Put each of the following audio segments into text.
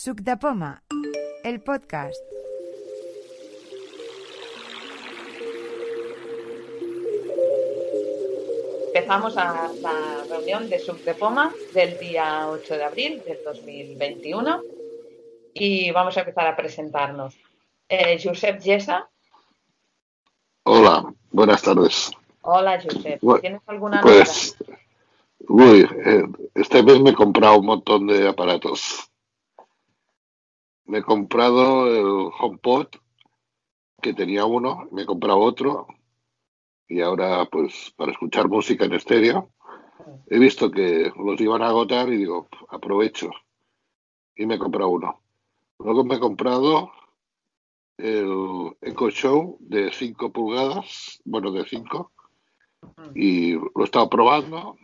Suc de Poma, el podcast. Empezamos a la reunión de Suc de Poma del día 8 de abril del 2021 y vamos a empezar a presentarnos. Eh, Josep Yesa. Hola, buenas tardes. Hola, Josep. ¿Tienes alguna Pues, uy, eh, este mes me he comprado un montón de aparatos. Me he comprado el HomePod, que tenía uno, me he comprado otro, y ahora, pues, para escuchar música en estéreo, he visto que los iban a agotar y digo, aprovecho, y me he comprado uno. Luego me he comprado el Echo Show de 5 pulgadas, bueno, de 5, y lo he estado probando,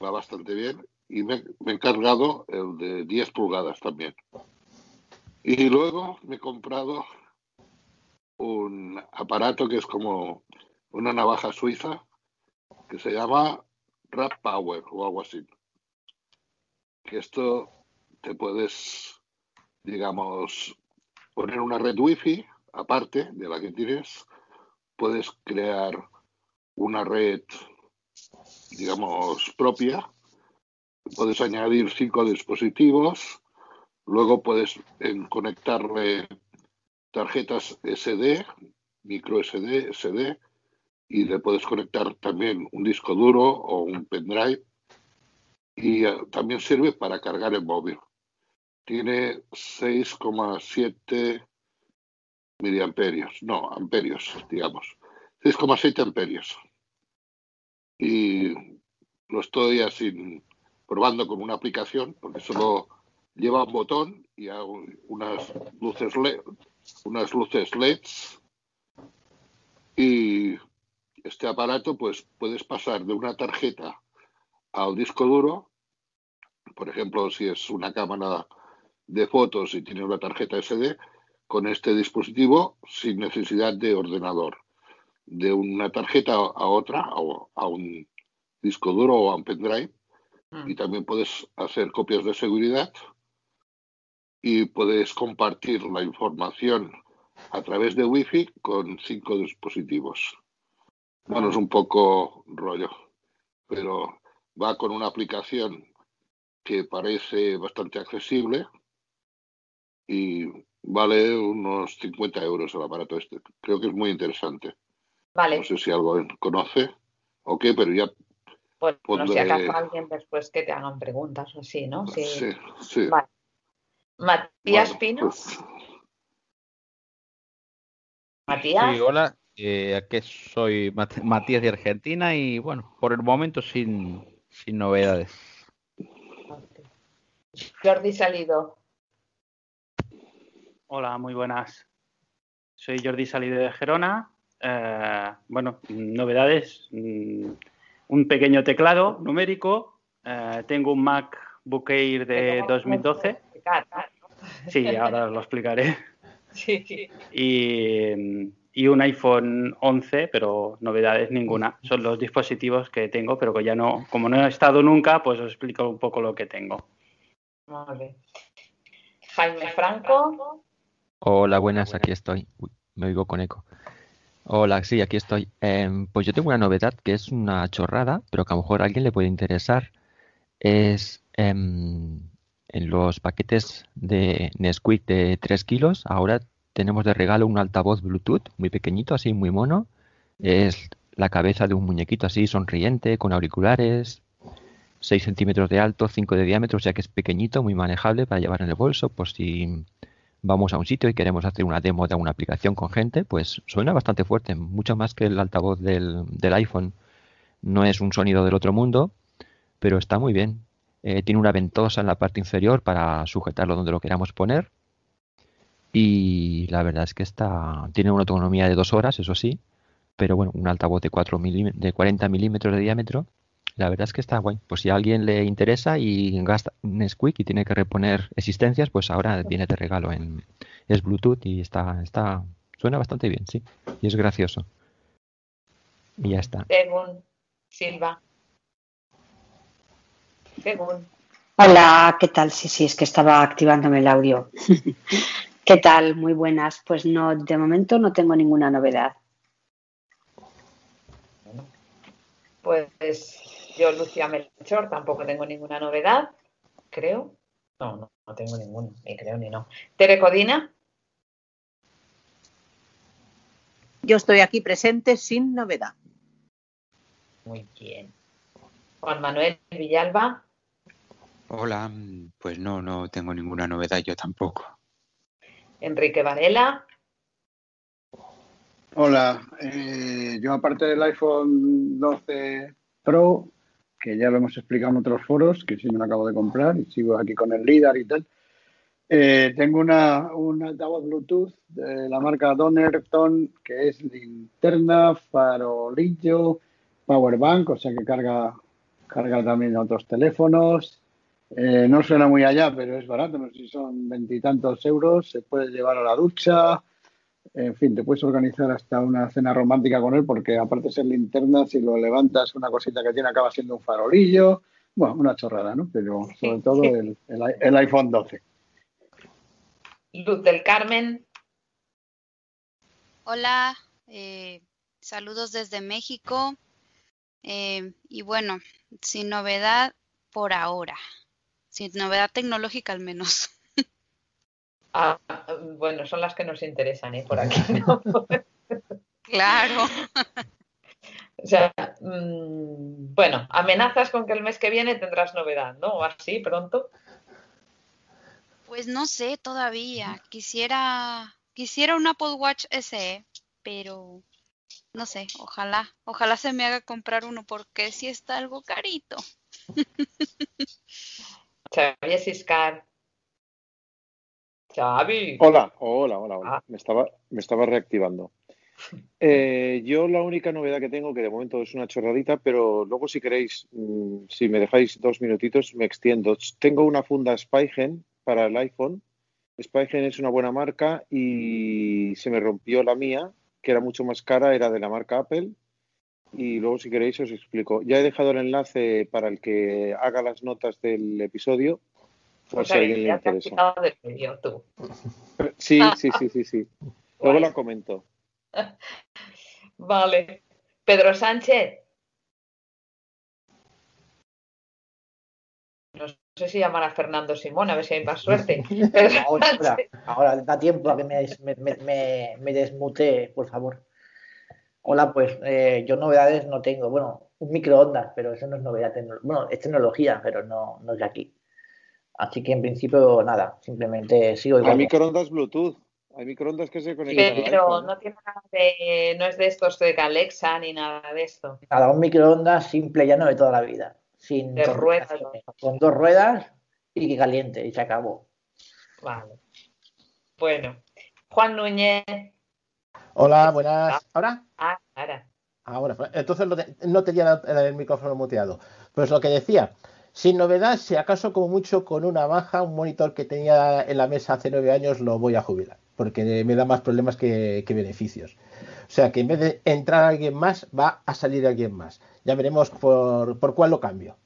va bastante bien, y me, me he cargado el de 10 pulgadas también. Y luego me he comprado un aparato que es como una navaja suiza, que se llama Rap Power o algo así. Que esto te puedes, digamos, poner una red wifi aparte de la que tienes, puedes crear una red, digamos, propia. Puedes añadir cinco dispositivos. Luego puedes en, conectarle tarjetas SD, micro SD, SD, y le puedes conectar también un disco duro o un pendrive. Y eh, también sirve para cargar el móvil. Tiene 6,7 miliamperios, no, amperios, digamos. 6,7 amperios. Y lo estoy así probando con una aplicación, porque solo lleva un botón y hago unas luces LED, unas luces LEDs. Y este aparato, pues puedes pasar de una tarjeta al disco duro. Por ejemplo, si es una cámara de fotos y tiene una tarjeta SD, con este dispositivo sin necesidad de ordenador de una tarjeta a otra, a, a un disco duro o a un pendrive. Mm. Y también puedes hacer copias de seguridad y puedes compartir la información a través de Wi-Fi con cinco dispositivos. Bueno, es un poco rollo, pero va con una aplicación que parece bastante accesible y vale unos 50 euros el aparato este. Creo que es muy interesante. Vale, No sé si algo conoce o qué, pero ya pues no si pondré- acaso alguien después que te hagan preguntas o así, ¿no? Sí. sí, sí. Vale. Matías Bueno, Pino. pues, Matías. Sí, hola, eh, aquí soy Mat- Matías de Argentina y bueno, por el momento sin, sin novedades. Jordi Salido. Hola, muy buenas. Soy Jordi Salido de Gerona. Eh, bueno, novedades. mm, Un pequeño teclado numérico. Eh, tengo un MacBook Air de 2012. Sí, ahora os lo explicaré. Sí. Y, y un iPhone 11, pero novedades ninguna. Son los dispositivos que tengo, pero que ya no, como no he estado nunca, pues os explico un poco lo que tengo. Bien. Jaime Franco. Hola, buenas, aquí estoy. Uy, me oigo con eco. Hola, sí, aquí estoy. Em, pues yo tengo una novedad que es una chorrada, pero que a lo mejor a alguien le puede interesar. Es em, en los paquetes de Nesquik de 3 kilos, ahora tenemos de regalo un altavoz Bluetooth muy pequeñito, así muy mono. Es la cabeza de un muñequito así sonriente, con auriculares, 6 centímetros de alto, 5 de diámetro, o sea que es pequeñito, muy manejable para llevar en el bolso, por si vamos a un sitio y queremos hacer una demo de una aplicación con gente, pues suena bastante fuerte, mucho más que el altavoz del, del iPhone. No es un sonido del otro mundo, pero está muy bien. Eh, tiene una ventosa en la parte inferior para sujetarlo donde lo queramos poner. Y la verdad es que está, tiene una autonomía de dos horas, eso sí, pero bueno, un altavoz de, 4 milí- de 40 milímetros de diámetro. La verdad es que está guay. Pues si a alguien le interesa y gasta Nesquik y tiene que reponer existencias, pues ahora viene de regalo en es Bluetooth y está está suena bastante bien, sí. Y es gracioso. Y ya está. Silva. Hola, ¿qué tal? Sí, sí, es que estaba activándome el audio. ¿Qué tal? Muy buenas. Pues no, de momento no tengo ninguna novedad. Pues yo, Lucia Melchor, tampoco tengo ninguna novedad, creo. No, no, no tengo ninguna, ni creo ni no. Tere Codina, Yo estoy aquí presente sin novedad. muy bien. Juan Manuel Villalba, Hola, mm, pues no, no tengo ninguna novedad yo tampoco. Enrique Varela, Hola, eh, yo aparte del iPhone 12 Pro, que ya lo hemos explicado en otros foros, que sí me lo acabo de comprar y sigo aquí con el LIDAR y tal, eh, tengo una, un altavoz Bluetooth de la marca Donerton, que es linterna, farolillo, powerbank, o sea que carga, carga también otros teléfonos. Eh, no suena muy allá, pero es barato, no sé si son veintitantos euros, se puede llevar a la ducha, en fin, te puedes organizar hasta una cena romántica con él porque aparte de ser linterna, si lo levantas una cosita que tiene acaba siendo un farolillo. Bueno, una chorrada, ¿no? Pero sobre todo el, el iPhone 12. Luz del Carmen, Hola, eh, saludos desde México. eh, y bueno, sin novedad por ahora. Sin novedad tecnológica al menos. ah, bueno, son las que nos interesan, ¿eh? Por aquí, ¿no? Claro. O sea, mm, bueno, amenazas con que el mes que viene tendrás novedad, ¿no? O así, pronto. Pues no sé todavía. Quisiera, quisiera un Apple Watch SE, pero no sé, ojalá, ojalá se me haga comprar uno porque sí está algo carito. Xavier Siscar. Xavi. Hola, hola, hola, hola. Ah. Me estaba, me estaba reactivando. Eh, yo la única novedad que tengo, que de momento es una chorradita, pero luego si queréis, mm, si me dejáis dos minutitos, me extiendo. Tengo una funda Spygen para el iPhone. Spygen es una buena marca y se me rompió la mía, que era mucho más cara, era de la marca Apple. Y luego si queréis os explico. Ya he dejado el enlace para el que haga las notas del episodio, por O si alguien le interesa. Sí, sí, sí, sí, sí. Luego la comento. Vale. Pedro Sánchez. No sé si llamar a Fernando Simón, a ver si hay más suerte. Ahora, ahora, da tiempo a que me, des- me, me, me- me desmutee, por favor. Hola, pues eh, yo novedades no tengo. Bueno, un microondas, pero eso no es novedad. Bueno, es tecnología, pero no, no es de aquí. Así que en principio nada, simplemente sigo Hay igual. microondas Bluetooth. Hay microondas que se conectan al Pero no tiene nada de, no es de estos de Alexa ni nada de esto. Nada, un microondas simple llano de toda la vida. Sin De ruedas. Con dos ruedas y que caliente, y se acabó. Vale. Bueno. Juan Núñez. Hola, buenas. ¿Ahora? Ah, ahora. Ahora, pues, entonces no tenía el, el micrófono muteado. Pues lo que decía, sin novedad, si acaso como mucho con una baja, un monitor que tenía en la mesa hace nueve años lo voy a jubilar, porque me da más problemas que, que beneficios. O sea que en vez de entrar alguien más, va a salir alguien más. Ya veremos por, por cuál lo cambio.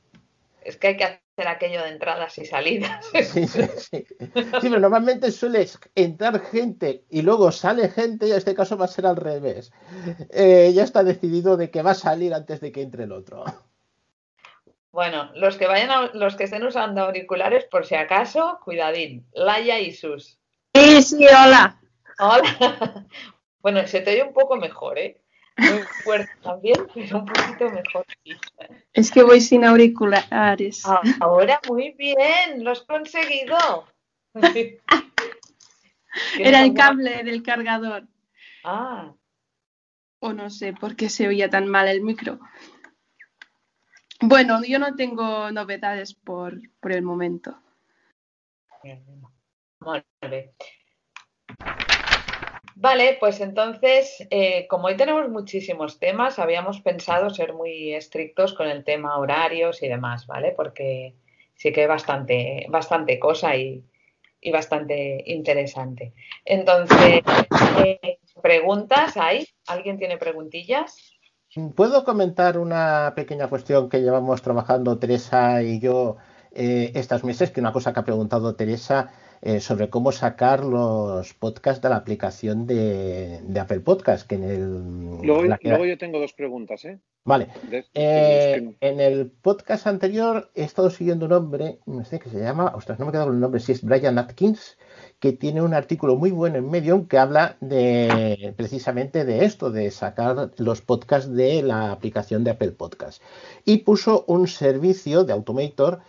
Es que hay que hacer aquello de entradas y salidas. Sí, sí, sí. Sí, pero normalmente suele entrar gente y luego sale gente, y en este caso va a ser al revés. Eh, ya está decidido de que va a salir antes de que entre el otro. Bueno, los que vayan a- los que estén usando auriculares, por si acaso, cuidadín. Laia y Sus. Sí, sí, hola. Hola. Bueno, se te oye un poco mejor, ¿eh? Muy fuerte también, pero un poquito mejor. Es que voy sin auriculares. Ah, Ahora muy bien, lo has conseguido. Era el cable del cargador. Ah, O no sé por qué se oía tan mal el micro. Bueno, yo no tengo novedades por, por el momento. vale. Vale, pues entonces, eh, como hoy tenemos muchísimos temas, habíamos pensado ser muy estrictos con el tema horarios y demás, ¿vale? Porque sí que hay bastante, bastante cosa y, bastante interesante. Entonces, eh, ¿preguntas hay? ¿Alguien tiene preguntillas? ¿Puedo comentar una pequeña cuestión que llevamos trabajando Teresa y yo eh, estos meses, que una cosa que ha preguntado Teresa eh, sobre cómo sacar los podcasts de la aplicación de, de Apple Podcast, que en el... Luego, la que- luego yo tengo dos preguntas, ¿eh? Vale. De- Eh, en el podcast anterior he estado siguiendo un hombre, no sé qué se llama, ostras, no me he quedado con el nombre, si es Brian Atkins, que tiene un artículo muy bueno en Medium que habla de precisamente de esto, de sacar los podcasts de la aplicación de Apple Podcast. Y puso un servicio de Automator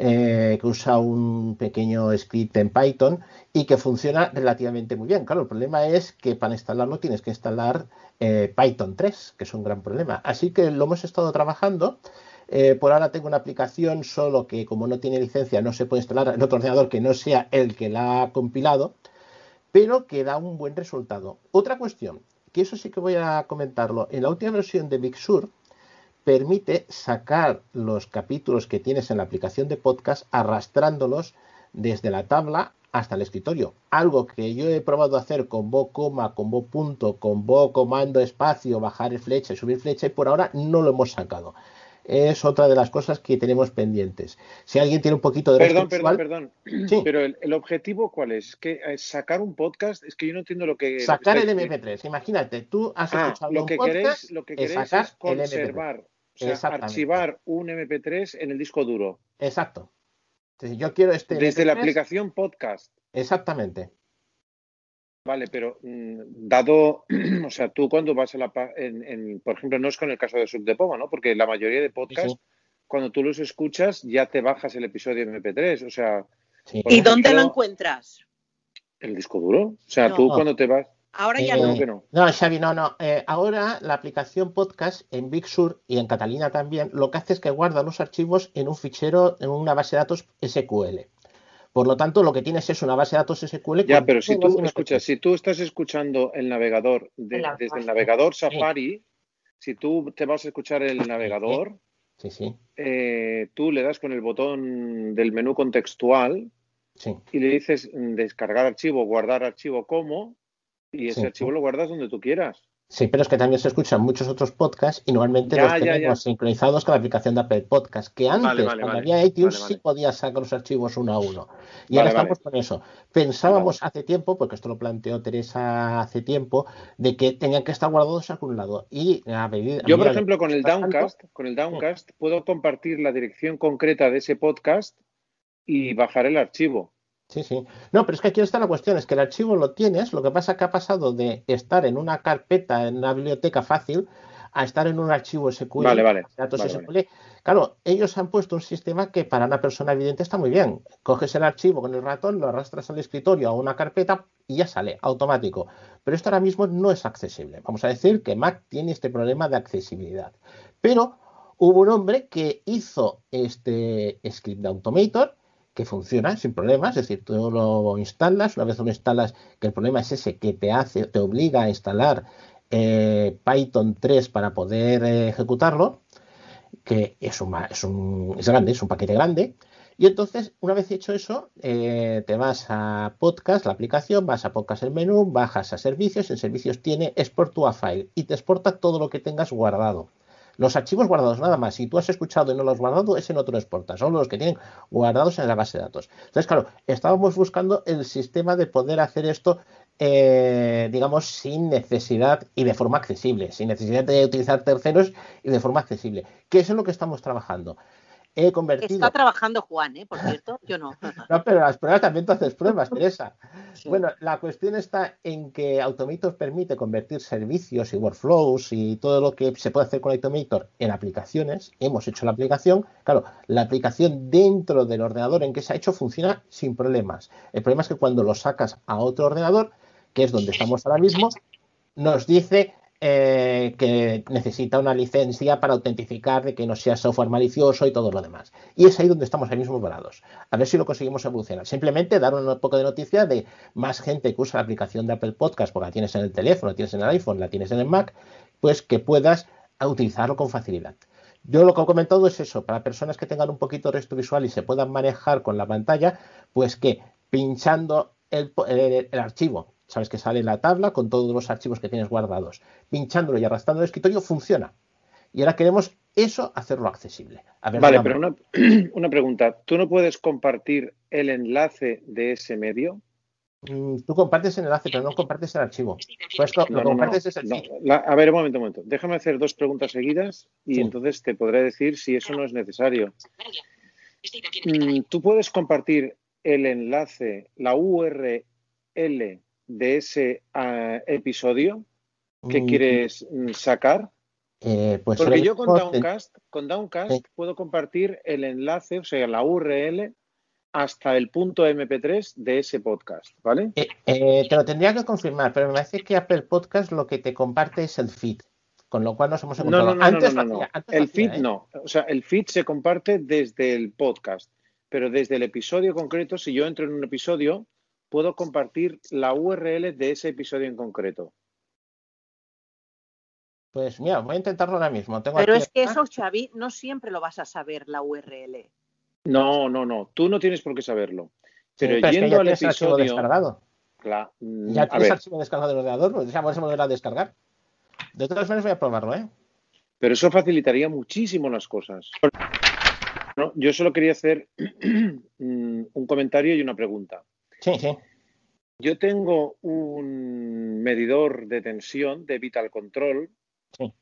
eh, que usa un pequeño script en Python y que funciona relativamente muy bien. Claro, el problema es que para instalarlo tienes que instalar eh, Python 3, que es un gran problema. Así que lo hemos estado trabajando. Eh, por ahora tengo una aplicación, solo que como no tiene licencia no se puede instalar en otro ordenador que no sea el que la ha compilado, pero que da un buen resultado. Otra cuestión, que eso sí que voy a comentarlo, en la última versión de Big Sur permite sacar los capítulos que tienes en la aplicación de podcast arrastrándolos desde la tabla hasta el escritorio. Algo que yo he probado a hacer con bo coma, con bo punto, con bo comando espacio, bajar flecha y subir flecha y por ahora no lo hemos sacado. Es otra de las cosas que tenemos pendientes. Si alguien tiene un poquito de Perdón, perdón, perdón. Sí. Pero el, el objetivo, ¿cuál es? ¿Que eh, sacar un podcast? Es que yo no entiendo lo que. lo que sacar el estáis- MP3. Imagínate, tú has Ah, escuchado lo un que podcast, queréis, lo que es queréis sacar es el MP3. O sea, archivar un MP3 en el disco duro. Exacto. Entonces, yo quiero este Desde la MP3. aplicación podcast. Exactamente. Vale, pero mm, dado, o sea, tú cuando vas a la, en, en- por ejemplo, no es con el caso de Subdepoma, ¿no? Porque la mayoría de podcasts, Sí, cuando tú los escuchas, ya te bajas el episodio MP3, o sea, sí. ¿Y dónde lo encuentras? el disco duro. O sea, No. tú cuando te vas, Ahora ya Eh, ¿cómo no. que no? No, Xavi, no, no. Eh, ahora la aplicación podcast en Big Sur y en Catalina también lo que hace es que guarda los archivos en un fichero, en una base de datos SQL. Por lo tanto, lo que tienes es una base de datos SQL Ya, pero si tú, los escucha, MP3. si tú estás escuchando el navegador de- En la desde el navegador Safari, si tú te vas a escuchar el navegador, Sí, sí, eh, tú le das con el botón del menú contextual sí. y le dices mm, descargar archivo, guardar archivo como, y ese Sí. archivo lo guardas donde tú quieras. Sí, pero es que también se escuchan muchos otros podcasts y normalmente Ya, los ya, tenemos ya. sincronizados con la aplicación de Apple Podcast, que antes, Vale, vale, cuando vale. había iTunes, sí podías sacar los archivos uno a uno. Y ahora estamos con eso. Pensábamos hace tiempo, porque esto lo planteó Teresa hace tiempo, de que tenían que estar guardados a algún lado. Y a medida, a Yo, por ejemplo, con el Downcast, con el Downcast, puedo compartir la dirección concreta de ese podcast y bajar el archivo. Sí, sí. No, pero es que aquí está la cuestión, es que el archivo lo tienes, lo que pasa es que ha pasado de estar en una carpeta, en una biblioteca fácil, a estar en un archivo SQL, Vale, vale, datos vale, SQL. Claro, ellos han puesto un sistema que para una persona evidente está muy bien. Coges el archivo con el ratón, lo arrastras al escritorio a una carpeta y ya sale, automático. Pero esto ahora mismo no es accesible. Vamos a decir que Mac tiene este problema de accesibilidad. Pero hubo un hombre que hizo este script de Automator que funciona sin problemas, es decir, tú lo instalas, una vez lo instalas, que el problema es ese, que te hace, te obliga a instalar eh, Python 3 para poder eh, ejecutarlo, que es, un, es, un- es grande, es un paquete grande, y entonces, una vez hecho eso, eh, te vas a podcast, la aplicación, vas a podcast el menú, bajas a servicios, en servicios tiene export to a file y te exporta todo lo que tengas guardado. Los archivos guardados nada más. Si tú has escuchado y no los has guardado, ese no te lo exporta. Son los que tienen guardados en la base de datos. Entonces, claro, estábamos buscando el sistema de poder hacer esto, eh, digamos, sin necesidad y de forma accesible, sin necesidad de utilizar terceros y de forma accesible. Que eso es lo que estamos trabajando. He convertido. Está trabajando Juan, ¿eh? Por cierto, yo no. No, pero las pruebas también tú haces pruebas, Teresa. Bueno, la cuestión está en que Automator permite convertir servicios y workflows y todo lo que se puede hacer con Automator en aplicaciones. Hemos hecho la aplicación. Claro, la aplicación dentro del ordenador en que se ha hecho funciona sin problemas. El problema es que cuando lo sacas a otro ordenador, que es donde estamos ahora mismo, nos dice eh, que necesita una licencia para autentificar de que no sea software malicioso y todo lo demás. Y es ahí donde estamos ahora mismo parados. A ver si lo conseguimos evolucionar. Simplemente dar un poco de noticia de más gente que usa la aplicación de Apple Podcast, porque la tienes en el teléfono, la tienes en el iPhone, la tienes en el Mac, pues que puedas utilizarlo con facilidad. Yo lo que he comentado es eso, para personas que tengan un poquito de resto visual y se puedan manejar con la pantalla, pues que pinchando el- el archivo, sabes que sale la tabla con todos los archivos que tienes guardados, pinchándolo y arrastrando el escritorio funciona. Y ahora queremos eso hacerlo accesible. A ver, Vale, pero una, una pregunta. ¿Tú no puedes compartir el enlace de ese medio? Mm, Tú compartes el enlace, pero no compartes el archivo. Pues lo, lo No, no, que no, compartes es el no. feed. La- a ver, un momento, un momento. Déjame hacer dos preguntas seguidas y Sí. entonces te podré decir si eso no es necesario. Mm, ¿Tú puedes compartir el enlace, la URL de ese ah, episodio que Mm, quieres mm, sacar? eh, pues Porque yo con Downcast, con Downcast Sí. puedo compartir el enlace, o sea, la URL hasta el punto MP3 de ese podcast, ¿vale? eh, eh, te lo tendría que confirmar, pero me parece que Apple Podcast lo que te comparte es el feed, con lo cual nos hemos No, encontrado. no, no, antes no, lo no, no. hacía, antes lo El hacía, feed no. O sea, el feed se comparte desde el podcast, pero desde el episodio concreto, si yo entro en un episodio, puedo compartir la URL de ese episodio en concreto. Pues mira, voy a intentarlo ahora mismo. Tengo Pero aquí es que eso, Xavi, no siempre lo vas a saber, la URL. No, no, no. Tú no tienes por qué saberlo. Sí, Pero es que yendo ya al el archivo episodio. descargado. Mm, Ya a tienes ver, archivo descargado del ordenador, pues ya podemos volver a descargar. De todas maneras voy a probarlo, ¿eh? pero eso facilitaría muchísimo las cosas. No, yo solo quería hacer mm, un comentario y una pregunta. Sí, sí. Yo tengo un medidor de tensión de Vital Control Sí.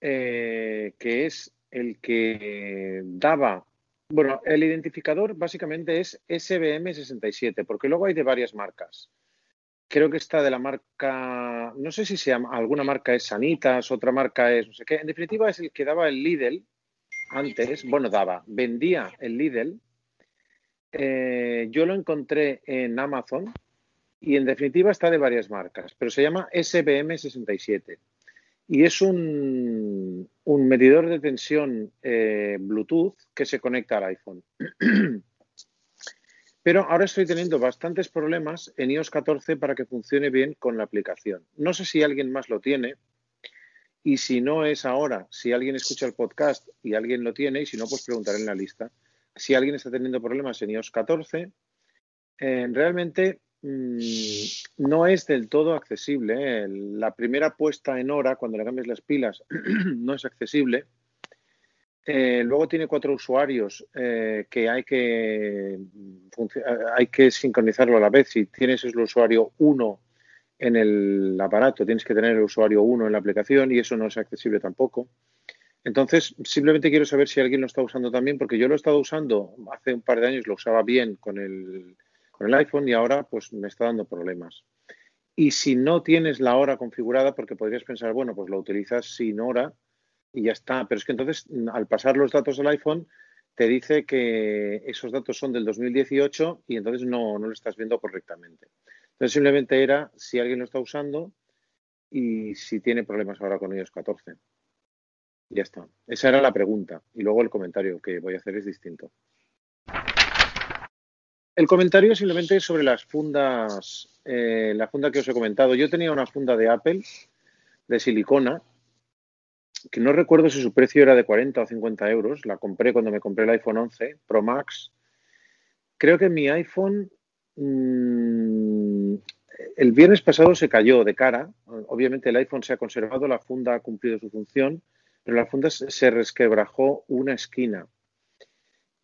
eh, que es el que daba. Bueno, el identificador básicamente es SBM67, porque luego hay de varias marcas. Creo que está de la marca, no sé si se llama, alguna marca es Sanitas, otra marca es no sé qué. En definitiva, es el que daba el Lidl antes, bueno, daba, vendía el Lidl. Eh, yo lo encontré en Amazon y en definitiva está de varias marcas, pero se llama SBM67 y es un, un medidor de tensión eh, Bluetooth que se conecta al iPhone. Pero ahora estoy teniendo bastantes problemas en iOS 14 para que funcione bien con la aplicación. No sé si alguien más lo tiene y si no es ahora, si alguien escucha el podcast y alguien lo tiene y si no, pues preguntaré en la lista. Si alguien está teniendo problemas en iOS 14, eh, realmente mm, no es del todo accesible. ¿eh? La primera puesta en hora, cuando le cambias las pilas, no es accesible. Eh, luego tiene cuatro usuarios que hay que hay que sincronizarlo a la vez. Si tienes el usuario 1 en el aparato, tienes que tener el usuario 1 en la aplicación y eso no es accesible tampoco. Entonces, simplemente quiero saber si alguien lo está usando también, porque yo lo he estado usando hace un par de años, lo usaba bien con el, con el iPhone y ahora pues me está dando problemas. Y si no tienes la hora configurada, porque podrías pensar, bueno, pues lo utilizas sin hora y ya está. Pero es que entonces, al pasar los datos del iPhone, te dice que esos datos son del 2018 y entonces no, no lo estás viendo correctamente. Entonces, simplemente era si alguien lo está usando y si tiene problemas ahora con iOS 14. Ya está. Esa era la pregunta. Y luego el comentario que voy a hacer es distinto. El comentario simplemente es sobre las fundas, eh, la funda que os he comentado. Yo tenía una funda de Apple de silicona, que no recuerdo si su precio era de 40 o 50 euros. La compré cuando me compré el iPhone 11 Pro Max. Creo que mi iPhone mm, el viernes pasado se cayó de cara. Obviamente el iPhone se ha conservado, la funda ha cumplido su función, pero la funda se resquebrajó una esquina.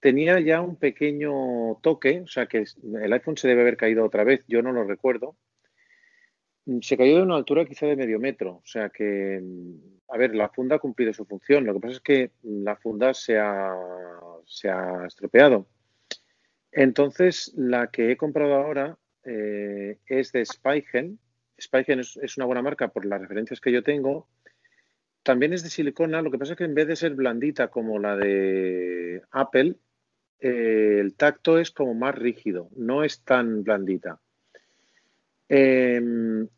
Tenía ya un pequeño toque, o sea que el iPhone se debe haber caído otra vez, yo no lo recuerdo. Se cayó de una altura quizá de medio metro, o sea que, a ver, la funda ha cumplido su función. Lo que pasa es que la funda se ha, se ha estropeado. Entonces, la que he comprado ahora eh, es de Spygen. Spygen es una buena marca por las referencias que yo tengo. También es de silicona, lo que pasa es que en vez de ser blandita como la de Apple, eh, el tacto es como más rígido, no es tan blandita. Eh,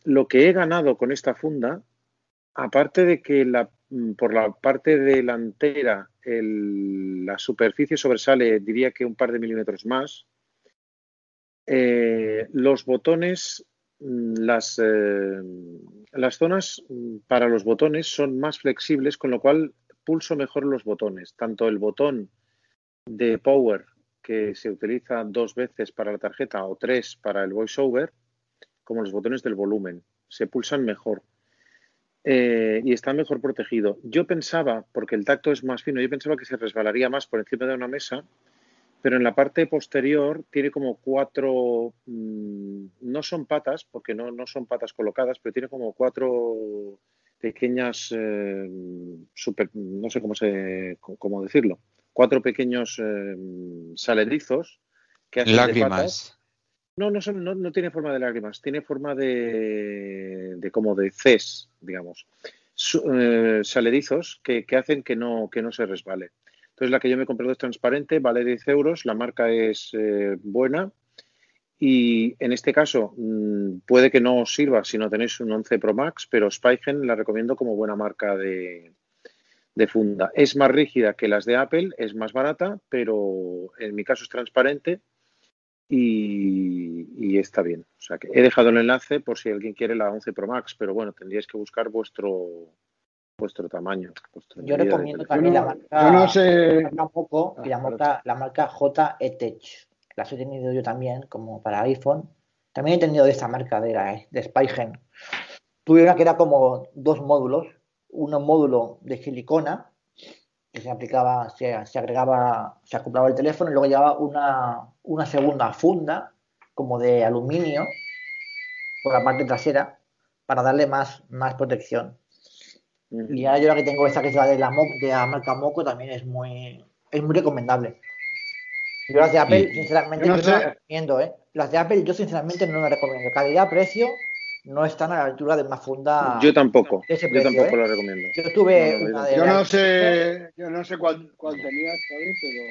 lo que he ganado con esta funda, aparte de que mm, por la parte delantera el- la superficie sobresale, diría que un par de milímetros más, eh, los botones, las, eh, las zonas mm, para los botones son más flexibles, con lo cual pulso mejor los botones, tanto el botón de Power que se utiliza dos veces para la tarjeta o tres para el VoiceOver, como los botones del volumen. Se pulsan mejor. eh, y está mejor protegido. Yo pensaba, porque el tacto es más fino, yo pensaba que se resbalaría más por encima de una mesa, pero en la parte posterior tiene como cuatro, mm, no son patas, porque no, no son patas colocadas, pero tiene como cuatro pequeñas, eh, super- no sé cómo, se, cómo decirlo, cuatro pequeños eh, saledizos que hacen de patas. Lágrimas. No, no, son, no, no tiene forma de lágrimas, tiene forma de, de como de ces, digamos. Su- eh, saledizos que, que hacen que no, que no se resbale. Entonces la que yo me he comprado es transparente, vale 10 euros, la marca es eh, buena y en este caso mm, puede que no os sirva si no tenéis un 11 Pro Max, pero Spygen la recomiendo como buena marca de, de funda. Es más rígida que las de Apple, es más barata, pero en mi caso es transparente y, y está bien. O sea que he dejado el enlace por si alguien quiere la 11 Pro Max, pero bueno, tendríais que buscar vuestro vuestro tamaño. Yo recomiendo también la marca, yo no sé- la marca Moco y la marca, la marca JE-Tech. Las he tenido yo también como para iPhone. También he tenido de esta marca, de, la, de Spygen. Tuve una que era como dos módulos. Un módulo de silicona que se aplicaba, se, se agregaba, se acoplaba el teléfono y luego llevaba una, una segunda funda como de aluminio por la parte trasera para darle más, más protección. Y ahora yo la que tengo esta que es la de la, Mo- de la marca Moco también es muy, es muy recomendable. Yo las de Apple, Y- sinceramente, yo no las recomiendo, ¿eh? Las de Apple yo sinceramente no las recomiendo. Calidad-precio no están a la altura de una funda Yo tampoco, de ese yo precio, tampoco ¿eh? lo recomiendo. Yo tuve No, no, yo una de Yo la- no sé, yo no sé cuál, cuál tenías, ¿sabes? Pero.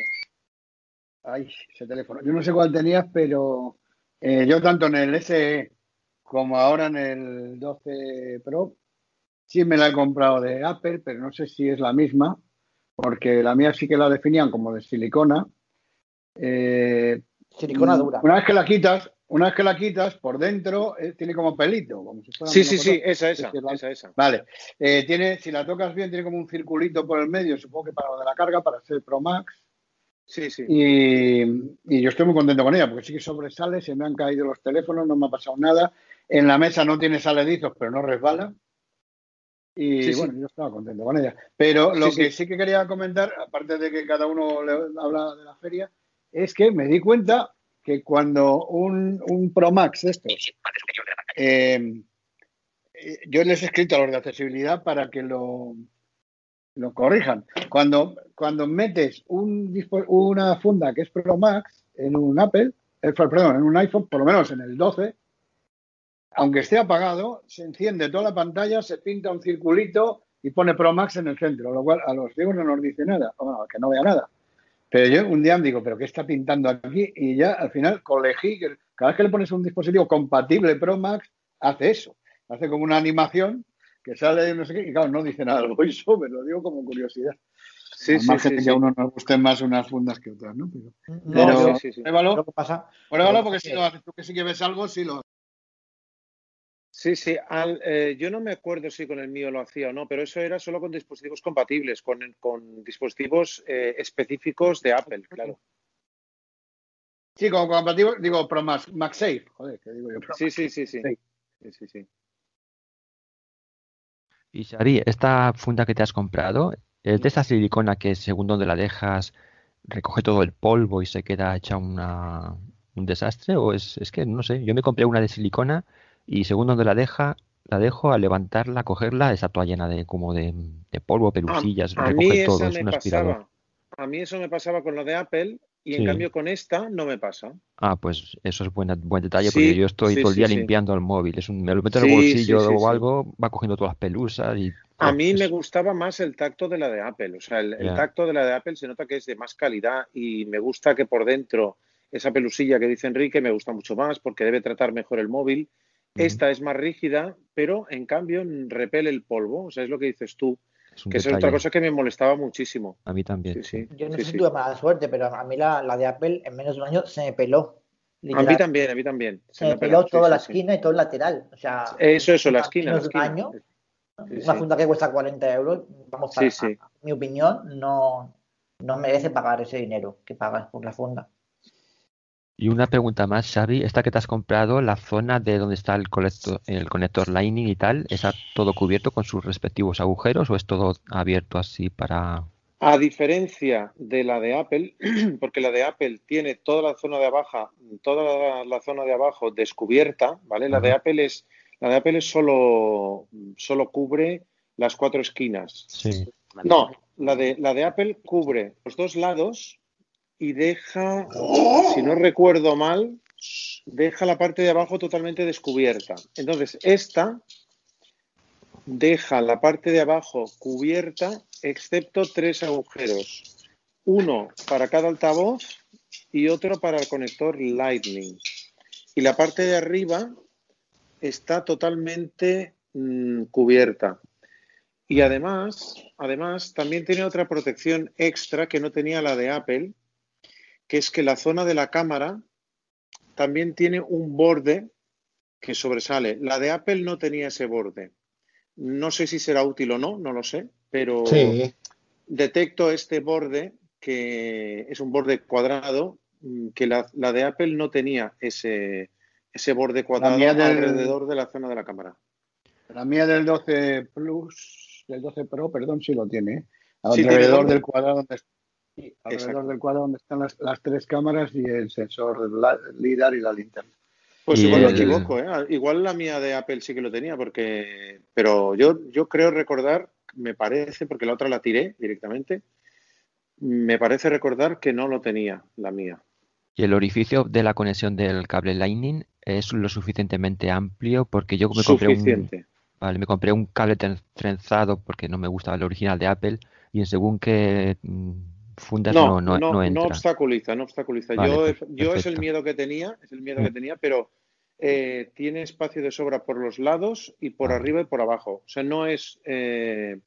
Ay, ese teléfono. Yo no sé cuál tenías, pero eh, yo tanto en el SE como ahora en el 12 Pro, sí me la he comprado de Apple, pero no sé si es la misma, porque la mía sí que la definían como de silicona. Eh, Silicona dura. Una vez que la quitas, una vez que la quitas, por dentro eh, tiene como pelito, como si fuera Sí, sí, cosa- sí, esa, esa, es que la- esa, esa. Vale, Eh, tiene, si la tocas bien, tiene como un circulito por el medio, supongo que para lo de la carga, para ser Pro Max. Sí, sí. Y, y yo estoy muy contento con ella, porque sí que sobresale, se me han caído los teléfonos, no me ha pasado nada. En la mesa no tiene saledizos, pero no resbala. Y Sí, sí. bueno, yo estaba contento con ella. Pero lo Sí, que sí. que quería comentar, aparte de que cada uno le habla de la feria, es que me di cuenta que cuando un, un Pro Max de estos, eh, eh, yo les he escrito a los de accesibilidad para que lo, lo corrijan. Cuando, cuando metes un, una funda que es Pro Max en un Apple, eh, perdón, en un iPhone, por lo menos en el 12, aunque esté apagado, se enciende toda la pantalla, se pinta un circulito y pone Pro Max en el centro, lo cual a los ciegos no nos dice nada, bueno, que no vea nada. Pero yo un día me digo, ¿pero qué está pintando aquí? Y ya al final colegí que cada vez que le pones un dispositivo compatible Pro Max, hace eso. Hace como una animación que sale de no sé qué, y claro, no dice nada del voiceover, lo digo como curiosidad. Sí, Al sí, sí, sí. que a uno nos gusten más unas fundas que otras, ¿no? Pero, No, pero sí, sí. pruébalo, pasa, pruébalo que porque si lo haces tú que sí que ves algo, sí lo. Sí, sí. Al- eh, yo no me acuerdo si con el mío lo hacía o no, pero eso era solo con dispositivos compatibles, con, con dispositivos eh, específicos de Apple, claro. Sí, como compatible, digo Pro Max, MagSafe, joder, que digo yo. Pro Sí, Max. sí, sí, sí. Sí. Sí, sí, sí. Y Shari, esta funda que te has comprado, ¿es de esa silicona que según donde la dejas recoge todo el polvo y se queda hecha una, un desastre? ¿O es, es que no sé? Yo me compré una de silicona y según donde la deja, la dejo al levantarla, cogerla, está toda llena de como de, de polvo, A, pelusillas, a recoge todo, es un aspirador. A mí eso me pasaba con lo de Apple y en Sí. cambio con esta no me pasa. Ah, pues eso es buena- buen detalle porque yo estoy sí, todo el día limpiando el móvil. Es un, me lo meto en el bolsillo o algo, va cogiendo todas las pelusas y A oh, mí me gustaba más el tacto de la de Apple. O sea, el, tacto de la de Apple se nota que es de más calidad y me gusta que por dentro esa pelusilla que dice Enrique me gusta mucho más porque debe tratar mejor el móvil. Esta es más rígida, pero en cambio repele el polvo. O sea, es lo que dices tú. es Que esa es otra cosa que me molestaba muchísimo. A mí también, Sí. Yo no Sí, sé si sí. tuve mala suerte, pero a mí la, la de Apple en menos de un año se me peló. A mí también, a mí también. Se Se me me peló peló, sí, toda la sí, sí. esquina y todo el lateral. O sea, Eso, eso, la en esquina, la menos de un esquina. año, Sí, una sí. funda que cuesta 40 euros, vamos, para, sí. a mi opinión, no, no merece pagar ese dinero que pagas por la funda. Y una pregunta más, Xavi, esta que te has comprado, la zona de donde está el conector, el conector Lightning y tal, ¿está todo cubierto con sus respectivos agujeros o es todo abierto así para...? A diferencia de la de Apple, porque la de Apple tiene toda la zona de abajo, toda la, la zona de abajo descubierta, ¿vale? La de. Apple es, la de Apple es solo, solo cubre las cuatro esquinas. Sí. No, la de, la de Apple cubre los dos lados y deja, si no recuerdo mal, deja la parte de abajo totalmente descubierta. Entonces, esta deja la parte de abajo cubierta, excepto tres agujeros. Uno para cada altavoz y otro para el conector Lightning. Y la parte de arriba está totalmente mm, cubierta. Y además, además, también tiene otra protección extra que no tenía la de Apple, que es que la zona de la cámara también tiene un borde que sobresale. La de Apple no tenía ese borde. No sé si será útil o no, no lo sé, pero Sí. detecto este borde que es un borde cuadrado mm, que la, la de Apple no tenía ese, ese borde cuadrado del- alrededor de la zona de la cámara. La mía del 12 Plus, del 12 Pro, perdón, sí lo tiene. ¿eh? Sí, Alrededor del cuadrado donde, sí, alrededor Exacto. del cuadrado donde están las, las tres cámaras y el sensor la- LIDAR y la linterna. Pues Y igual me el- equivoco, ¿eh? Igual la mía de Apple sí que lo tenía, porque. Pero yo, yo creo recordar, me parece, porque la otra la tiré directamente, me parece recordar que no lo tenía la mía. ¿Y el orificio de la conexión del cable Lightning es lo suficientemente amplio? Porque yo me compré un, vale, me compré un cable tren- trenzado porque no me gustaba el original de Apple y en según qué mm, fundas No, no, no, no, no no entra. obstaculiza, no obstaculiza. Vale, yo, es el miedo que tenía, es el miedo que Mm. tenía, pero eh, tiene espacio de sobra por los lados y por Ah. arriba y por abajo. O sea, no es, eh,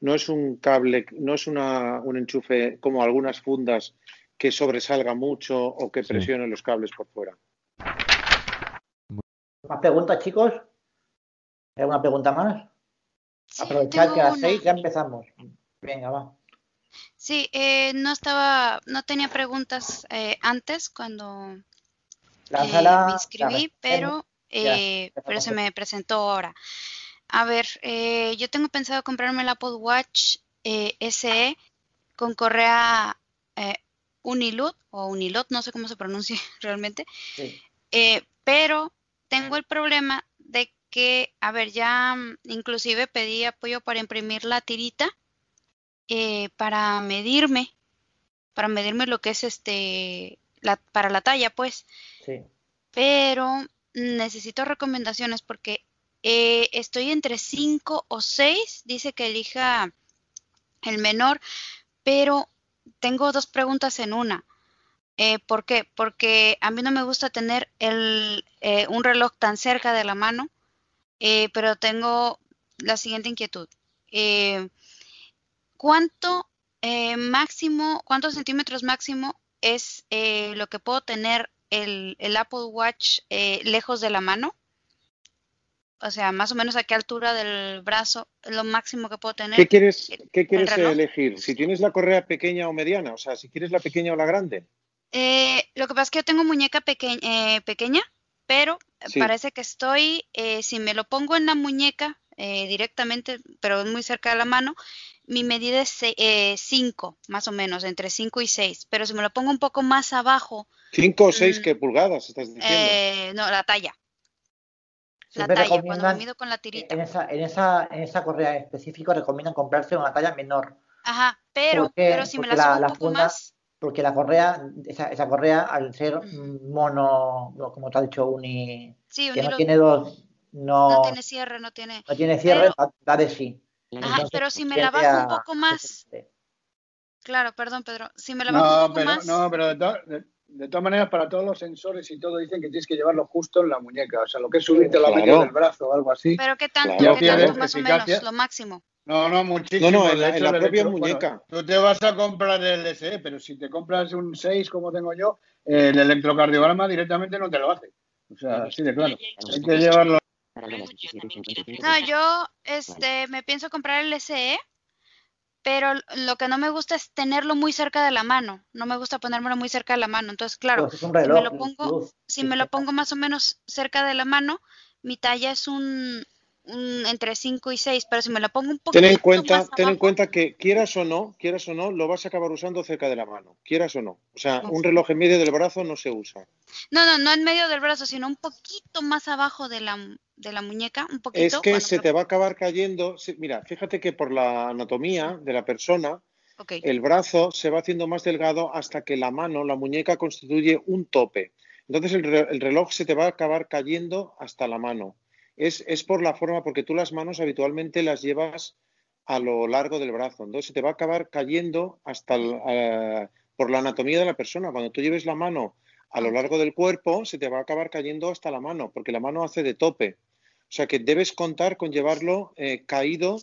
no es un cable, no es una, un enchufe como algunas fundas que sobresalga mucho o que Sí. presione los cables por fuera. ¿Más preguntas, chicos? ¿Hay alguna pregunta más? Sí, Aprovechad que a las seis ya empezamos. Venga, va. Sí, eh, no estaba, no tenía preguntas eh, antes cuando eh, me inscribí, pero, eh, pero se me presentó ahora. A ver, eh, yo tengo pensado comprarme el Apple Watch eh, SE con correa eh, Unilud o Unilot, no sé cómo se pronuncia realmente, Sí. eh, pero tengo el problema de que, a ver, ya mm, inclusive pedí apoyo para imprimir la tirita eh, para medirme, para medirme lo que es este, la, para la talla, pues Sí. pero necesito recomendaciones porque eh, estoy entre 5 o 6, dice que elija el menor, pero tengo dos preguntas en una. Eh, ¿por qué? Porque a mí no me gusta tener el, eh, un reloj tan cerca de la mano, eh, pero tengo la siguiente inquietud. Eh, ¿cuánto eh, máximo, cuántos centímetros máximo es eh, lo que puedo tener el, el Apple Watch eh, lejos de la mano? O sea, más o menos a qué altura del brazo es lo máximo que puedo tener. ¿Qué quieres, qué quieres reloj? elegir? Si tienes la correa pequeña o mediana, o sea, si quieres la pequeña o la grande. Eh, lo que pasa es que yo tengo muñeca peque- eh, pequeña, pero Sí. parece que estoy, eh, si me lo pongo en la muñeca eh, directamente, pero muy cerca de la mano, mi medida es 5, más o menos, entre 5 y 6. Pero si me lo pongo un poco más abajo, ¿Cinco o seis Mm, qué pulgadas estás diciendo? eh, no, la talla. La Siempre talla, cuando me mido con la tirita. en esa, en esa, en esa correa en específico recomiendan comprarse una talla menor. Ajá, pero, pero si me Porque la subo la- un la poco funda- más, Porque la correa, esa, esa correa, al ser mm, mono, no, como te ha dicho Uni, sí, que un no tiene dos, no, no tiene cierre, no tiene. no tiene cierre, pero- da de sí. Ajá, pero si me la bajo un poco más, claro, perdón, Pedro, si me la No, bajo un poco pero, más, no, pero de, to- de- de todas maneras, para todos los sensores y todo, dicen que tienes que llevarlo justo en la muñeca. O sea, lo que es subirte la Claro. medio del brazo o algo así. pero qué tanto, Claro, qué tanto más o menos, lo máximo. No, no, muchísimo. No, no, en la- De hecho, en la el propia bueno, muñeca. tú te vas a comprar el SE, pero si te compras un 6 como tengo yo, el electrocardiograma directamente no te lo hace. O sea, así de claro. Hay que llevarlo. No, yo este, me pienso comprar el SE pero lo que no me gusta es tenerlo muy cerca de la mano. No me gusta ponérmelo muy cerca de la mano. Entonces, claro, si me lo pongo, Luz. si me lo pongo más o menos cerca de la mano, mi talla es un, un entre 5 y 6, pero si me lo pongo un Ten en poquito cuenta, más ten en cuenta que quieras o no, quieras o no, lo vas a acabar usando cerca de la mano, quieras o no. O sea, un reloj en medio del brazo no se usa. no, no, no en medio del brazo, sino un poquito más abajo de la, de la muñeca, un poquito. Es que bueno, se pero- te va a acabar cayendo. Mira, fíjate que por la anatomía de la persona, el brazo se va haciendo más delgado hasta que la mano, la muñeca, constituye un tope. Entonces el reloj se te va a acabar cayendo hasta la mano. Es, es por la forma, porque tú las manos habitualmente las llevas a lo largo del brazo. Entonces se te va a acabar cayendo hasta el- por la anatomía de la persona. Cuando tú lleves la mano a lo largo del cuerpo, se te va a acabar cayendo hasta la mano, porque la mano hace de tope. O sea que debes contar con llevarlo eh, caído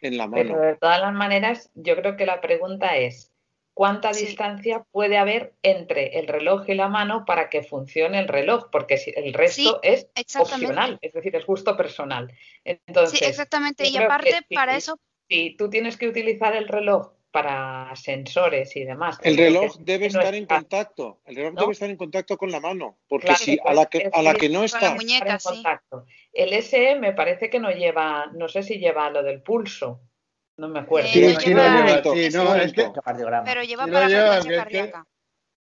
en la Pero mano. de todas las maneras, yo creo que la pregunta es, ¿cuánta distancia puede haber entre el reloj y la mano para que funcione el reloj? Porque si el resto es opcional, es decir, es gusto personal. Entonces, Sí, exactamente. Y que aparte, si- para eso, si tú tienes que utilizar el reloj para sensores y demás, El que reloj debe no estar en está- contacto. El reloj ¿no? debe estar en contacto con la mano, porque Claro, si a pues la que, a la que no con la está, muñeca, en sí. contacto. El SE me parece que no lleva, no sé si lleva lo del pulso, no me acuerdo. Sí, sí lleva- no, es que, pero lleva Sí para lleva, que es que- cardíaca.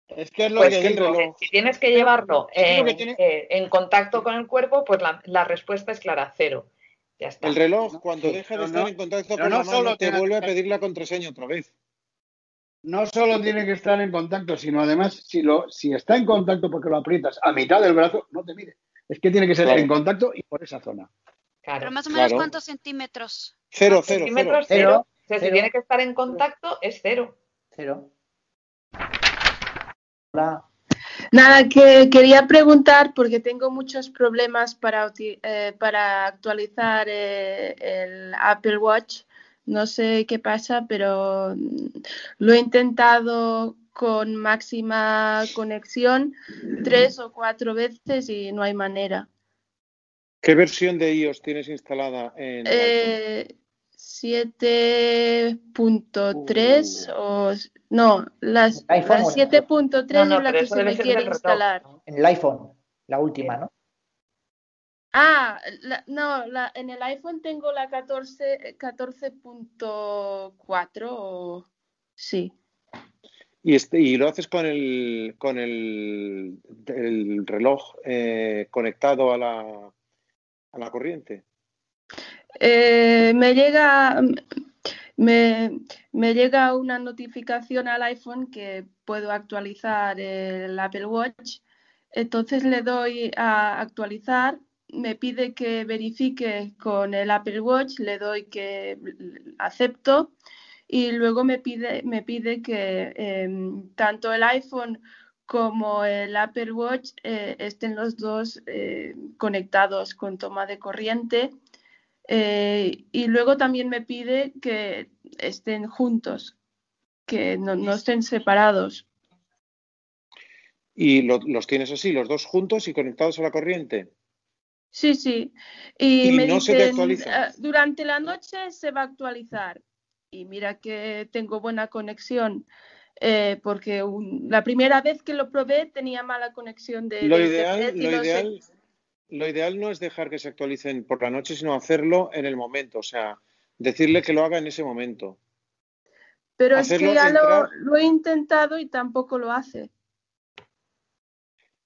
es que es lo Pues que que el digo, si tienes que llevarlo que tiene- eh, en contacto con el cuerpo, pues la, la respuesta es clara, cero. Ya está. El reloj, cuando Sí, deja de pero estar no- en contacto pero con no la solo mano, te vuelve a pedir la contraseña otra vez. No solo tiene que estar en contacto, sino además, si, lo, si está en contacto porque lo aprietas a mitad del brazo, no te mire. Es que tiene que ser Claro. en contacto y por esa zona. Claro. Pero más o menos, Claro. ¿cuántos centímetros? Cero, cero, cero. O sea, si tiene que estar en contacto, es cero. Cero. Hola. Nada, que quería preguntar porque tengo muchos problemas para, eh, para actualizar eh, el Apple Watch. No sé qué pasa, pero lo he intentado con máxima conexión tres o cuatro veces y no hay manera. ¿Qué versión de iOS tienes instalada en? Eh, 7.3 o no, las, iPhone la o en el- 7.3 No, no, es la que se me quiere reloj, instalar. ¿no? En el iPhone, la última, ¿no? Ah, la- no, la, en el iPhone tengo la 14, 14.4 o sí. Y, este, y lo haces con el, con el, el reloj eh, conectado a la, a la corriente. Eh, me llega me, llega una notificación al iPhone que puedo actualizar el Apple Watch. Entonces le doy a actualizar, me pide que verifique con el Apple Watch, le doy que acepto y luego me pide, me pide que em, tanto el iPhone como el Apple Watch eh, estén los dos eh, conectados con toma de corriente. Eh, y luego también me pide que estén juntos, que no, no estén separados. Y lo- los tienes así, los dos juntos y conectados a la corriente. Sí, sí. Y, Y me no se dicen, actualiza. "Ah, durante la noche se va a actualizar. Y mira que tengo buena conexión, eh, porque un- la primera vez que lo probé tenía mala conexión de, Lo de ideal, internet y lo no sé- ideal, lo ideal no es dejar que se actualicen por la noche, sino hacerlo en el momento. O sea, decirle que lo haga en ese momento. Pero es que ya lo, entrar- lo he intentado y tampoco lo hace.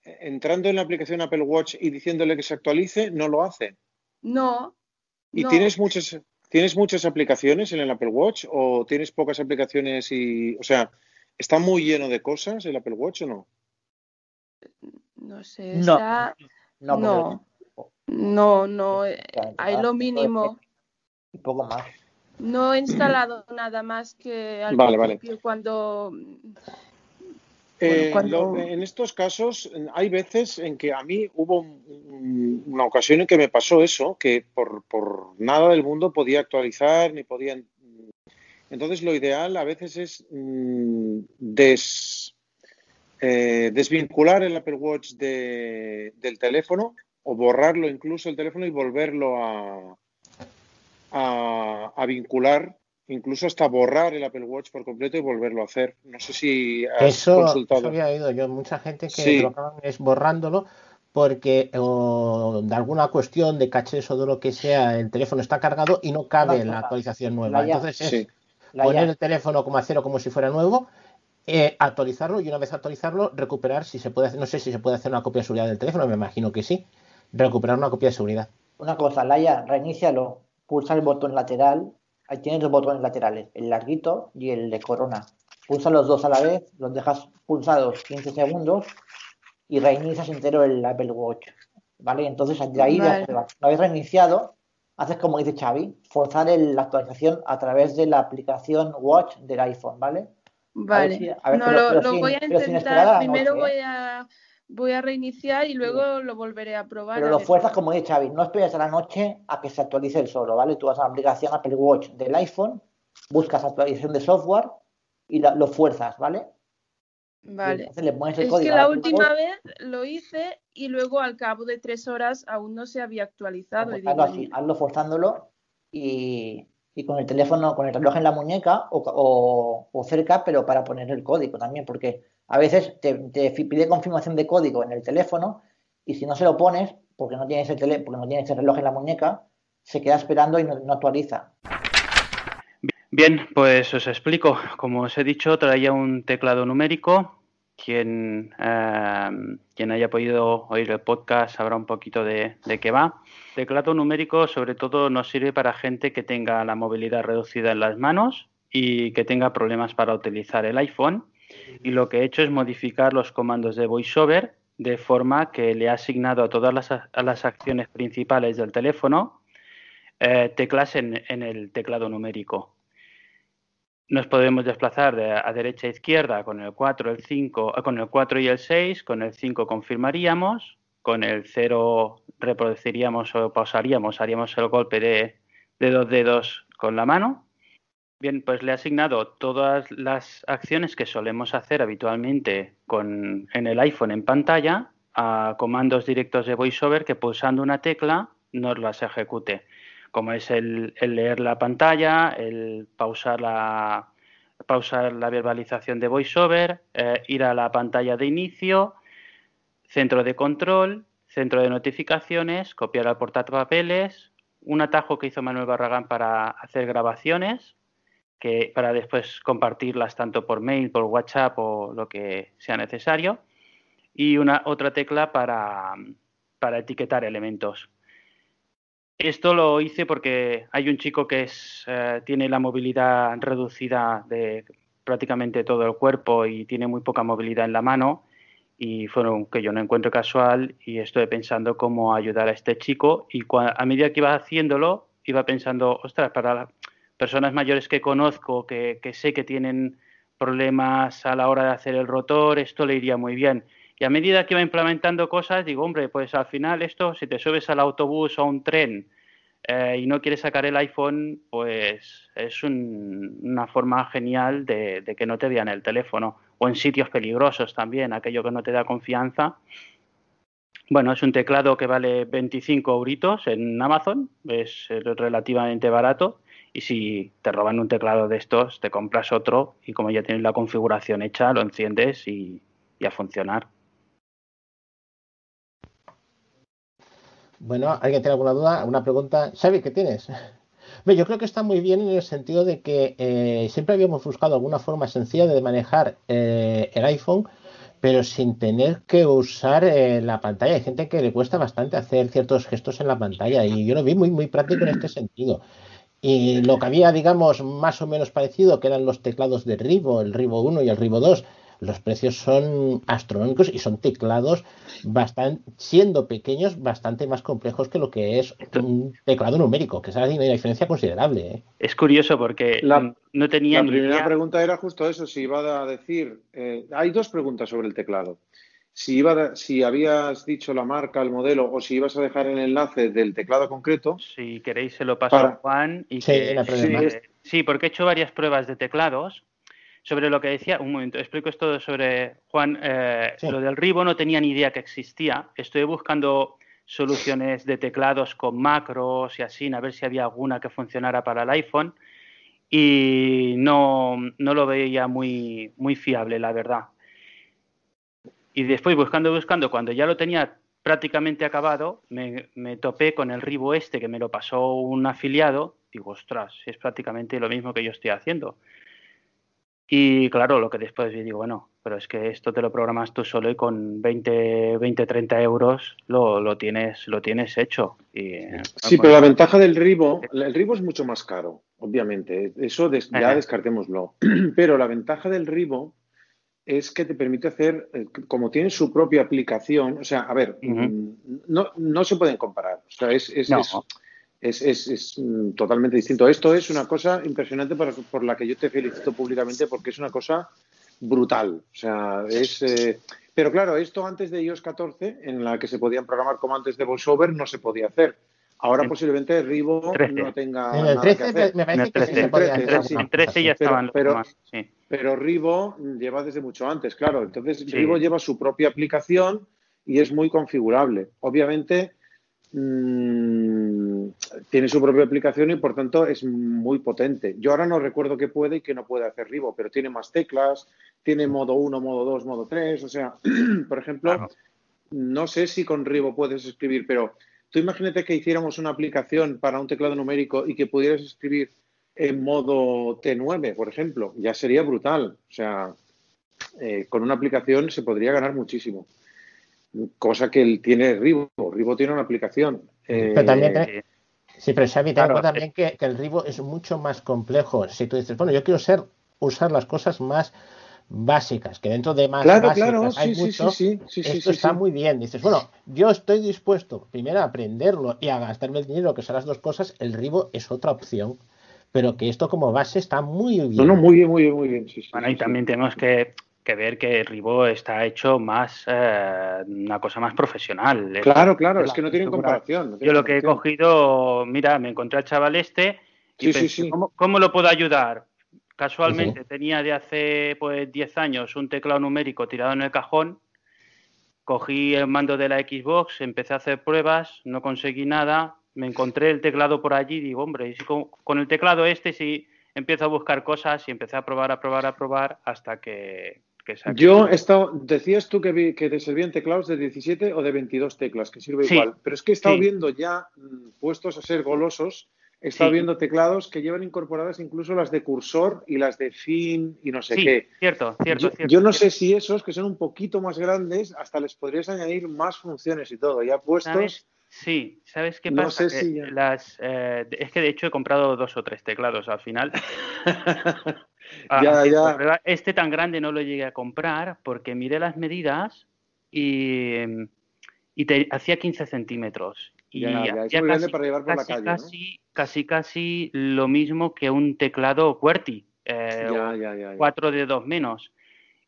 Entrando en la aplicación Apple Watch y diciéndole que se actualice, no lo hace. No, ¿Y no. tienes muchas, tienes muchas aplicaciones en el Apple Watch o tienes pocas aplicaciones y, o sea, está muy lleno de cosas el Apple Watch o no? No sé, No, está... no, No, no, no, eh, hay lo mínimo. un poco más. No he instalado nada más que al Vale, vale. cuando... Eh, lo- en estos casos hay veces en que a mí hubo un- una ocasión en que me pasó eso, que por, por nada del mundo podía actualizar ni podían. Entonces lo ideal a veces es mm, des- eh, desvincular el Apple Watch de- del teléfono o borrarlo incluso el teléfono y volverlo a, a, a vincular incluso hasta borrar el Apple Watch por completo y volverlo a hacer. No sé si has Eso, consultado. eso había oído yo. Mucha gente que Sí. lo acaban es borrándolo porque o de alguna cuestión de cachés o de lo que sea, el teléfono está cargado y no cabe la cosa, actualización nueva. Entonces es Sí. poner el teléfono como a cero, como si fuera nuevo, eh, actualizarlo y una vez actualizarlo, recuperar si se puede hacer, no sé si se puede hacer una copia de seguridad del teléfono, me imagino que sí, recuperar una copia de seguridad. una cosa, Laia, reinícialo, pulsa el botón lateral, ahí tienes dos botones laterales, el larguito y el de corona. Pulsa los dos a la vez, los dejas pulsados 15 segundos y reinicias entero el Apple Watch. ¿Vale? Entonces de ahí Vale. ya- una vez reiniciado, haces como dice Xavi, forzar el- la actualización a través de la aplicación Watch del iPhone, ¿vale? Vale. si- a ver, no, pero- lo, pero lo sin- voy a intentar. Primero noche, voy ¿eh? a voy a reiniciar y luego lo volveré a probar. Pero a lo ver. fuerzas como dice Xavi, no esperes a la noche a que se actualice el solo, ¿vale? Tú vas a la aplicación Apple Watch del iPhone, buscas actualización de software y la- lo fuerzas, ¿vale? Vale. le pones el Es código que la última Watch, vez lo hice y luego al cabo de tres horas aún no se había actualizado. pues Y digo, hazlo así, hazlo forzándolo y, y con el teléfono, con el reloj en la muñeca o, o- o cerca, pero para poner el código también, porque a veces te, pide confirmación de código en el teléfono y si no se lo pones, porque no tienes el, tele, porque no tienes el reloj en la muñeca, se queda esperando y no, no actualiza. Bien, pues os explico. Como os he dicho, traía un teclado numérico. Quien, eh, quien haya podido oír el podcast sabrá un poquito de, de qué va. Teclado numérico sobre todo nos sirve para gente que tenga la movilidad reducida en las manos y que tenga problemas para utilizar el iPhone. Y lo que he hecho es modificar los comandos de VoiceOver de forma que le he asignado a todas las, a las acciones principales del teléfono eh, teclas en el teclado numérico. Nos podemos desplazar de a derecha a izquierda con el 4, el 5, eh, con el 4 y el 6, con el 5 confirmaríamos, con el 0 reproduciríamos o pausaríamos, haríamos el golpe de, de dos dedos con la mano. Bien, pues le he asignado todas las acciones que solemos hacer habitualmente con, en el iPhone en pantalla a comandos directos de VoiceOver que pulsando una tecla nos las ejecute como es el, leer la pantalla, el pausar la, pausar la verbalización de VoiceOver, eh, ir a la pantalla de inicio, centro de control, centro de notificaciones, copiar al portapapeles, un atajo que hizo Manuel Barragán para hacer grabaciones, que para después compartirlas tanto por mail, por WhatsApp o lo que sea necesario, y una otra tecla para, para etiquetar elementos. Esto lo hice porque hay un chico que es, eh, tiene la movilidad reducida de prácticamente todo el cuerpo y tiene muy poca movilidad en la mano y fue un que yo no encuentro casual y estoy pensando cómo ayudar a este chico y a medida que iba haciéndolo iba pensando, ostras, para las personas mayores que conozco, que, que sé que tienen problemas a la hora de hacer el rotor, esto le iría muy bien. Y a medida que iba implementando cosas, digo, hombre, pues al final esto, si te subes al autobús o a un tren eh, y no quieres sacar el iPhone, pues es un- una forma genial de, que no te vean el teléfono. O en sitios peligrosos también, aquello que no te da confianza. Bueno, es un teclado que vale 25 euritos en Amazon, es relativamente barato. Y si te roban un teclado de estos, te compras otro y como ya tienes la configuración hecha, lo enciendes y, y a funcionar. Bueno, ¿alguien tiene alguna duda, alguna pregunta? Xavi, ¿qué tienes? Yo creo que está muy bien en el sentido de que eh, siempre habíamos buscado alguna forma sencilla de manejar eh, el iPhone, pero sin tener que usar eh, la pantalla. Hay gente que le cuesta bastante hacer ciertos gestos en la pantalla y yo lo vi muy, muy práctico en este sentido. Y lo que había, digamos, más o menos parecido, que eran los teclados de Rivo, el Rivo 1 y el Rivo 2, los precios son astronómicos y son teclados bastante, siendo pequeños, bastante más complejos que lo que es un teclado numérico, que es una diferencia considerable. ¿eh? Es curioso porque La- no tenía La ni primera idea. pregunta era justo eso, si iba a decir, eh, hay dos preguntas sobre el teclado. Si, iba a- si habías dicho la marca, el modelo, o si ibas a dejar el enlace del teclado concreto. Si queréis se lo paso Para- a Juan y Sí, que sí, sí, porque he hecho varias pruebas de teclados sobre lo que decía. Un momento, explico esto sobre Juan. eh, Sí. Lo del Ribo no tenía ni idea que existía. Estoy buscando soluciones de teclados con macros y así, a ver si había alguna que funcionara para el iPhone. y no, no lo veía muy, muy fiable, la verdad. Y después buscando, buscando, cuando ya lo tenía prácticamente acabado, me, me topé con el ribo este que me lo pasó un afiliado. Digo, ostras, es prácticamente lo mismo que yo estoy haciendo. Y claro, lo que después digo, bueno, pero es que esto te lo programas tú solo y con 20, 20 30 euros lo, lo, tienes, lo tienes hecho. Y, sí, pero la ventaja del Ribo, el Ribo es mucho más caro, obviamente, eso des, ya descartémoslo. Pero la ventaja del Ribo es que te permite hacer, eh, como tiene su propia aplicación, o sea, a ver, uh -huh. no, no se pueden comparar, o sea, es, es, no. es es, es, es, mm, totalmente distinto. Esto es una cosa impresionante por, por, la que yo te felicito públicamente porque es una cosa brutal. O sea, es. Eh, pero claro, esto antes de iOS 14, en la que se podían programar como antes de VoiceOver, no se podía hacer. Ahora posiblemente Rivo 13. no tenga. En el 13 me parece que 13, se podía en 13, en 13 ya estaban pero, los demás, sí. pero Rivo lleva desde mucho antes, claro. Entonces, sí. Rivo lleva su propia aplicación y es muy configurable. Obviamente mmm, tiene su propia aplicación y por tanto es muy potente. Yo ahora no recuerdo qué puede y qué no puede hacer Rivo, pero tiene más teclas, tiene modo 1, modo 2, modo 3. O sea, por ejemplo, claro. no sé si con Rivo puedes escribir, pero tú imagínate que hiciéramos una aplicación para un teclado numérico y que pudieras escribir en modo T9, por ejemplo, ya sería brutal. O sea, eh, con una aplicación se podría ganar muchísimo cosa que él tiene Rivo. Rivo tiene una aplicación. Eh, pero también, eh, sí, pero Xavi, claro, tengo también que, que, el Rivo es mucho más complejo. Si tú dices, bueno, yo quiero ser, usar las cosas más básicas, que dentro de más claro, básicas claro, hay sí, mucho, sí, sí, esto está muy bien. Dices, bueno, yo estoy dispuesto primero a aprenderlo y a gastarme el dinero, que son las dos cosas. El Rivo es otra opción pero que esto como base está muy bien. No, no, muy bien, muy bien, muy bien. Sí, sí, bueno, y también tenemos que que ver que Ribo está hecho más eh, una cosa más profesional. Claro, claro, es que no tienen comparación. No tiene Yo lo que he cogido, mira, me encontré al chaval este y sí, pensé, sí, sí. ¿cómo, ¿cómo, lo puedo ayudar? Casualmente uh -huh. tenía de hace pues 10 años un teclado numérico tirado en el cajón, cogí el mando de la Xbox, empecé a hacer pruebas, no conseguí nada, me encontré el teclado por allí y digo, hombre, y si con, con el teclado este sí empiezo a buscar cosas y empecé a probar, a probar, a probar hasta que, yo he estado, decías tú que, vi, que te servían teclados de 17 o de 22 teclas, que sirve sí, igual, pero es que he estado sí. viendo ya mm, puestos a ser golosos, he estado sí. viendo teclados que llevan incorporadas incluso las de cursor y las de fin y no sé qué. Cierto, cierto, yo, cierto. Yo no cierto. sé si esos que son un poquito más grandes, hasta les podrías añadir más funciones y todo, ya puestos. ¿Sabes? Sí, ¿sabes qué no pasa? Sé si ya... las, eh, es que de hecho he comprado dos o tres teclados al final. ya, ya. Este tan grande no lo llegué a comprar porque miré las medidas y, y te, hacía 15 centímetros. Y ya, ya. Es muy grande para llevar por casi, la calle. Casi, ¿no? casi, casi lo mismo que un teclado QWERTY. Eh, ya, ya, ya, cuatro dedos menos.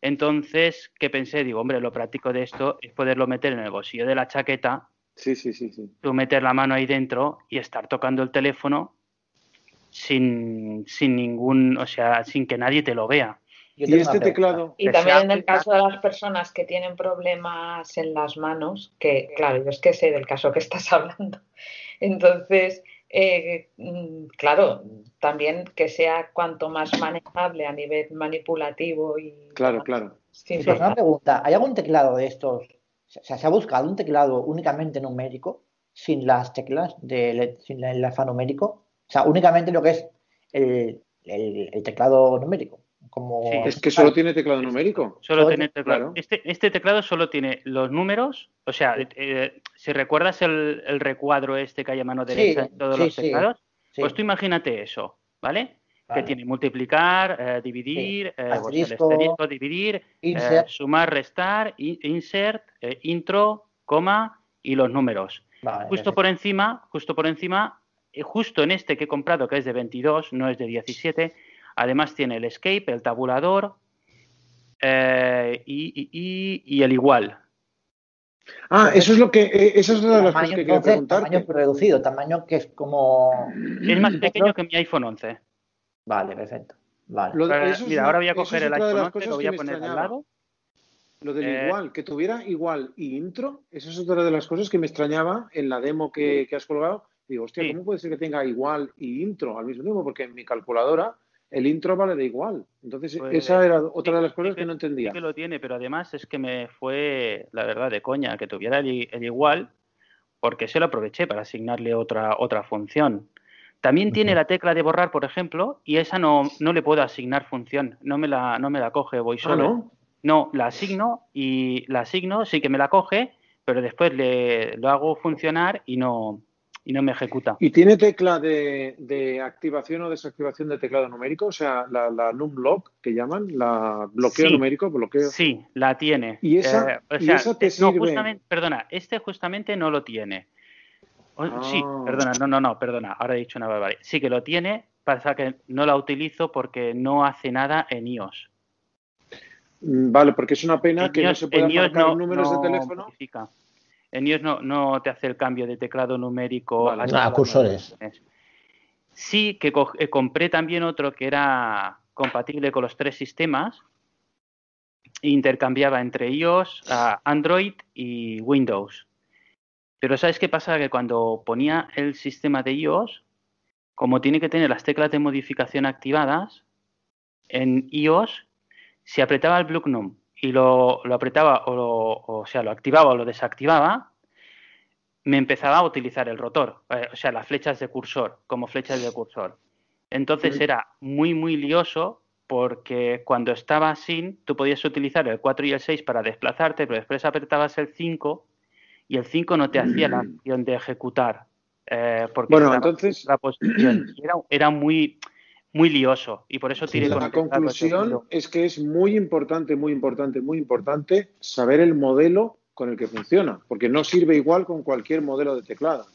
Entonces, ¿qué pensé? Digo, hombre, lo práctico de esto es poderlo meter en el bolsillo de la chaqueta. Sí, sí, sí, sí. Tú meter la mano ahí dentro y estar tocando el teléfono sin, sin ningún, o sea, sin que nadie te lo vea. y este teclado. Y también en el caso de las personas que tienen problemas en las manos, que claro, yo es que sé del caso que estás hablando. Entonces, eh, claro, también que sea cuanto más manejable a nivel manipulativo y. Claro, claro. Sí, pues una pregunta: ¿hay algún teclado de estos? O sea, ¿se ha buscado un teclado únicamente numérico, sin las teclas, de, sin el alfanumérico? O sea, únicamente lo que es el, el, el teclado numérico. Como... Sí, es que solo tiene teclado numérico. Solo tiene teclado. Claro. Este, este, teclado solo tiene los números, o sea, eh, si recuerdas el, el, recuadro este que hay a mano derecha sí, en todos sí, los teclados, sí, pues tú imagínate eso, ¿vale? Vale. que tiene multiplicar, eh, dividir, sí. eh, pues el asterisco, dividir, eh, sumar, restar, insert, eh, intro, coma y los números. Vale, justo perfecto. por encima, justo por encima, justo en este que he comprado, que es de 22, no es de 17, además tiene el escape, el tabulador eh, y, y, y, el igual. Ah, eso es lo que, eh, esa es una de las cosas que quería preguntar. Tamaño reducido, tamaño que es como... Es más pequeño que mi iPhone 11. Vale, perfecto. Vale. Lo de, Mira, una, ahora voy a coger el iPhone las 11, lo voy a poner al lado. Lo del Eh, igual, que tuviera igual y intro, esa es otra de las cosas que me extrañaba en la demo que, que has colgado. Digo, hostia, Sí. ¿cómo puede ser que tenga igual y intro al mismo tiempo? Porque en mi calculadora el intro vale de igual. Entonces, Pues, esa era otra sí, de las cosas sí que no entendía. Sí que lo tiene, pero además es que me fue, la verdad, de coña que tuviera el, el igual, porque se lo aproveché para asignarle otra, otra función. También tiene la tecla de borrar, por ejemplo, y esa no, no le puedo asignar función, no me la, no me la coge VoiceOver. Ah, ¿no? No, la asigno y la asigno, sí que me la coge, pero después le, lo hago funcionar y no, y no me ejecuta. ¿Y tiene tecla de, de activación o desactivación de teclado numérico? O sea, la, la numlock que llaman, la bloqueo Sí. numérico, bloqueo. Sí, la tiene. ¿Y esa- Eh, o y esa te eh, no, sirve? justamente, perdona, este justamente no lo tiene. O- Sí, Ah. perdona, no, no, no, perdona, ahora he dicho una barbaridad. Sí que lo tiene, pasa que no la utilizo porque no hace nada en iOS. Mm, Vale, porque es una pena En que no se pueda en iOS marcar no- números no de teléfono. modifica. En iOS no, no te hace el cambio de teclado numérico. Vale. a Ah, cursores. Sí, que co- eh, compré también otro que era compatible con los tres sistemas. Intercambiaba entre iOS, a Android y Windows. Pero ¿sabes qué pasa? Que cuando ponía el sistema de iOS, como tiene que tener las teclas de modificación activadas, en iOS, si apretaba el Blue Gnome y lo, lo apretaba o, lo- o sea, lo activaba o lo desactivaba, me empezaba a utilizar el rotor, eh, o sea, las flechas de cursor, como flechas de cursor. Entonces era muy, muy lioso porque cuando estaba sin, tú podías utilizar el 4 y el 6 para desplazarte, pero después apretabas el 5 y el 5 no te hacía la acción de ejecutar. eh, porque Bueno, entonces- otra posición. Era, era muy, muy lioso y por eso tiré La conclusión es que es muy importante, muy importante, muy importante saber el modelo con el que funciona, porque no sirve igual con cualquier modelo de teclado.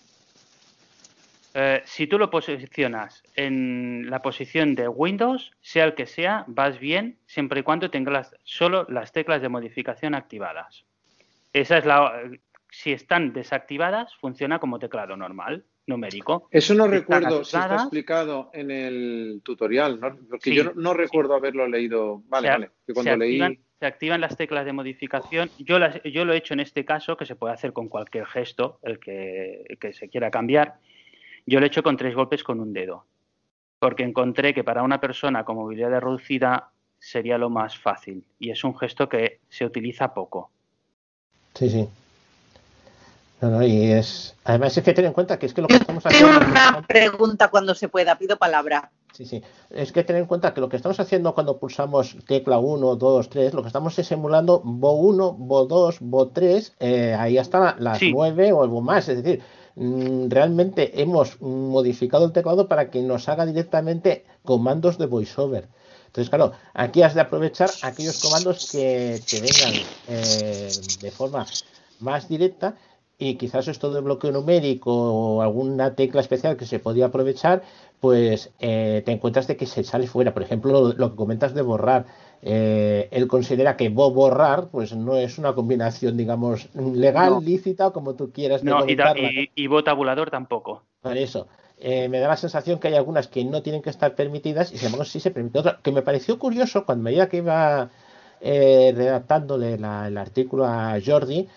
Eh, si tú lo posicionas en la posición de Windows, sea el que sea, vas bien siempre y cuando tengas solo las teclas de modificación activadas. Esa es la. Si están desactivadas, funciona como teclado normal, numérico. Eso no Si recuerdo si está explicado en el tutorial, ¿no? porque Sí, yo no, recuerdo haberlo leído. Vale, se, vale. Que se cuando leí. activan, se activan las teclas de modificación. Yo, las- yo lo he hecho en este caso, que se puede hacer con cualquier gesto, el que, el que se quiera cambiar. Yo lo he hecho con tres golpes con un dedo, porque encontré que para una persona con movilidad reducida sería lo más fácil y es un gesto que se utiliza poco. Sí, sí. No, no, y es. Además, es que ten en cuenta que es que lo que estamos Tengo haciendo. una pregunta cuando se pueda, pido palabra. Sí, sí. Es que tener en cuenta que lo que estamos haciendo cuando pulsamos tecla 1, 2, 3, lo que estamos es emulando Bo1, Bo2, Bo3, eh, ahí hasta las Sí. 9 o algo más. Es decir, mm, realmente hemos modificado el teclado para que nos haga directamente comandos de voiceover. Entonces, claro, aquí has de aprovechar aquellos comandos que te vengan eh, de forma más directa y quizás esto de bloqueo numérico o alguna tecla especial que se podía aprovechar, pues eh, te encuentras de que se sale fuera. Por ejemplo, lo, lo que comentas de borrar. Eh, él considera que bo borrar pues no es una combinación, digamos, legal, No. lícita o como tú quieras No, y, y, y votabulador tampoco. Por eso, eh, me da la sensación que hay algunas que no tienen que estar permitidas y sin embargo sí se permite otra. Que me pareció curioso cuando medida que iba eh, redactándole la- el artículo a Jordi,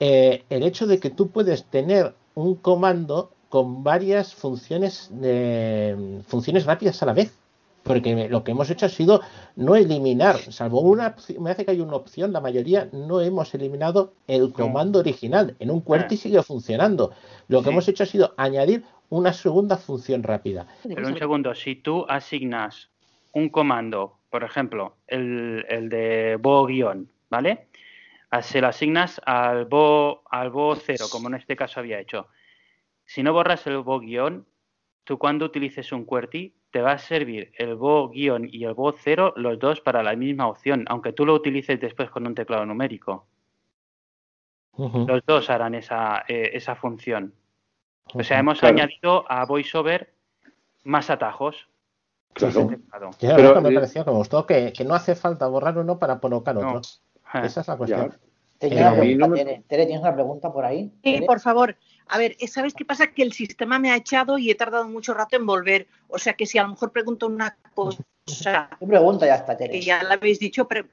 eh, el hecho de que tú puedes tener un comando con varias funciones, de, funciones rápidas a la vez. Porque lo que hemos hecho ha sido no eliminar, salvo una, me hace que hay una opción, la mayoría no hemos eliminado el comando original. En un QWERTY sigue funcionando. Lo que Sí. hemos hecho ha sido añadir una segunda función rápida. Pero un segundo, si tú asignas un comando, por ejemplo, el, el de bo guion, ¿vale? A- Se lo asignas al bo, al bo cero, como en este caso había hecho. Si no borras el bo guion, tú cuando utilices un QWERTY te va a servir el bo guion y el bo cero, los dos para la misma opción, aunque tú lo utilices después con un teclado numérico. Los dos harán esa, eh, esa función. O sea, hemos Claro. añadido a VoiceOver más atajos. Claro. Pero, me eh, pareció que me gustó que, que no hace falta borrar uno para colocar otro. Esa es la cuestión. Eh, no me- Tere. Tere, ¿tienes una pregunta por ahí? Sí, Tere? por favor. A ver, eh, ¿sabes qué pasa? Que el sistema me ha echado y he tardado mucho rato en volver. O sea que si a lo mejor pregunto una cosa ¿Qué pregunta ya está, Tere? que ya la habéis dicho, pero-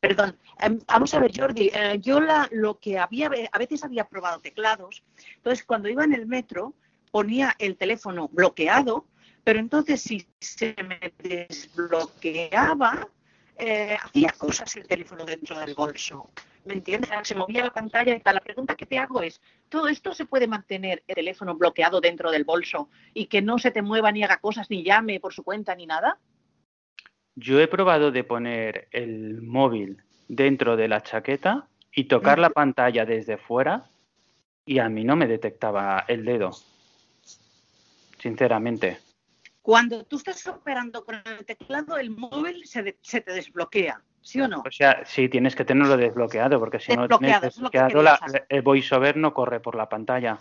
perdón. Em, vamos a ver, Jordi, eh, yo la, lo que había, a veces había probado teclados. Entonces, cuando iba en el metro, ponía el teléfono bloqueado, pero entonces si se me desbloqueaba, eh, hacía cosas el teléfono dentro del bolso. ¿Me entiendes? Se movía la pantalla y tal. La pregunta que te hago es, ¿todo esto se puede mantener el teléfono bloqueado dentro del bolso y que no se te mueva ni haga cosas ni llame por su cuenta ni nada? Yo he probado de poner el móvil dentro de la chaqueta y tocar la pantalla desde fuera y a mí no me detectaba el dedo. Sinceramente. Cuando tú estás operando con el teclado, el móvil se, de- se te desbloquea, ¿sí o no? O sea, sí, tienes que tenerlo desbloqueado porque si no tienes que desbloqueado, la- el voiceover no corre por la pantalla.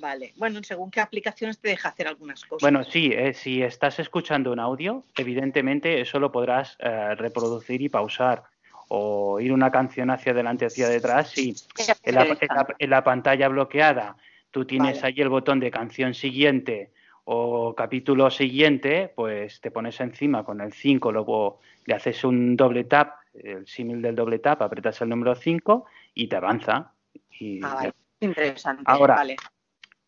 Vale. Bueno, según qué aplicaciones te deja hacer algunas cosas. Bueno, sí, eh, si estás escuchando un audio, evidentemente eso lo podrás eh, reproducir y pausar. O ir una canción hacia adelante, hacia detrás, sí. En la, en la- en la pantalla bloqueada, tú tienes ahí el botón de canción siguiente o capítulo siguiente, pues te pones encima con el 5, luego le haces un doble tap, el símil del doble tap, apretas el número 5 y te avanza. Y Ah, vale. Interesante. Ahora, vale.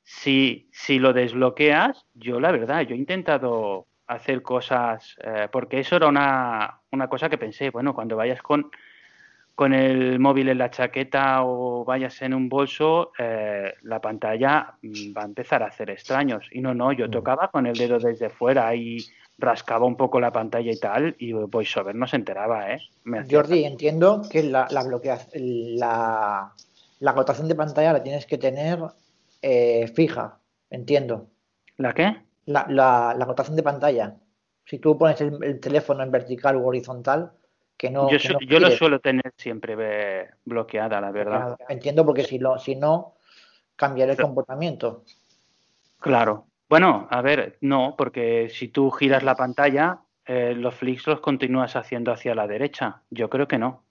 si, si lo desbloqueas, yo la verdad, yo he intentado hacer cosas, eh, porque eso era una, una cosa que pensé, bueno, cuando vayas con, con el móvil en la chaqueta o vayas en un bolso, eh, la pantalla mm, va a empezar a hacer extraños. Y no, no, yo tocaba con el dedo desde fuera y rascaba un poco la pantalla y tal, y VoiceOver no se enteraba, ¿eh? Me Jordi, entiendo que la, la la, la acotación de pantalla la tienes que tener eh, fija, entiendo. ¿La qué? La, la, la acotación de pantalla. Si tú pones el, el teléfono en vertical u horizontal, que no. yo que su- no yo lo suelo tener siempre bloqueada, la verdad. Entiendo porque si, lo, si no, cambiará el comportamiento. Claro. Bueno, a ver, no, porque si tú giras la pantalla, eh, los flicks los continúas haciendo hacia la derecha. Yo creo que no.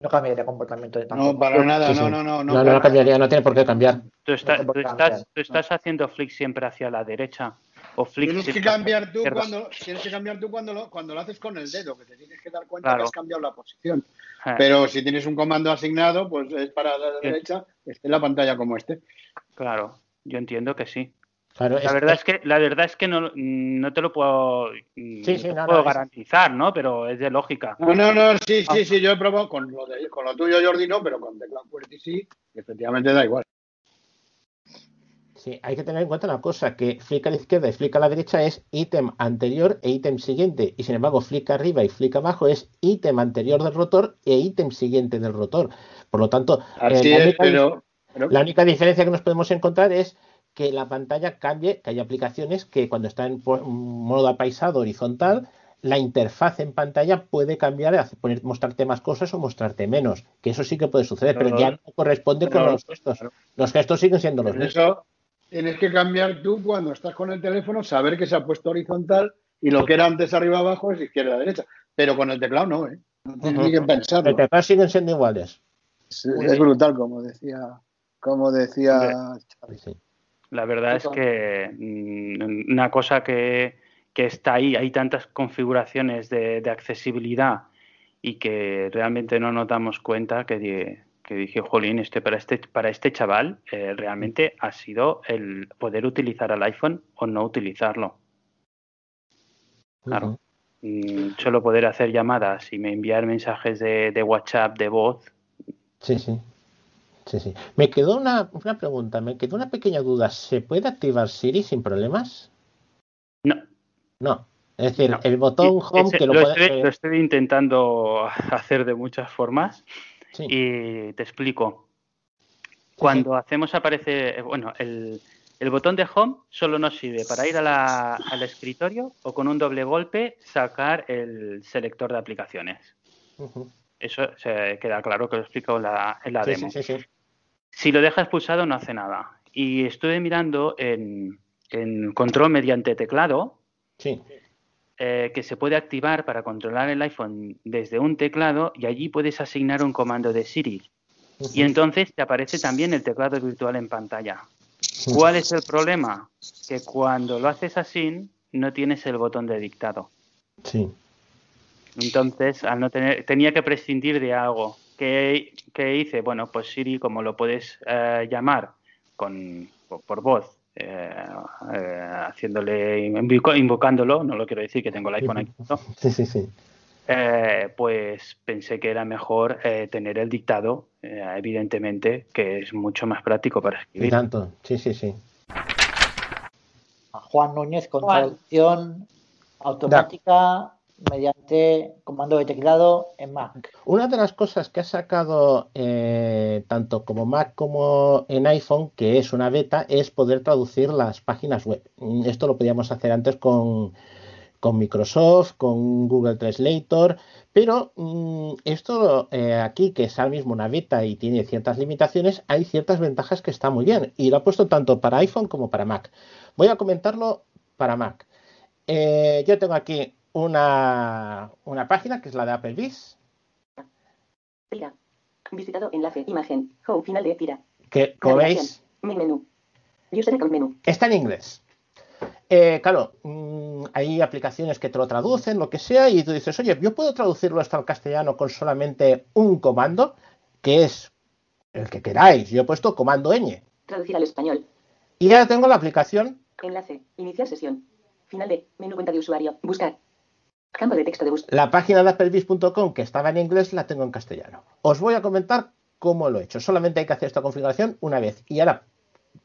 No cambiaría el comportamiento de tampoco. No, para nada, Sí, no, sí. no, no. No, no, no cambiaría, no tiene por qué cambiar. Tú, estás, No tú estás, cambiar. tú estás haciendo flicks siempre hacia la derecha. O Tienes que cambiar tú izquierda. cuando tienes que cambiar tú cuando lo, cuando lo haces con el dedo, que te tienes que dar cuenta Claro. que has cambiado la posición. Eh, Pero si tienes un comando asignado, pues es para la Sí. derecha, esté la pantalla como este. Claro, yo entiendo que sí. Claro, La es- verdad es- que la verdad es que no, no te lo puedo, Sí, no sí, te no, puedo no, es- garantizar, ¿no? Pero es de lógica. No, no, no, sí, Ah. sí, sí, yo he probado con lo, de- con lo tuyo, Jordi, no, pero con teclado QWERTY sí, y efectivamente da igual. Sí, hay que tener en cuenta una cosa, que flick a la izquierda y flick a la derecha es ítem anterior e ítem siguiente, y sin embargo flick arriba y flick abajo es ítem anterior del rotor e ítem siguiente del rotor. Por lo tanto, Así eh, la, es, única, pero, pero- la única diferencia que nos podemos encontrar es que la pantalla cambie, que hay aplicaciones que cuando está en modo apaisado horizontal, la interfaz en pantalla puede cambiar, poner, mostrarte más cosas o mostrarte menos, que eso sí que puede suceder, pero Pero- ya no corresponde con los gestos. Los gestos siguen siendo los mismos. eso tienes que cambiar tú cuando estás con el teléfono, saber que se ha puesto horizontal y lo que era antes arriba abajo es izquierda derecha. Pero con el teclado no, ¿eh? No tienes ni que pensarlo. Los teclados siguen siendo iguales. Es, es brutal, como decía, como decía. La verdad es que mm, una cosa que, que está ahí, hay tantas configuraciones de, de accesibilidad y que realmente no nos damos cuenta que, que dije, jolín, este, para, este, para este chaval eh, realmente ha sido el poder utilizar el iPhone o no utilizarlo. Claro. Mm, solo poder hacer llamadas y me enviar mensajes de, de WhatsApp, de voz. Sí, sí. Sí, sí. Me quedó una, una pregunta, me quedó una pequeña duda. ¿Se puede activar Siri sin problemas? No. No. Es decir, el botón home Ese- que lo, lo, puede- estoy, lo estoy intentando hacer de muchas formas y te explico. Cuando hacemos aparece, eh, bueno, el, el botón de home solo nos sirve para ir a la- al escritorio o con un doble golpe sacar el selector de aplicaciones. Eso se queda claro que lo explico en la, en la Sí, demo. sí, sí, sí. Si lo dejas pulsado no hace nada. Y estuve mirando en, en control mediante teclado Sí. Eh, que se puede activar para controlar el iPhone desde un teclado y allí puedes asignar un comando de Siri. Y entonces te aparece también el teclado virtual en pantalla. ¿Cuál es el problema? Que cuando lo haces así no tienes el botón de dictado. Sí. Entonces, al no tener, tenía que prescindir de algo. ¿Qué, qué hice? Bueno, pues Siri, como lo puedes eh, llamar con, por, por voz, eh, eh, haciéndole, invocándolo, no lo quiero decir que tengo el iPhone aquí, ¿no? Sí, sí, sí. Eh, pues pensé que era mejor eh, tener el dictado, eh, evidentemente, que es mucho más práctico para Y escribir. tanto. Sí, sí, sí. Juan Núñez con traducción automática mediante comando de teclado en Mac. Una de las cosas que ha sacado eh, tanto como Mac como en iPhone, que es una beta, es poder traducir las páginas web. Mm, Esto lo podíamos hacer antes con, con Microsoft, con Google Translator, pero mm, esto eh, aquí, que es ahora mismo una beta y tiene ciertas limitaciones, hay ciertas ventajas que está muy bien. Y lo ha puesto tanto para iPhone como para Mac. Voy a comentarlo para Mac. Eh, yo tengo aquí una, una página que es la de Applebee's. Tira. Visitado enlace. Imagen. Home. Final de tira. que como veis Mi menú. User menú. está en inglés. Eh, claro, mm, hay aplicaciones que te lo traducen, lo que sea, y tú dices, oye, yo puedo traducirlo hasta el castellano con solamente un comando, que es el que queráis. Yo he puesto comando ñ. Traducir al español. Y ya tengo la aplicación. Enlace. Iniciar sesión. Final de. Menú cuenta de usuario. Buscar. La página de applebee's.com que estaba en inglés la tengo en castellano. Os voy a comentar cómo lo he hecho. Solamente hay que hacer esta configuración una vez. Y ahora,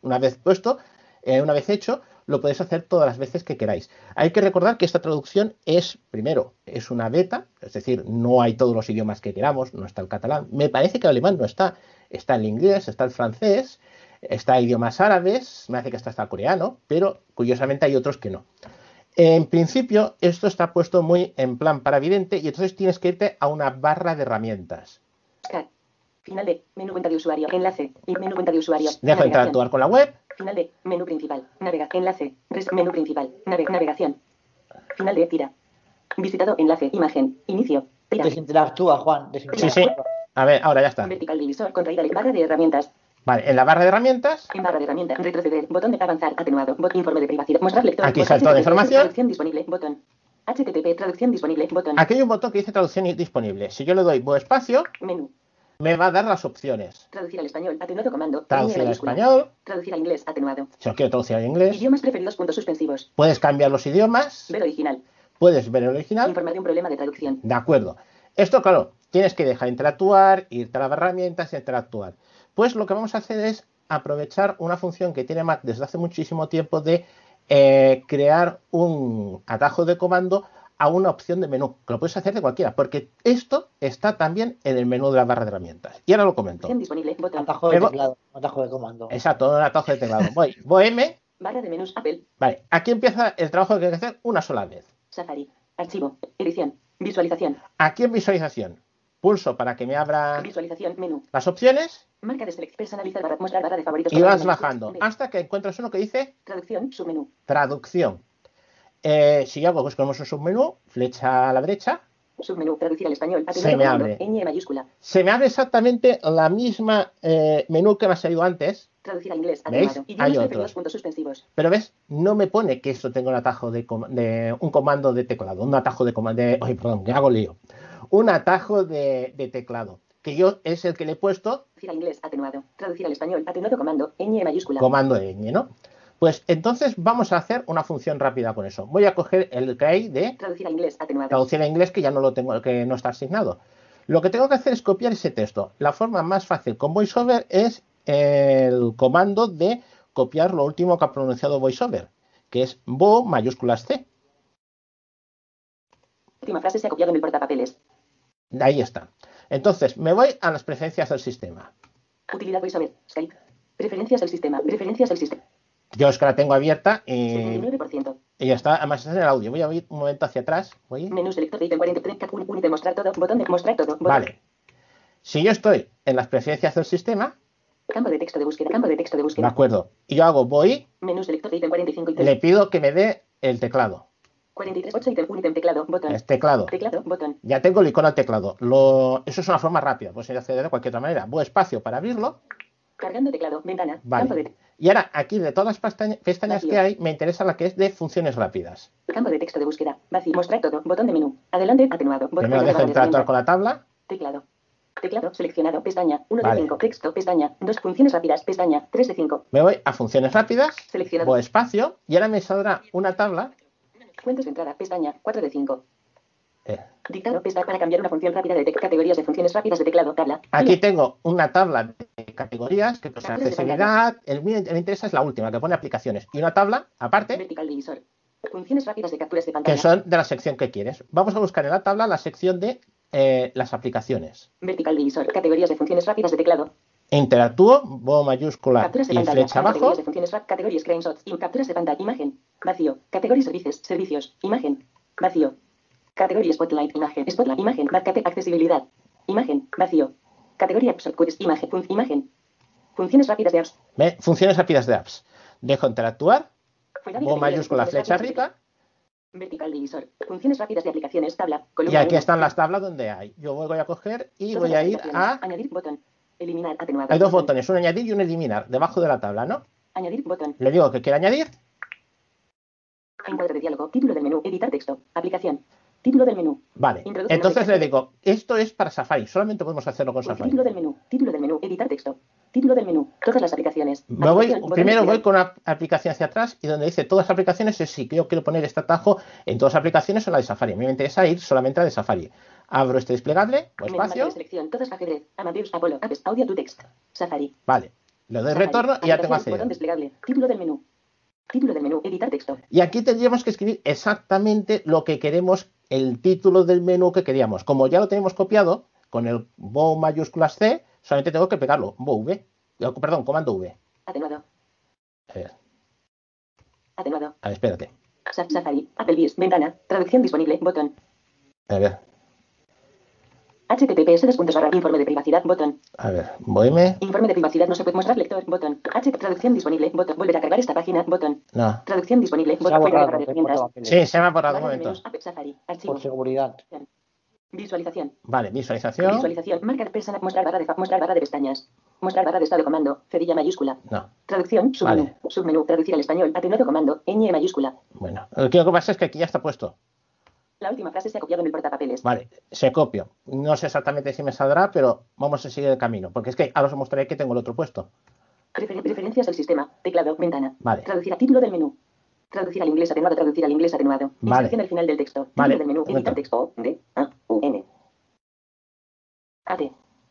una vez puesto, eh, una vez hecho, lo podéis hacer todas las veces que queráis. Hay que recordar que esta traducción es, primero, es una beta, es decir, no hay todos los idiomas que queramos, no está el catalán. Me parece que el alemán no está. Está el inglés, está el francés, está idiomas árabes, me hace que está hasta el coreano, pero curiosamente hay otros que no. En principio, esto está puesto muy en plan para vidente y entonces tienes que irte a una barra de herramientas. Buscar. Final de. Menú cuenta de usuario. Enlace. Menú cuenta de usuario. Dejo de Navegación. interactuar con la web. Final de. Menú principal. Navega. Enlace. Res- menú principal. Nave- navegación. Final de tira. Visitado enlace. Imagen. Inicio. Tira. Desinteractúa, Juan. Sí, Desinteractúa. sí. A ver, ahora ya está. Vertical divisor. Contraída barra de herramientas. Vale, en la barra de herramientas, En barra de herramientas. Retroceder. Botón de avanzar. Atenuado. Bot informe de privacidad. Mostrar lector. Aquí la HTTP, información. Traducción disponible. Botón. HTTP. Traducción disponible. Botón. aquí hay un botón que dice traducción disponible. Si yo le doy voz espacio, Menú. me va a dar las opciones. Traducir al español. Atenuado comando. Traducir al español. Traducir a inglés. Atenuado. Si lo quiero traducir al inglés, Idiomas preferidos. Puntos suspensivos. puedes cambiar los idiomas, Ver original. puedes ver el original. Informar de un problema de traducción. De acuerdo. Esto, claro, tienes que dejar interactuar, irte a las herramientas y interactuar. Pues lo que vamos a hacer es aprovechar una función que tiene Mac desde hace muchísimo tiempo de eh, crear un atajo de comando a una opción de menú, que lo puedes hacer de cualquiera, porque esto está también en el menú de la barra de herramientas. Y ahora lo comento. Atajo de Pero- teclado. Atajo de comando. Exacto, un atajo de teclado. Voy, voy M, Barra de menús. Apple. vale, aquí empieza el trabajo que hay que hacer una sola vez. Safari. Archivo. Edición. Visualización. Aquí en visualización, pulso para que me abra Visualización. Menú. las opciones Marca de select. Personalizar barra. Mostrar barra de favoritos. y vas bajando hasta que encuentras uno que dice Traducción. Submenú. traducción. Eh, si yo hago, pues ponemos un submenú, flecha a la derecha, Submenú. Traducir al español. Se me abre. Ñ mayúscula. se me abre exactamente la misma eh, menú que me ha salido antes, Traducir a inglés. ¿Veis? Atenuado. Hay otros. Puntos suspensivos. pero ves, no me pone que esto tenga un atajo de, com- de- un comando de teclado, un atajo de comando de, ay, perdón, que hago lío, un atajo de, de teclado, que yo es el que le he puesto Traducir a inglés. Atenuado. Traducir al español. Atenuado comando. Ñ mayúscula. comando ñ, ¿no? Pues entonces vamos a hacer una función rápida con eso. Voy a coger el que hay de Traducir a inglés. Atenuado. traducir a inglés que ya no lo tengo, que no está asignado. Lo que tengo que hacer es copiar ese texto. La forma más fácil con VoiceOver es el comando de copiar lo último que ha pronunciado VoiceOver, que es vo mayúsculas C. Última frase se ha copiado en el portapapeles. Ahí está. Entonces, me voy a las preferencias del sistema. Utilidad VoiceOver. Skype. Preferencias del sistema. Preferencias del sistema. Yo es que la tengo abierta y, 79%. y ya está. Además, está en el audio. Voy a ir un momento hacia atrás. Voy. Menú selector de ítem 43. Cap un de mostrar todo. Botón de mostrar todo. Botón. Vale. Si yo estoy en las preferencias del sistema, Campo de texto de búsqueda. Campo de texto de de búsqueda. acuerdo, y yo hago voy, Menú selector de ítem 45 y 3. le pido que me dé el teclado. 43. 8 ítem. Un ítem teclado. Botón. Es teclado. Teclado. Botón. Ya tengo el icono al teclado. Lo... Eso es una forma rápida. Pues acceder de cualquier otra manera. Voy espacio para abrirlo. Cargando teclado. Ventana. Campo Vale. de, Y ahora, aquí de todas las pestaña- pestañas Vacío. que hay, me interesa la que es de funciones rápidas. campo de texto de búsqueda. Vacío. Mostrar todo. Botón de menú. Adelante. Atenuado. Botón Primero de dejo interactuar con la tabla. Teclado. Teclado seleccionado. Pestaña. 1 Vale. de 5. Texto. Pestaña. Dos funciones rápidas. Pestaña. 3 de 5. Me voy a funciones rápidas, Seleccionado. voy espacio y ahora me saldrá una tabla. Fuentes de entrada. Pestaña. 4 de 5. Eh, Dictado. Pestaña. Para cambiar una función rápida de categorías de funciones rápidas de teclado. Tabla. Aquí tengo una tabla de categorías que de accesibilidad. El mío me interesa es la última, que pone aplicaciones. Y una tabla aparte Vertical divisor. Funciones rápidas de capturas de pantalla. que son de la sección que quieres. Vamos a buscar en la tabla la sección de eh, las aplicaciones. Vertical divisor. Categorías de funciones rápidas de teclado. Interactúo, bo mayúscula Capturas de y pantalla. flecha abajo. Categorías de funciones rápidas. Categorías screenshots. Y capturas de pantalla. Imagen. Vacío. Categorías servicios. Servicios. Imagen. Vacío. Categoría Spotlight. Imagen. Spotlight. Imagen. Marcate. Accesibilidad. Imagen. Vacío. Categoría Shortcuts. Imagen. fun- imagen. Funciones rápidas de apps. ¿Ve? Funciones rápidas de apps. Dejo interactuar, bo mayúscula flecha arriba. Vertical divisor. Funciones rápidas de aplicaciones. Tabla. Y Columna aquí uno. están las tablas donde hay. Yo voy a coger y voy a ir a. Añadir botón. Eliminar. Atenuado. Hay dos botones, un añadir y un eliminar, debajo de la tabla, ¿no? Añadir botón. Le digo que quiere añadir. Encuadre de diálogo. Título del menú. Editar texto. Aplicación. Título del menú. Vale. Introduce Entonces le digo, esto es para Safari, solamente podemos hacerlo con Safari. Título del menú. Título del menú. Editar texto. Título del menú. Todas las aplicaciones. Me voy, primero voy con una aplicación hacia atrás y donde dice todas las aplicaciones es que yo quiero poner este atajo en todas las aplicaciones o la de Safari. A mí me interesa ir solamente a la de Safari. Abro este desplegable, o espacio, de selección. Todas ajedrez. Amadeus. Apolo. Apps. Audio to text. Safari. vale. Le doy Safari. retorno y ya tengo. Botón desplegable. Título del menú. Título del menú. Editar texto. Y aquí tendríamos que escribir exactamente lo que queremos, el título del menú que queríamos. Como ya lo tenemos copiado, con el bo mayúsculas C, solamente tengo que pegarlo, bo V, eh, perdón, comando V. Atenuado. A ver, Atenuado. a ver, espérate. Sa- Safari. Applebee's. Ventana. Traducción disponible. Botón. A ver, HTTPS dos puntos barra informe de privacidad. Botón. a ver, voyme. Informe de privacidad no se puede mostrar lector. Botón. H traducción disponible. Botón. Volver a cargar esta página. Botón. No. Traducción disponible. Se ha Botón. De borrado, de se ha borrado papeles. Sí, se me ha borrado un de momento. Safari. Archivo. Por seguridad. Visualización. Vale, visualización. Visualización. Marca de persona. Mostrar barra de, fa- mostrar barra de pestañas. Mostrar barra de estado comando. Cerilla mayúscula. No, Traducción. Submenú. Vale. Submenú. Traducir al español. Atenuado comando. ñ mayúscula. bueno. Lo que pasa es que aquí ya está puesto. La última frase se ha copiado en el portapapeles. Vale, se copio. No sé exactamente si me saldrá, pero vamos a seguir el camino. Porque es que ahora os mostraré que tengo el otro puesto. Prefer- preferencias del sistema. Teclado. Ventana. Vale. Traducir a título del menú. Traducir al inglés atenuado. Traducir al inglés atenuado. Vale. Inserción al final del texto. Título Vale, del menú. Editar texto. D, A, U, N. AT.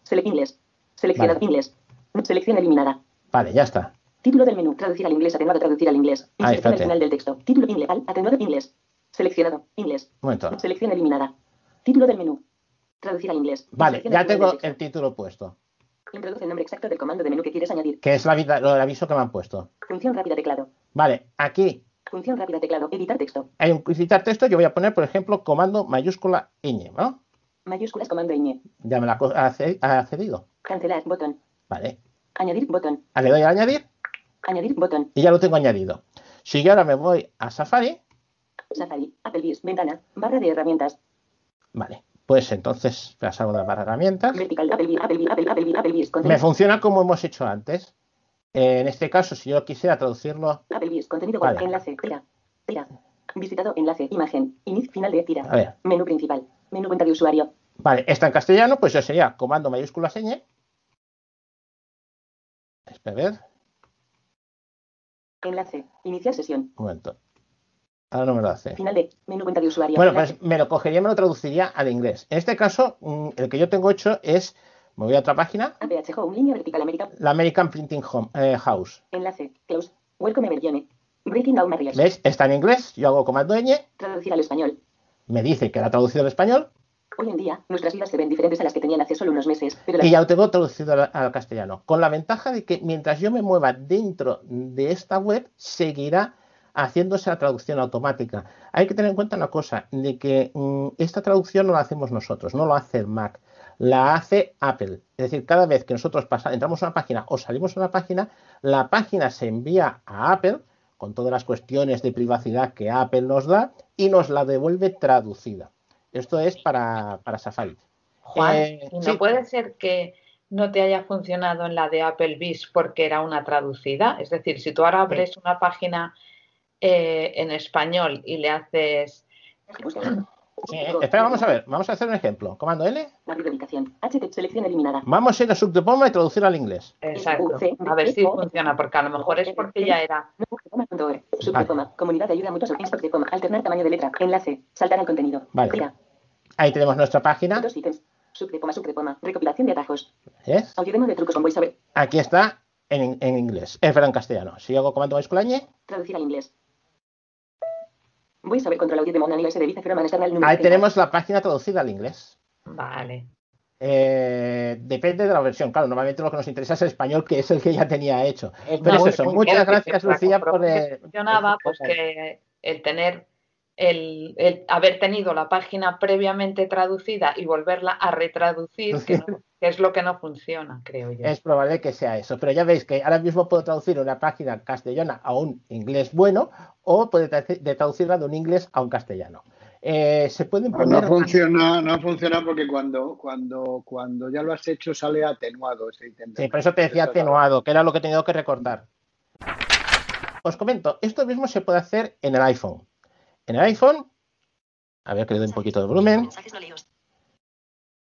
Select inglés. Seleccionar Vale. inglés. Selección eliminada. Vale, ya está. Título del menú. Traducir al inglés atenuado. Traducir al inglés. Inserción al final del texto. Título inglés. Al, atenuado inglés. Seleccionado. Inglés. Un momento. Selección eliminada. Título del menú. Traducir al inglés. Vale, ya tengo el título puesto. Introduce el nombre exacto del comando de menú que quieres añadir. Que es la vida, lo del aviso que me han puesto. Función rápida teclado. Vale, aquí Función rápida teclado. Editar texto. hay un citar texto. Yo voy a poner, por ejemplo, comando mayúscula ñ, ¿no? Mayúsculas comando ñ. Ya me la ha accedido. Cancelar. Botón. Vale. Añadir. Botón. Ah, Le doy a añadir Añadir. Botón. y ya lo tengo añadido. Si yo ahora me voy a Safari, Safari. Applebee's. Ventana. Barra de herramientas. vale, pues entonces pasamos a la barra de herramientas. Vertical. Applebee's. Applebee's. Applebee's. Applebee's. Applebee's. Me Contenido. funciona como hemos hecho antes. En este caso, si yo quisiera traducirlo, Applebee's. Contenido. Vale. web, Enlace. Tira. Tira. Visitado. Enlace. Imagen. Inicio. Final de tira. a ver, Menú principal. Menú cuenta de usuario. vale, está en castellano, pues yo sería comando mayúscula ñ. Espera, a ver, Enlace. Iniciar sesión. un momento. Ahora no me lo hace. Final de. Menú cuenta de usuario. Bueno, pues me lo cogería y me lo traduciría al inglés. En este caso, mm, el que yo tengo hecho es, me voy a otra página, APH Home. Línea vertical. América. la American Printing Home, eh, House. Enlace. Close. Welcome Everyone. Breaking down barriers. ¿Ves? Está en inglés, yo hago comando ñ, Traducir al español. me dice que la ha traducido al español Hoy en día, nuestras vidas se ven diferentes a las que tenían hace solo unos meses, pero la y ya lo tengo traducido al, al castellano. Con la ventaja de que mientras yo me mueva dentro de esta web, seguirá haciéndose la traducción automática. Hay que tener en cuenta una cosa, de que mm, esta traducción no la hacemos nosotros, no lo hace el Mac, la hace Apple. Es decir, cada vez que nosotros pasa- entramos a una página o salimos a una página, la página se envía a Apple con todas las cuestiones de privacidad que Apple nos da y nos la devuelve traducida. Esto es para, para Safari. Juan, Eh, ¿y no sí. puede ser que no te haya funcionado en la de Applebee's porque era una traducida? Es decir, si tú ahora abres una página eh, en español y le haces Sí, espera, vamos a ver. Vamos a hacer un ejemplo. Comando L. Barra de ubicación. HT, selección eliminada. Vamos a ir a subdepoma y traducir al inglés. Exacto. A ver si funciona, porque a lo mejor es porque ya era. Subdepoma. Comunidad de ayuda mutua. Coma. Alternar tamaño de letra. Enlace. Saltar al contenido. Vale. Ahí tenemos nuestra página. Dos ítems. Subdepoma, subdepoma. Recopilación de atajos. Audiodemo de trucos con VoiceOver. Aquí está en, en inglés. Es verdad en castellano. Si hago comando mayúscula ñ, Traducir al inglés. VoiceOver control audio de Monan y de Feroman external número ahí 30. tenemos la página traducida al inglés. Vale. Eh, depende de la versión, claro, normalmente lo que nos interesa es el español, que es el que ya tenía hecho. Es Pero es eso, muchas gracias Lucía por... eh, funcionaba, pues que el tener el, el haber tenido la página previamente traducida y volverla a retraducir, que, no- que es lo que no funciona, creo yo. Es probable que sea eso, pero ya veis que ahora mismo puedo traducir una página castellana a un inglés bueno o puedo traducirla de un inglés a un castellano. Eh, se pueden Pues no poner... funciona, no funciona porque cuando, cuando, cuando ya lo has hecho sale atenuado ese ítem. Sí, por eso te decía atenuado, que era lo que he tenido que recortar. Os comento, esto mismo se puede hacer en el iPhone. En el iPhone, a ver que le doy un poquito de volumen.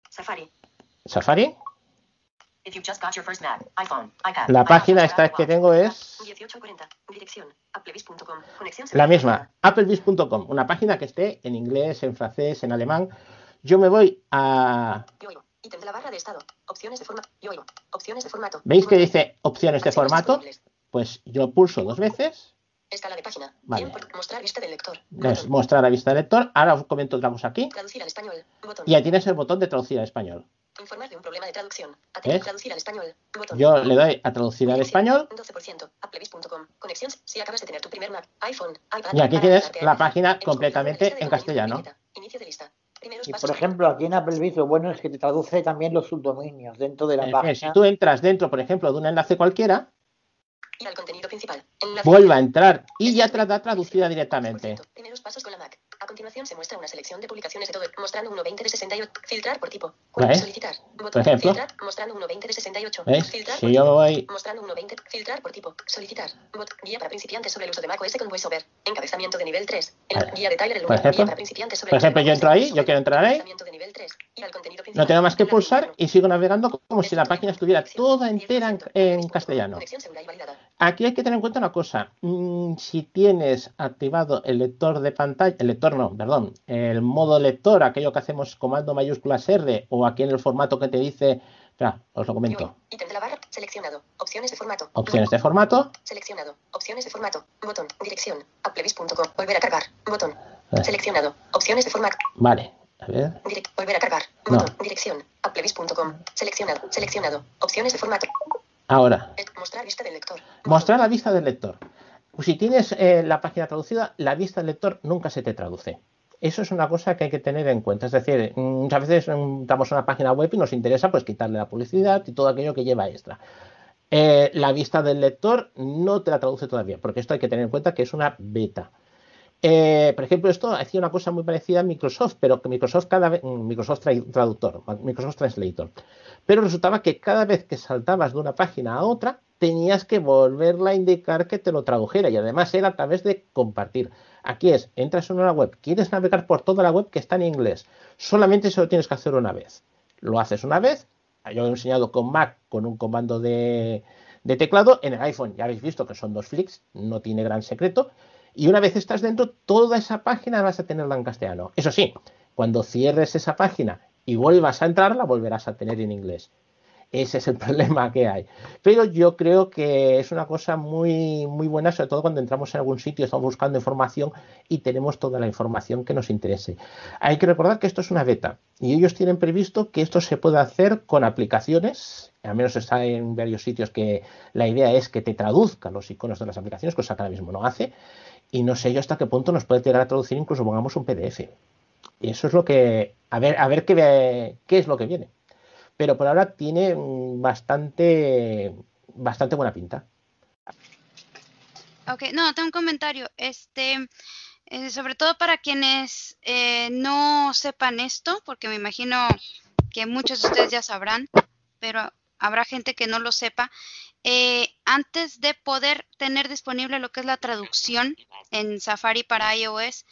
Safari. Safari, la página esta que tengo es 1840. Dirección. Applevis.com. Conexión. la misma, applebeast.com, una página que esté en inglés, en francés, en alemán. Yo me voy a... Yo oigo. Ítem de la barra de estado. Opciones de formato. Yo oigo. Opciones de formato. ¿Veis que dice opciones de formato? Pues yo pulso dos veces, Escala de página. Vale. Mostrar vista del lector. es mostrar a vista del lector. Ahora os comento otra cosa aquí. Traducir al español. Botón. Y ahí tienes el botón de traducir al español. Informar de un problema de traducción. Atender. ¿Ves? Traducir al español. Botón. Yo le doy a traducir al español 12%. Applevis.com. Conexión. Si acabas de tener tu primer Mac, iPhone, iPad. y aquí tienes la página completamente en castellano. Inicio de lista. Primeros Y por ejemplo, aquí en Applebee's lo bueno es que te traduce también los subdominios dentro de la Eh, página. Si tú entras dentro, por ejemplo, de un enlace cualquiera, Ir al contenido principal. Vuelve a entrar y ya da traducida directamente. Primeros pasos con la Mac. A continuación se muestra una selección de publicaciones de todo, mostrando 1.20 de 68. Filtrar por tipo. Vale. Solicitar. Botón. Por ejemplo. Filtrar. Mostrando 1.20 de 68. ¿Ves? Filtrar Si yo voy- Mostrando 1.20. Filtrar por tipo. Solicitar. Bot. Guía para principiantes sobre el uso de con VoiceOver. Encabezamiento de nivel 3. El Vale. guía de Tyler el Por Guía ejemplo, para principiantes sobre por el uso de ejemplo, yo entro ahí, yo quiero entrar ahí, Encabezamiento de nivel 3. Ir al contenido no tengo más que pulsar y sigo navegando como si la página estuviera toda entera en, en castellano. Conexión segura y validada. Aquí hay que tener en cuenta una cosa. Mm, Si tienes activado el lector de pantalla, el lector no, perdón, el modo lector, aquello que hacemos comando mayúsculas R o aquí en el formato que te dice, espera, os lo comento, Ítem de la barra. Seleccionado. Opciones de formato. opciones de formato, Seleccionado. Opciones de formato. Botón. Dirección. Applevis.com. Volver a cargar. Botón. Eh. Seleccionado. Opciones de formato. vale, a ver, Direct. Volver a cargar. No. Botón. Dirección. Applevis.com. Seleccionado. Seleccionado. Opciones de formato. Ahora, Eh, Mostrar vista del lector. mostrar la vista del lector. Si tienes eh, la página traducida, la vista del lector nunca se te traduce. Eso es una cosa que hay que tener en cuenta. Es decir, muchas veces entramos a una página web y nos interesa pues quitarle la publicidad y todo aquello que lleva extra. Eh, la vista del lector no te la traduce todavía, porque esto hay que tener en cuenta que es una beta. Eh, por ejemplo, esto hacía una cosa muy parecida a Microsoft, pero que Microsoft cada vez, mm, Microsoft Tra- Traductor, Microsoft Translator. Pero resultaba que cada vez que saltabas de una página a otra, tenías que volverla a indicar que te lo tradujera y además era a través de compartir. Aquí es, entras en una web, quieres navegar por toda la web que está en inglés, solamente eso lo tienes que hacer una vez. Lo haces una vez, yo he enseñado con Mac con un comando de, de teclado, en el iPhone ya habéis visto que son dos flicks, no tiene gran secreto, y una vez estás dentro, toda esa página vas a tenerla en castellano. Eso sí, cuando cierres esa página y vuelvas a entrar, la volverás a tener en inglés. Ese es el problema que hay. Pero yo creo que es una cosa muy, muy buena, sobre todo cuando entramos en algún sitio, estamos buscando información y tenemos toda la información que nos interese. Hay que recordar que esto es una beta y ellos tienen previsto que esto se pueda hacer con aplicaciones. Al menos está en varios sitios que la idea es que te traduzcan los iconos de las aplicaciones, cosa que ahora mismo no hace. Y no sé yo hasta qué punto nos puede llegar a traducir incluso pongamos un PDF. Y eso es lo que, a ver, a ver qué, qué es lo que viene. Pero por ahora tiene mm, bastante, bastante buena pinta. Ok, no, tengo un comentario. Este, eh, sobre todo para quienes eh, no sepan esto, porque me imagino que muchos de ustedes ya sabrán, pero habrá gente que no lo sepa. Eh, antes de poder tener disponible lo que es la traducción en Safari para iOS,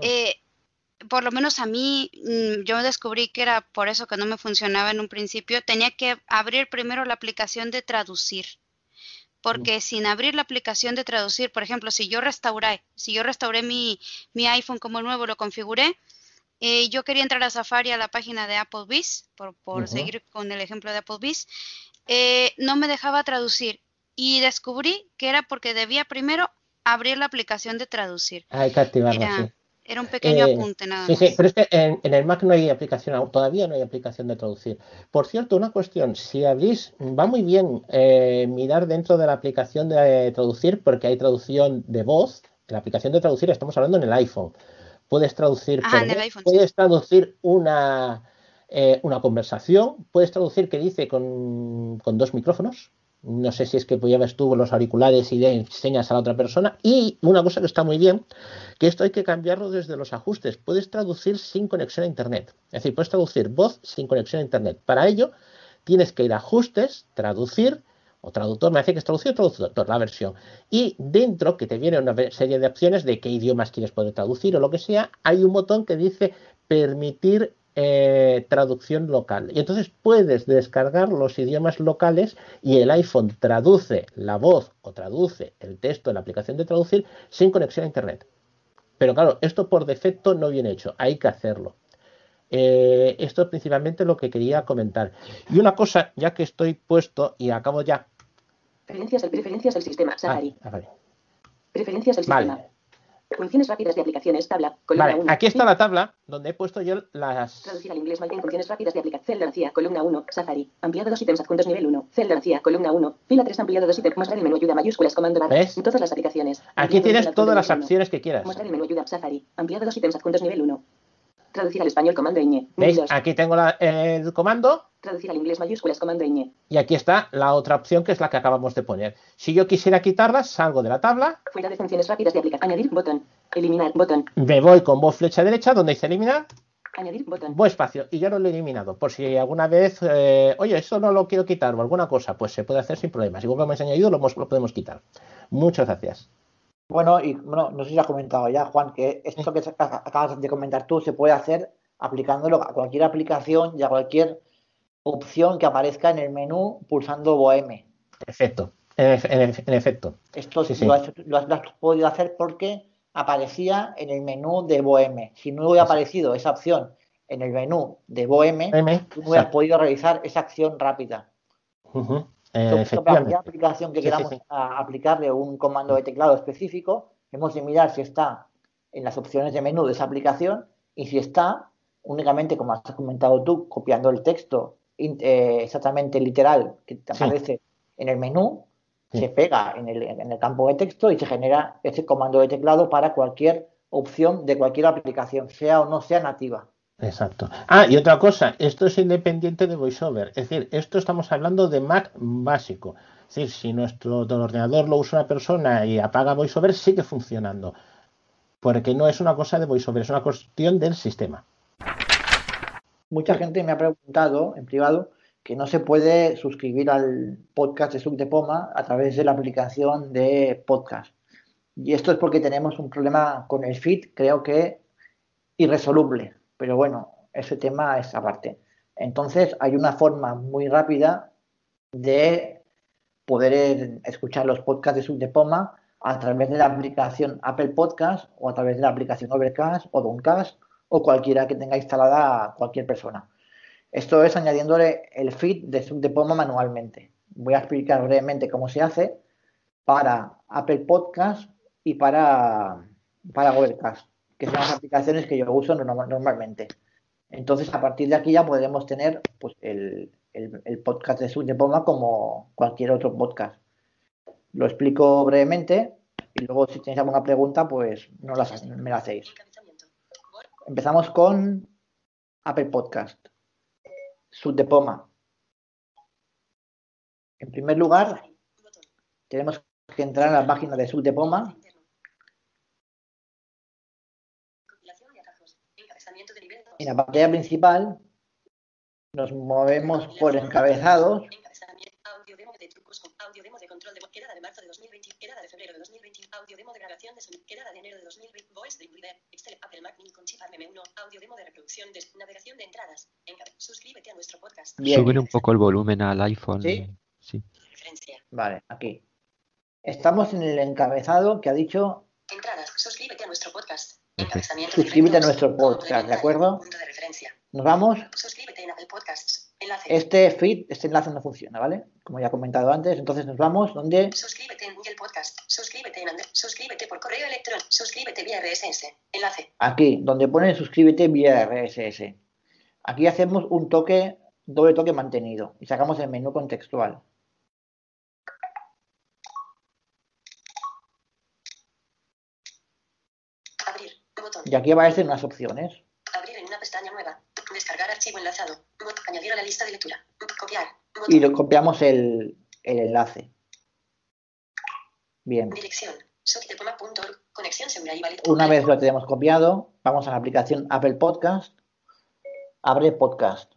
eh, por lo menos a mí, mm, yo descubrí que era por eso que no me funcionaba en un principio, tenía que abrir primero la aplicación de traducir. Porque sin abrir la aplicación de traducir, por ejemplo, si yo restauré, si yo restauré mi, mi iPhone como nuevo, lo configuré, eh, yo quería entrar a Safari a la página de Applebee's, por, por seguir con el ejemplo de Applebee's, eh, no me dejaba traducir. Y descubrí que era porque debía primero abrir la aplicación de traducir. Hay que activarla, Era, sí. era un pequeño Eh, apunte nada sí, más. sí, pero es que en, en el Mac no hay aplicación, todavía no hay aplicación de traducir. Por cierto, una cuestión, si abrís, va muy bien eh, mirar dentro de la aplicación de traducir porque hay traducción de voz. En la aplicación de traducir estamos hablando en el iPhone. Puedes traducir Ah, por en el voz, iPhone, sí. puedes traducir una, eh, una conversación, puedes traducir que dice con, con dos micrófonos. No sé si es que llevas tú los auriculares y le enseñas a la otra persona. Y una cosa que está muy bien, que esto hay que cambiarlo desde los ajustes. Puedes traducir sin conexión a Internet. Es decir, puedes traducir voz sin conexión a Internet. Para ello, tienes que ir a ajustes, traducir, o traductor, me hace que es traducir traductor, la versión. Y dentro, que te viene una serie de opciones de qué idiomas quieres poder traducir o lo que sea, hay un botón que dice permitir eh, traducción local. Y entonces puedes descargar los idiomas locales y el iPhone traduce la voz o traduce el texto en la aplicación de traducir sin conexión a Internet. Pero claro, esto por defecto no viene hecho, hay que hacerlo. Eh, esto es principalmente lo que quería comentar. Y una cosa, ya que estoy puesto y acabo ya. Preferencias preferencias del sistema. Safari. Ah, vale. Preferencias del Vale. sistema. Funciones rápidas de aplicaciones. Tabla. Columna Vale, 1. aquí está la tabla donde he puesto yo las. Traducir al inglés Malten funciones rápidas de aplicación. Celda vacía, columna 1, Safari. Ampliado dos ítems adjuntos nivel 1. Celda vacía, columna 1. Fila 3 ampliado dos ítems. Mostrar el menú ayuda mayúsculas comando barra. ¿Ves? En todas las aplicaciones. Aquí Ampliado tienes todas las opciones que quieras. Mostrar el menú ayuda Safari. Ampliado dos ítems adjuntos nivel 1. Traducir al español comando ñ. ¿Veis? Aquí tengo la- el comando Traducir al inglés mayúsculas comando ñ. y aquí está la otra opción que es la que acabamos de poner. Si yo quisiera quitarlas, salgo de la tabla, Fuera de funciones rápidas de aplicación. Añadir botón. Eliminar botón. me voy con voz flecha derecha donde dice eliminar, Añadir botón. voy espacio y ya lo he eliminado. Por si alguna vez, eh, oye, esto no lo quiero quitar o alguna cosa, pues se puede hacer sin problemas. Igual que me has añadido, lo, hemos- lo podemos quitar. Muchas gracias. Bueno, y bueno, no sé si lo has comentado ya, Juan, que esto que ac- acabas de comentar tú se puede hacer aplicándolo a cualquier aplicación y a cualquier opción que aparezca en el menú pulsando Boheme. Efecto. En, en efe- en efecto. Esto Sí, sí. Lo, has, lo has- lo has podido hacer porque aparecía en el menú de Boheme. Si no hubiera aparecido esa opción en el menú de Boheme, Boheme, tú no hubieras exacto. podido realizar esa acción rápida. Eh, esto para cualquier efectivamente. aplicación que Sí, queramos a- aplicarle un comando de teclado específico, hemos de mirar si está en las opciones de menú de esa aplicación y si está únicamente, como has comentado tú, copiando el texto eh, exactamente literal que te Sí. aparece en el menú, Sí. se pega en el, en el campo de texto y se genera ese comando de teclado para cualquier opción de cualquier aplicación, sea o no sea nativa. Exacto. Ah, y otra cosa, esto es independiente de VoiceOver. Es decir, esto estamos hablando de Mac básico. Es decir, si nuestro ordenador lo usa una persona y apaga VoiceOver, sigue funcionando. Porque no es una cosa de VoiceOver, es una cuestión del sistema. Mucha gente me ha preguntado en privado que no se puede suscribir al podcast de Sub de a través de la aplicación de podcast. Y esto es porque tenemos un problema con el feed, creo que irresoluble. Pero bueno, ese tema es aparte. Entonces, hay una forma muy rápida de poder escuchar los podcasts de Sub de a través de la aplicación Apple Podcast o a través de la aplicación Overcast o Downcast o cualquiera que tenga instalada cualquier persona. Esto es añadiéndole el feed de de Poma manualmente. Voy a explicar brevemente cómo se hace para Apple Podcast y para, para Overcast, que son las aplicaciones que yo uso norma- normalmente. Entonces, a partir de aquí ya podremos tener pues, el, el- el podcast de Sub de Poma como cualquier otro podcast. Lo explico brevemente y luego si tenéis alguna pregunta, pues no las, me la hacéis. Empezamos con Apple Podcast. Sud de Poma. En primer lugar, tenemos que entrar a la página de Sud de Poma. En la pantalla principal nos movemos por encabezados Quedada de febrero de 2020. Audio demo de grabación de sonido. Quedada de enero de 2020. Voice Dream Reader. Excel. Apple Mac Mini con chip M1. Audio demo de reproducción de navegación de entradas. Encabe- Suscríbete a nuestro podcast. Bien. Un poco el volumen al iPhone. ¿Sí? Sí. Referencia. Vale, aquí. Estamos en el encabezado que ha dicho Entradas. Suscríbete a nuestro podcast. Encabezamiento. suscríbete a nuestro podcast, ¿de acuerdo? Punto de referencia. Nos vamos. Suscríbete en Apple Podcasts. Enlace. Este feed, este enlace no funciona, ¿vale? Como ya he comentado antes, entonces nos vamos donde Suscríbete en Google Podcast. Suscríbete en. Suscríbete por correo electrónico. Suscríbete vía RSS. Enlace. aquí, donde pone suscríbete vía RSS. Aquí hacemos un toque, doble toque mantenido y sacamos el menú contextual. Abrir. Botón. Y aquí aparecen unas opciones. Abrir en una pestaña nueva. Descargar archivo enlazado. Añadir a la lista de lectura. Copiar. Botón. Y lo copiamos el, el enlace. Bien. Dirección. Sokitepoma.org. Conexión segura y válida. Una vez lo tenemos copiado, vamos a la aplicación Apple Podcast. Abre podcast.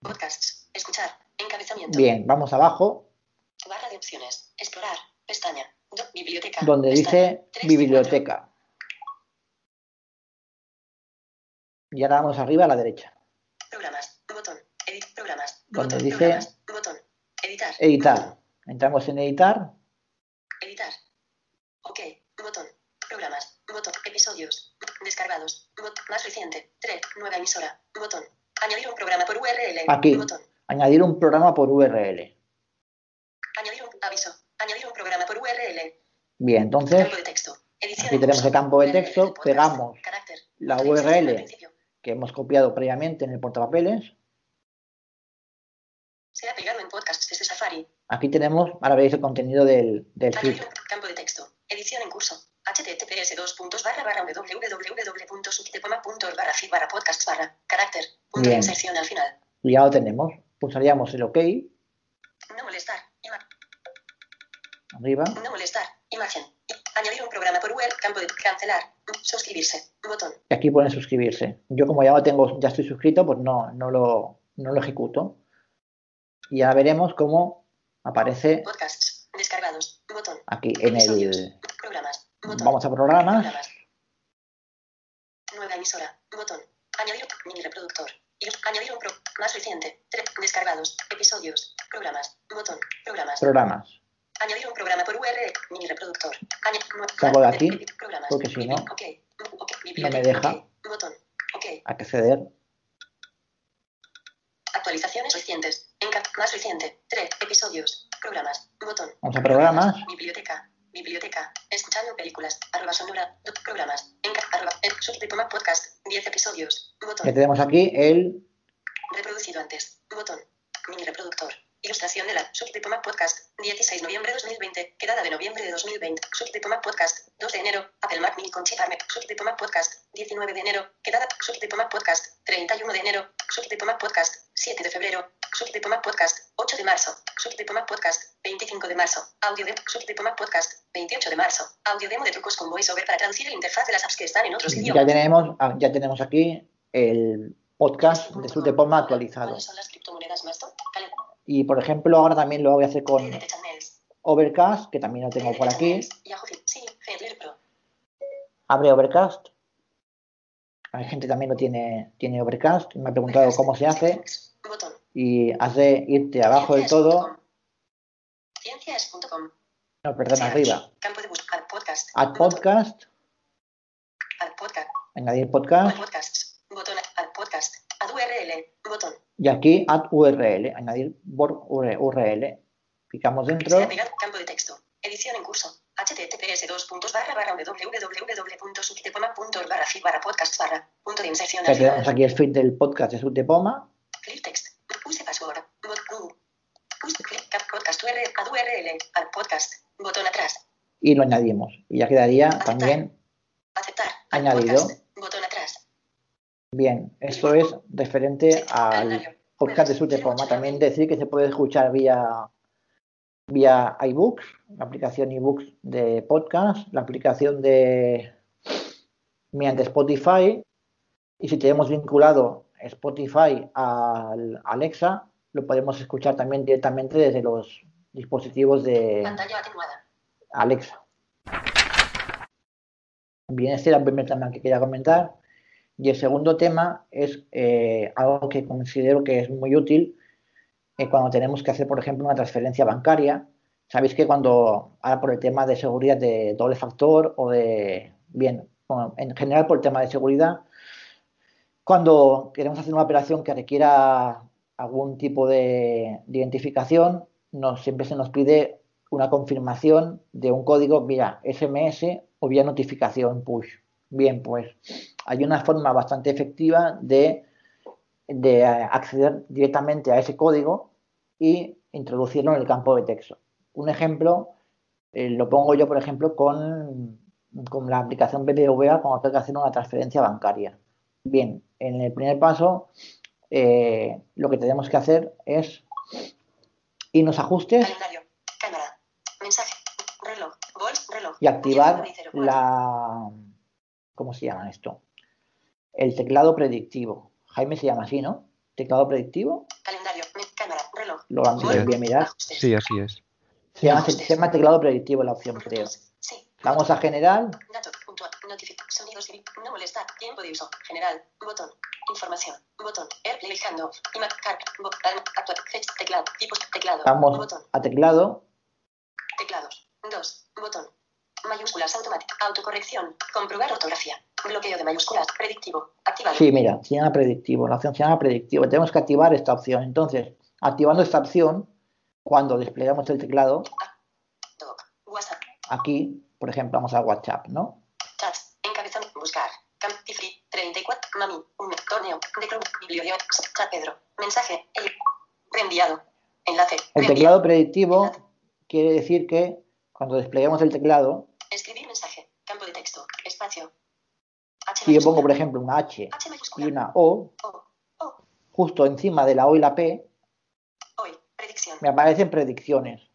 Podcasts. Escuchar. Encabezamiento. Bien, vamos abajo Barra de opciones. Explorar. Pestaña. Do- biblioteca. donde Pestaña. dice Tres de biblioteca. Y ahora vamos arriba a la derecha, cuatro. Programas. Botón. Edit. Programas. Donde Botón. dice Programas. Botón. Editar. editar. Entramos en editar. Editar. Ok. Botón. Programas. Botón. Episodios. Descargados. Bot- Más reciente. 3. Nueva emisora. Botón. Añadir un programa por URL. Aquí. Botón. Añadir un programa por URL. Añadir un aviso. Añadir un programa por URL. Bien, entonces Campo de texto. Edición aquí en tenemos el campo de texto, pegamos Carácter. la URL que hemos copiado previamente en el portapapeles. Aquí tenemos, ahora veis el contenido del, del feed. Campo de texto. Edición en curso. https dos puntos barra barra www.sukitepoma.org barra feed barra podcast barra carácter. Punto de inserción al final. Y ya lo tenemos. Pulsaríamos el OK No molestar. Arriba. no molestar. Imagen. Añadir un programa por URL. Campo de cancelar. Suscribirse. Botón. Y aquí pone suscribirse. Yo como ya lo tengo, ya estoy suscrito, pues no, no, lo, no lo ejecuto. Y ahora veremos cómo aparece Podcasts. Descargados. Botón. aquí en el... Programas. Botón. Vamos a programas. Programas. Nueva emisora. Botón. Añadir mini reproductor. Y añadir un pro. Más reciente. Tre- descargados. Episodios. Programas. Botón. Programas. Programas. Añadir un programa por URL. Mini reproductor. Saco de aquí, Programas. porque si no, no me deja Ok. Botón. Acceder. Actualizaciones recientes. Más reciente. 3. Episodios. Programas. Botón. Vamos a programas. Biblioteca. Biblioteca. Escuchando películas. Arroba sonora. Programas. Enca arroba. El Subtitoma Podcast. 10 episodios. Botón. Ya tenemos aquí el... Reproducido antes. Botón. Mini reproductor. Ilustración de la Subtitoma Podcast. 16 de noviembre de 2020. Quedada de noviembre de 2020. Subtitoma Podcast. 2 de enero. Apple Mac Mini con chip ARM. Subtitoma Podcast. 19 de enero. Quedada. Subtitoma Podcast. 31 de enero. Subtitoma Podcast. 7 de febrero. Subtitoma Podcast. 8 de marzo. Subtitoma Podcast. 25 de marzo. Audio de Subtitoma Podcast. 28 de marzo. Audio demo de trucos con VoiceOver para traducir la interfaz de las apps que están en otros Ya idiomas. tenemos, ah, ya tenemos aquí el podcast de Sutepoma actualizado. ¿Cuáles son las criptomonedas más top? Y por ejemplo, ahora también lo voy a hacer con. Overcast, que también lo tengo por aquí. Abre Overcast. Hay gente que también lo tiene, tiene Overcast. Me ha preguntado cómo se hace. Y has de irte abajo del todo. No, perdón, arriba. Buscar podcast. Add podcast. Añadir podcast. podcasts. Botón. Add podcast. Add URL. Botón. Y aquí add URL. Añadir por URL. Picamos dentro. Se ha pegado. Campo de texto. Edición en curso. https dos puntos barra barra www.sukitepoma.org barra feed barra podcast barra punto de inserción Ya tenemos aquí el feed del podcast de Sutepoma. Clear text. Use password. Bot. U. Use click cap podcast URL. Add URL. Add podcast. Botón atrás. Y lo añadimos. Y ya quedaría también Aceptar. añadido. Podcast. Bien, esto es referente al podcast de Sutepoma. También decir que se puede escuchar vía, vía iBooks, la aplicación iBooks de podcast, la aplicación de mediante Spotify. Y si tenemos vinculado Spotify al Alexa, lo podemos escuchar también directamente desde los dispositivos de Pantalla atenuada. Alexa. Bien, este era el primer tema que quería comentar. Y el segundo tema es eh, algo que considero que es muy útil eh, cuando tenemos que hacer, por ejemplo, una transferencia bancaria. Sabéis que cuando, ahora por el tema de seguridad de doble factor o de, bien, en general por el tema de seguridad, cuando queremos hacer una operación que requiera algún tipo de, de identificación, nos, siempre se nos pide una confirmación de un código vía SMS o vía notificación push. Bien, pues hay una forma bastante efectiva de, de acceder directamente a ese código y introducirlo en el campo de texto. Un ejemplo eh, lo pongo yo, por ejemplo, con, con la aplicación BBVA cuando tengo que hacer una transferencia bancaria. Bien, en el primer paso eh, lo que tenemos que hacer es irnos a ajustes Calendario. Cámara. Mensaje. Reloj. Vols. Reloj. y activar 1904. la ¿cómo se llama esto? El teclado predictivo. Jaime se llama así, ¿no? Teclado predictivo. Calendario. Cámara. Reloj. Lo voy a mirar. Sí, así es. Se llama, se llama teclado predictivo la opción, creo. Vamos a general. Dato. Puntual. Sonidos y no molestar. Tiempo de uso. General. Botón. Información. Botón. Airplay handoff. Imac. Car. Actual. Teclado. Tipos. Teclado. Vamos Botón. a teclado. Teclados. 2. Botón. Mayúsculas automática. Autocorrección. Comprobar ortografía. Bloqueo de mayúsculas. Predictivo. Activado. Sí, mira, se llama predictivo. La opción se llama predictivo. Tenemos que activar esta opción. Entonces, activando esta opción, cuando desplegamos el teclado. WhatsApp. aquí, por ejemplo, vamos a WhatsApp, ¿no? Chats. Encabezamiento. Buscar. Camp. Tifri. 34. Mami. Un. Torneo. De Chrome. Biblioteca. Chat Pedro. Mensaje. El. Reenviado. Enlace. El teclado predictivo quiere decir que cuando despleguemos el teclado, Escribir mensaje. Campo de texto. Espacio. H si yo pongo, por ejemplo, una H H y una O, justo encima de la O y la P, Hoy. Predicción. me aparecen predicciones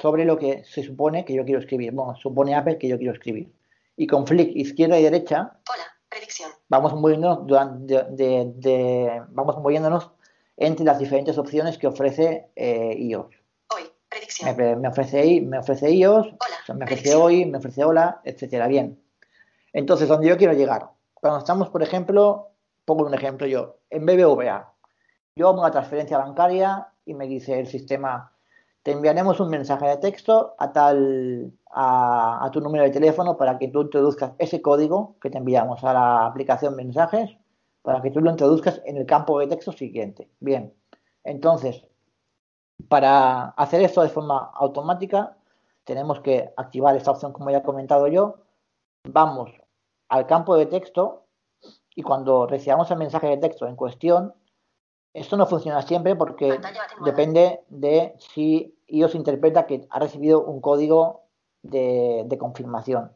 sobre lo que se supone que yo quiero escribir. Bueno, supone Apple que yo quiero escribir. Y con flick izquierda y derecha Hola. Predicción. vamos moviéndonos, durante- de, de- de- vamos moviéndonos entre las diferentes opciones que ofrece eh, iOS. Hoy. Predicción. Me, me ofrece, me ofrece iOS, o sea, me ofrece hoy, me ofrece hola, etcétera. Bien. Entonces, donde yo quiero llegar. Cuando estamos, por ejemplo, pongo un ejemplo yo, en BBVA. Yo hago una transferencia bancaria y me dice el sistema, te enviaremos un mensaje de texto a tal a, a tu número de teléfono para que tú introduzcas ese código que te enviamos a la aplicación mensajes para que tú lo introduzcas en el campo de texto siguiente. Bien. Entonces, para hacer esto de forma automática, tenemos que activar esta opción, como ya he comentado yo. Vamos al campo de texto y cuando recibamos el mensaje de texto en cuestión, esto no funciona siempre porque depende de si iOS interpreta que ha recibido un código de, de confirmación.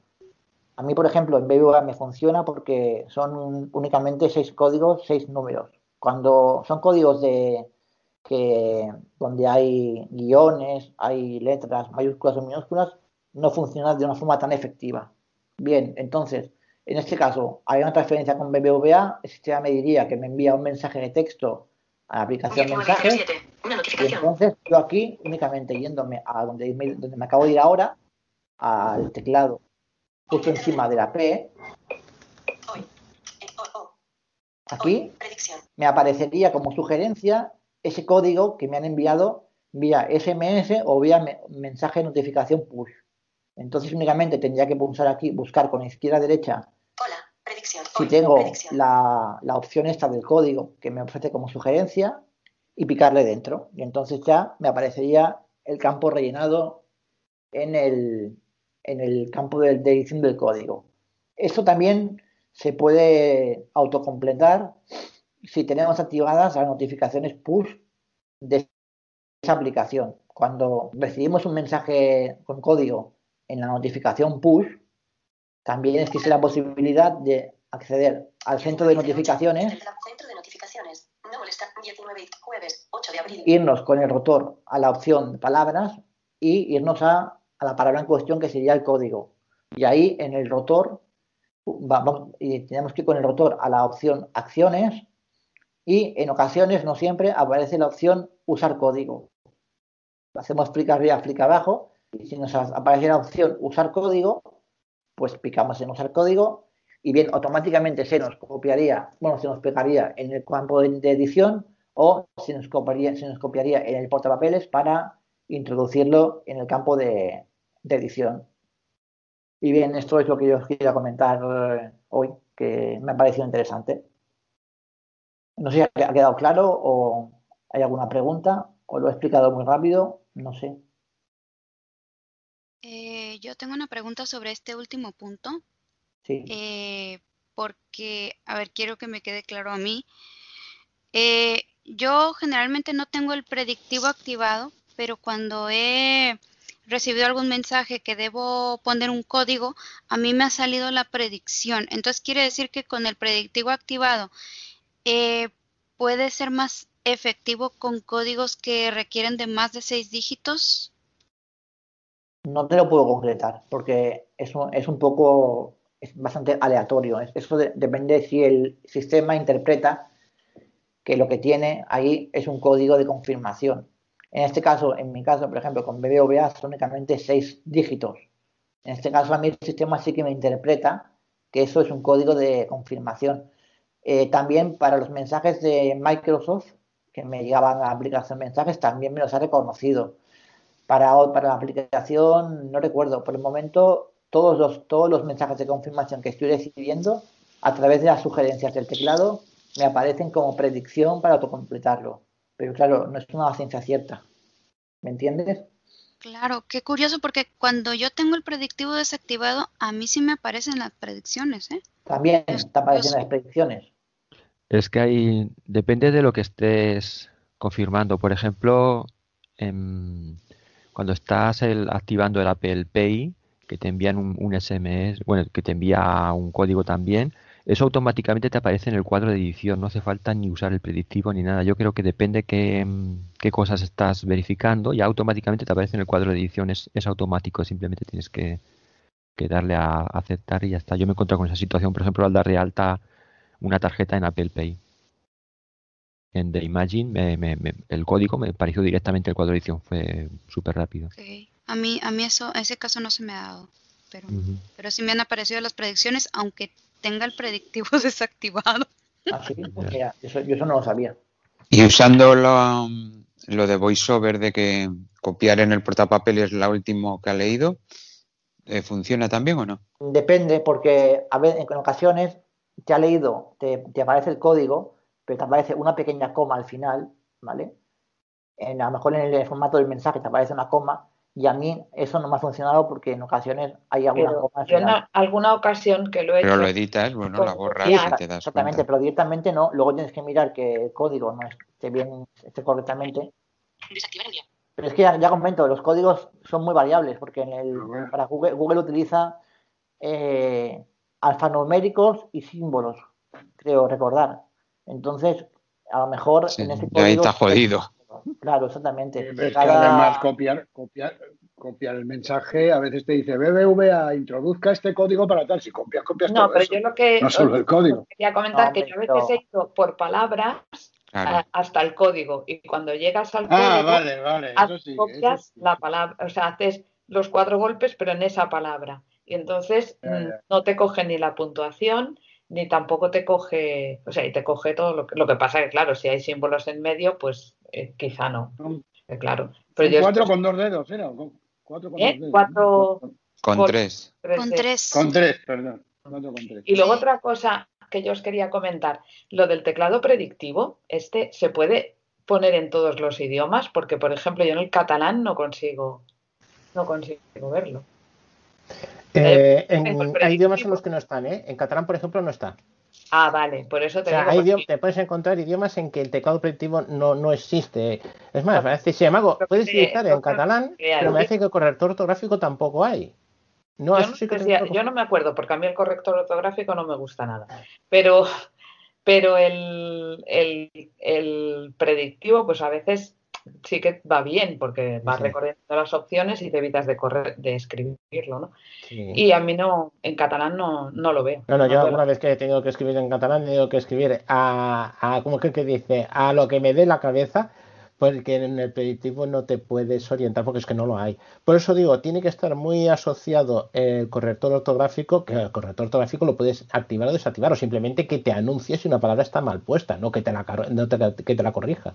A mí, por ejemplo, en BBVA me funciona porque son únicamente seis códigos, seis números. Cuando son códigos de, que donde hay guiones, hay letras, mayúsculas o minúsculas, no funciona de una forma tan efectiva. Bien, entonces, en este caso, hay una transferencia con BBVA, el sistema me diría que me envía un mensaje de texto a la aplicación mensajes, 1907. Una y entonces yo aquí, únicamente yéndome a donde me, donde me acabo de ir ahora, al teclado justo encima de la P, aquí me aparecería como sugerencia ese código que me han enviado vía SMS o vía me- mensaje de notificación push. Entonces únicamente tendría que pulsar aquí, buscar con izquierda derecha, Predicción. si tengo Predicción. la, la opción esta del código que me ofrece como sugerencia y picarle dentro. Y entonces ya me aparecería el campo rellenado en el, en el campo de, de edición del código. Esto también se puede autocompletar si tenemos activadas las notificaciones push de esa aplicación. Cuando recibimos un mensaje con código en la notificación push, también existe la posibilidad de acceder al centro de notificaciones, Centro de notificaciones. No molestar. 19. Jueves. 8 de abril. irnos con el rotor a la opción palabras y irnos a, a la palabra en cuestión que sería el código. Y ahí en el rotor, va- vamos- y tenemos que ir con el rotor a la opción acciones y en ocasiones, no siempre, aparece la opción usar código. Hacemos clic arriba, clic abajo, y si nos aparece la opción usar código, pues picamos en usar código y bien automáticamente se nos copiaría, bueno, se nos pegaría en el campo de, edición o se nos copiaría, se nos copiaría en el portapapeles para introducirlo en el campo de, de edición. Y bien, esto es lo que yo os quería comentar eh, hoy, que me ha parecido interesante. No sé si ha quedado claro o hay alguna pregunta o lo he explicado muy rápido, no sé. Eh, yo tengo una pregunta sobre este último punto. Sí. Eh, porque, a ver, quiero que me quede claro a mí. Eh, yo generalmente no tengo el predictivo activado, pero cuando he recibido algún mensaje que debo poner un código, a mí me ha salido la predicción. Entonces quiere decir que con el predictivo activado eh, puede ser más efectivo con códigos que requieren de más de seis dígitos. No te lo puedo concretar porque es un, es un poco, es bastante aleatorio. Eso de- depende si el sistema interpreta que lo que tiene ahí es un código de confirmación. En este caso, en mi caso, por ejemplo, con BBVA son únicamente seis dígitos. En este caso, a mí el sistema sí que me interpreta que eso es un código de confirmación. Eh, también para los mensajes de Microsoft, que me llegaban a la aplicación mensajes, también me los ha reconocido. Para, para la aplicación, no recuerdo, por el momento, todos los, todos los mensajes de confirmación que estoy recibiendo, a través de las sugerencias del teclado, me aparecen como predicción para autocompletarlo. Pero claro, no es una ciencia cierta. ¿Me entiendes? Claro, qué curioso porque cuando yo tengo el predictivo desactivado, a mí sí me aparecen las predicciones, ¿eh? También te aparecen las predicciones. Es que hay, depende de lo que estés confirmando. Por ejemplo, em, cuando estás el- activando el Apple Pay, que te envían un, un SMS, bueno, que te envía un código también, eso automáticamente te aparece en el cuadro de edición. No hace falta ni usar el predictivo ni nada. Yo creo que depende qué, em, cosas estás verificando, ya automáticamente te aparece en el cuadro de edición. Es, es automático, simplemente tienes que, que darle a aceptar y ya está. Yo me he encontrado con esa situación, por ejemplo, al dar de alta una tarjeta en Apple Pay. En The Imagine, me- me- me- el código me apareció directamente el cuadro de edición, fue súper rápido. A mí, a mí eso, ese caso no se me ha dado, pero, pero sí me han aparecido las predicciones, aunque tenga el predictivo desactivado. Ah, sí, pues mira, eso, yo eso no lo sabía. Y usando lo, lo de VoiceOver de que copiar en el portapapel es la última que ha leído, eh, ¿funciona también o no? Depende, porque a veces, en ocasiones te ha leído, te, te aparece el código, pero te aparece una pequeña coma al final, ¿vale? En, a lo mejor en el formato del mensaje te aparece una coma, y a mí eso no me ha funcionado porque en ocasiones hay alguna Pero coma al yo en alguna ocasión que lo he Pero hecho, lo editas, bueno, la borras Sí, y te das exactamente, cuenta. pero directamente no. Luego tienes que mirar que el código no esté bien, esté correctamente. Pero es que ya, ya comento, los códigos son muy variables, porque en el, para Google, Google utiliza eh, alfanuméricos y símbolos, creo recordar. Entonces, a lo mejor Sí, en ese y ahí código. está jodido. Claro, exactamente. Pero es que además copiar, copiar, copiar el mensaje, a veces te dice BBVA, introduzca este código para tal. Si copias, copias No, todo pero eso. yo lo que No solo el código. quería comentar No, que yo a veces he ido por palabras Claro. a- hasta el código y cuando llegas al Ah, código vale, vale, eso haces- sí, copias eso sí. la palabra, o sea, haces los cuatro golpes pero en esa palabra y entonces Ya, mm, ya. no te coge ni la puntuación ni tampoco te coge, o sea, y te coge todo lo que, lo que pasa que claro, si hay símbolos en medio, pues eh, quizá no, eh, claro. Pero yo cuatro con dos dedos, ¿era? Con- Cuatro con ¿Eh? dos dedos. Con Por- tres. Con tres. Con tres, perdón. Cuatro con tres. Y luego otra cosa que yo os quería comentar, lo del teclado predictivo, este se puede poner en todos los idiomas, porque por ejemplo yo en el catalán no consigo, no consigo verlo. Eh, el en, hay idiomas en los que no están, ¿eh? En catalán, por ejemplo, no está. Ah, vale, por eso O te sea, digo, hay porque idiom- te puedes encontrar idiomas en que el teclado predictivo no, no existe. Es más, me parece, sin embargo, puedes utilizar en catalán, pero me parece que el corrector ortográfico tampoco hay. No, yo, no sí que si- yo no me acuerdo, porque a mí el corrector ortográfico no me gusta nada. Pero, pero el, el, el predictivo, pues a veces sí que va bien, porque vas sí. recorriendo las opciones y te evitas de, correr, de escribirlo, ¿no? Sí. Y a mí no, en catalán no, no lo veo. No, no, yo alguna vez que he tenido que escribir en catalán, he tenido que escribir a, a ¿cómo que, que dice? A lo que me dé la cabeza, porque en el predictivo no te puedes orientar porque es que no lo hay. Por eso digo, tiene que estar muy asociado el corrector ortográfico, que el corrector ortográfico lo puedes activar o desactivar, o simplemente que te anuncie si una palabra está mal puesta, no que te la, no te- que te la corrija.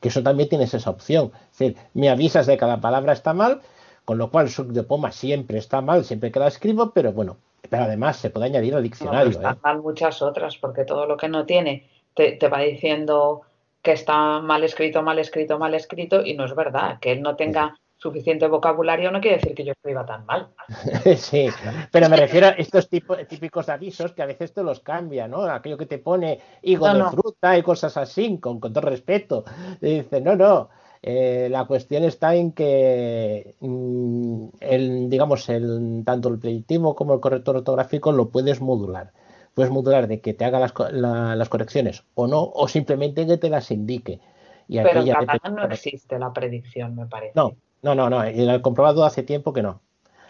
Que eso también tienes esa opción. Es decir, me avisas de que cada palabra está mal, con lo cual sub de poma siempre está mal, siempre que la escribo, pero bueno, pero además se puede añadir al No, diccionario. están ¿eh? mal muchas otras, porque todo lo que no tiene te, te va diciendo que está mal escrito, mal escrito, mal escrito, y no es verdad. Que él no tenga suficiente vocabulario no quiere decir que yo escriba tan mal. Sí, pero me refiero a estos tipos, típicos avisos que a veces te los cambia, ¿no? Aquello que te pone higo No, de no. fruta y cosas así, con, con todo respeto. Y dice, no, no. eh, la cuestión está en que mm, el, digamos, el, tanto el predictivo como el corrector ortográfico lo puedes modular. Puedes modular de que te haga las, la- las correcciones o no, o simplemente que te las indique. Y Pero en catalán no existe la predicción, me parece. no, no, no, no. Y lo he comprobado hace tiempo que no.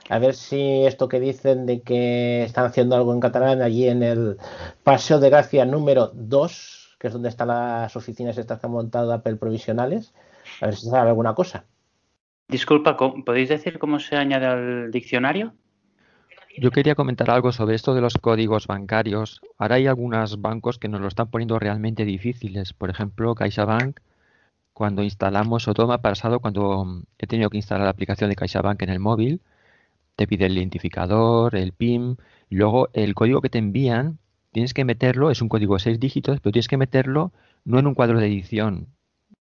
A ver si esto que dicen de que están haciendo algo en catalán allí en el Paseo de Gracia número 2, que es donde están las oficinas estas que han montado Apple provisionales, a ver si sabe alguna cosa. Disculpa, ¿cómo- ¿podéis decir cómo se añade al diccionario? Yo quería comentar algo sobre esto de los códigos bancarios. Ahora hay algunos bancos que nos lo están poniendo realmente difíciles. Por ejemplo, CaixaBank, cuando instalamos, o todo me ha pasado cuando mm, he tenido que instalar la aplicación de CaixaBank en el móvil, te pide el identificador, el PIN, y luego el código que te envían, tienes que meterlo, es un código de seis dígitos, pero tienes que meterlo no en un cuadro de edición,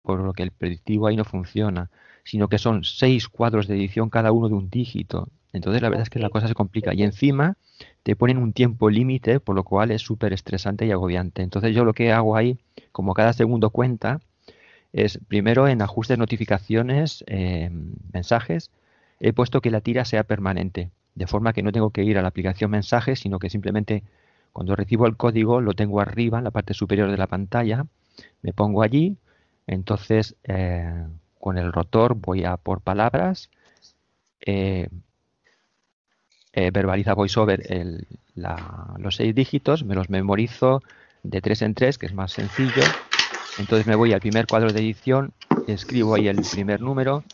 por lo que el predictivo ahí no funciona, sino que son seis cuadros de edición cada uno de un dígito. Entonces la verdad es que la cosa se complica y encima te ponen un tiempo límite, por lo cual es súper estresante y agobiante. Entonces yo lo que hago ahí, como cada segundo cuenta, es primero en ajustes, notificaciones, eh, mensajes, he puesto que la tira sea permanente, de forma que no tengo que ir a la aplicación mensajes, sino que simplemente cuando recibo el código lo tengo arriba en la parte superior de la pantalla, me pongo allí, entonces eh, con el rotor voy a por palabras, eh, eh, verbaliza VoiceOver el- la- los seis dígitos, me los memorizo de tres en tres, que es más sencillo. Entonces me voy al primer cuadro de edición, escribo ahí el primer número,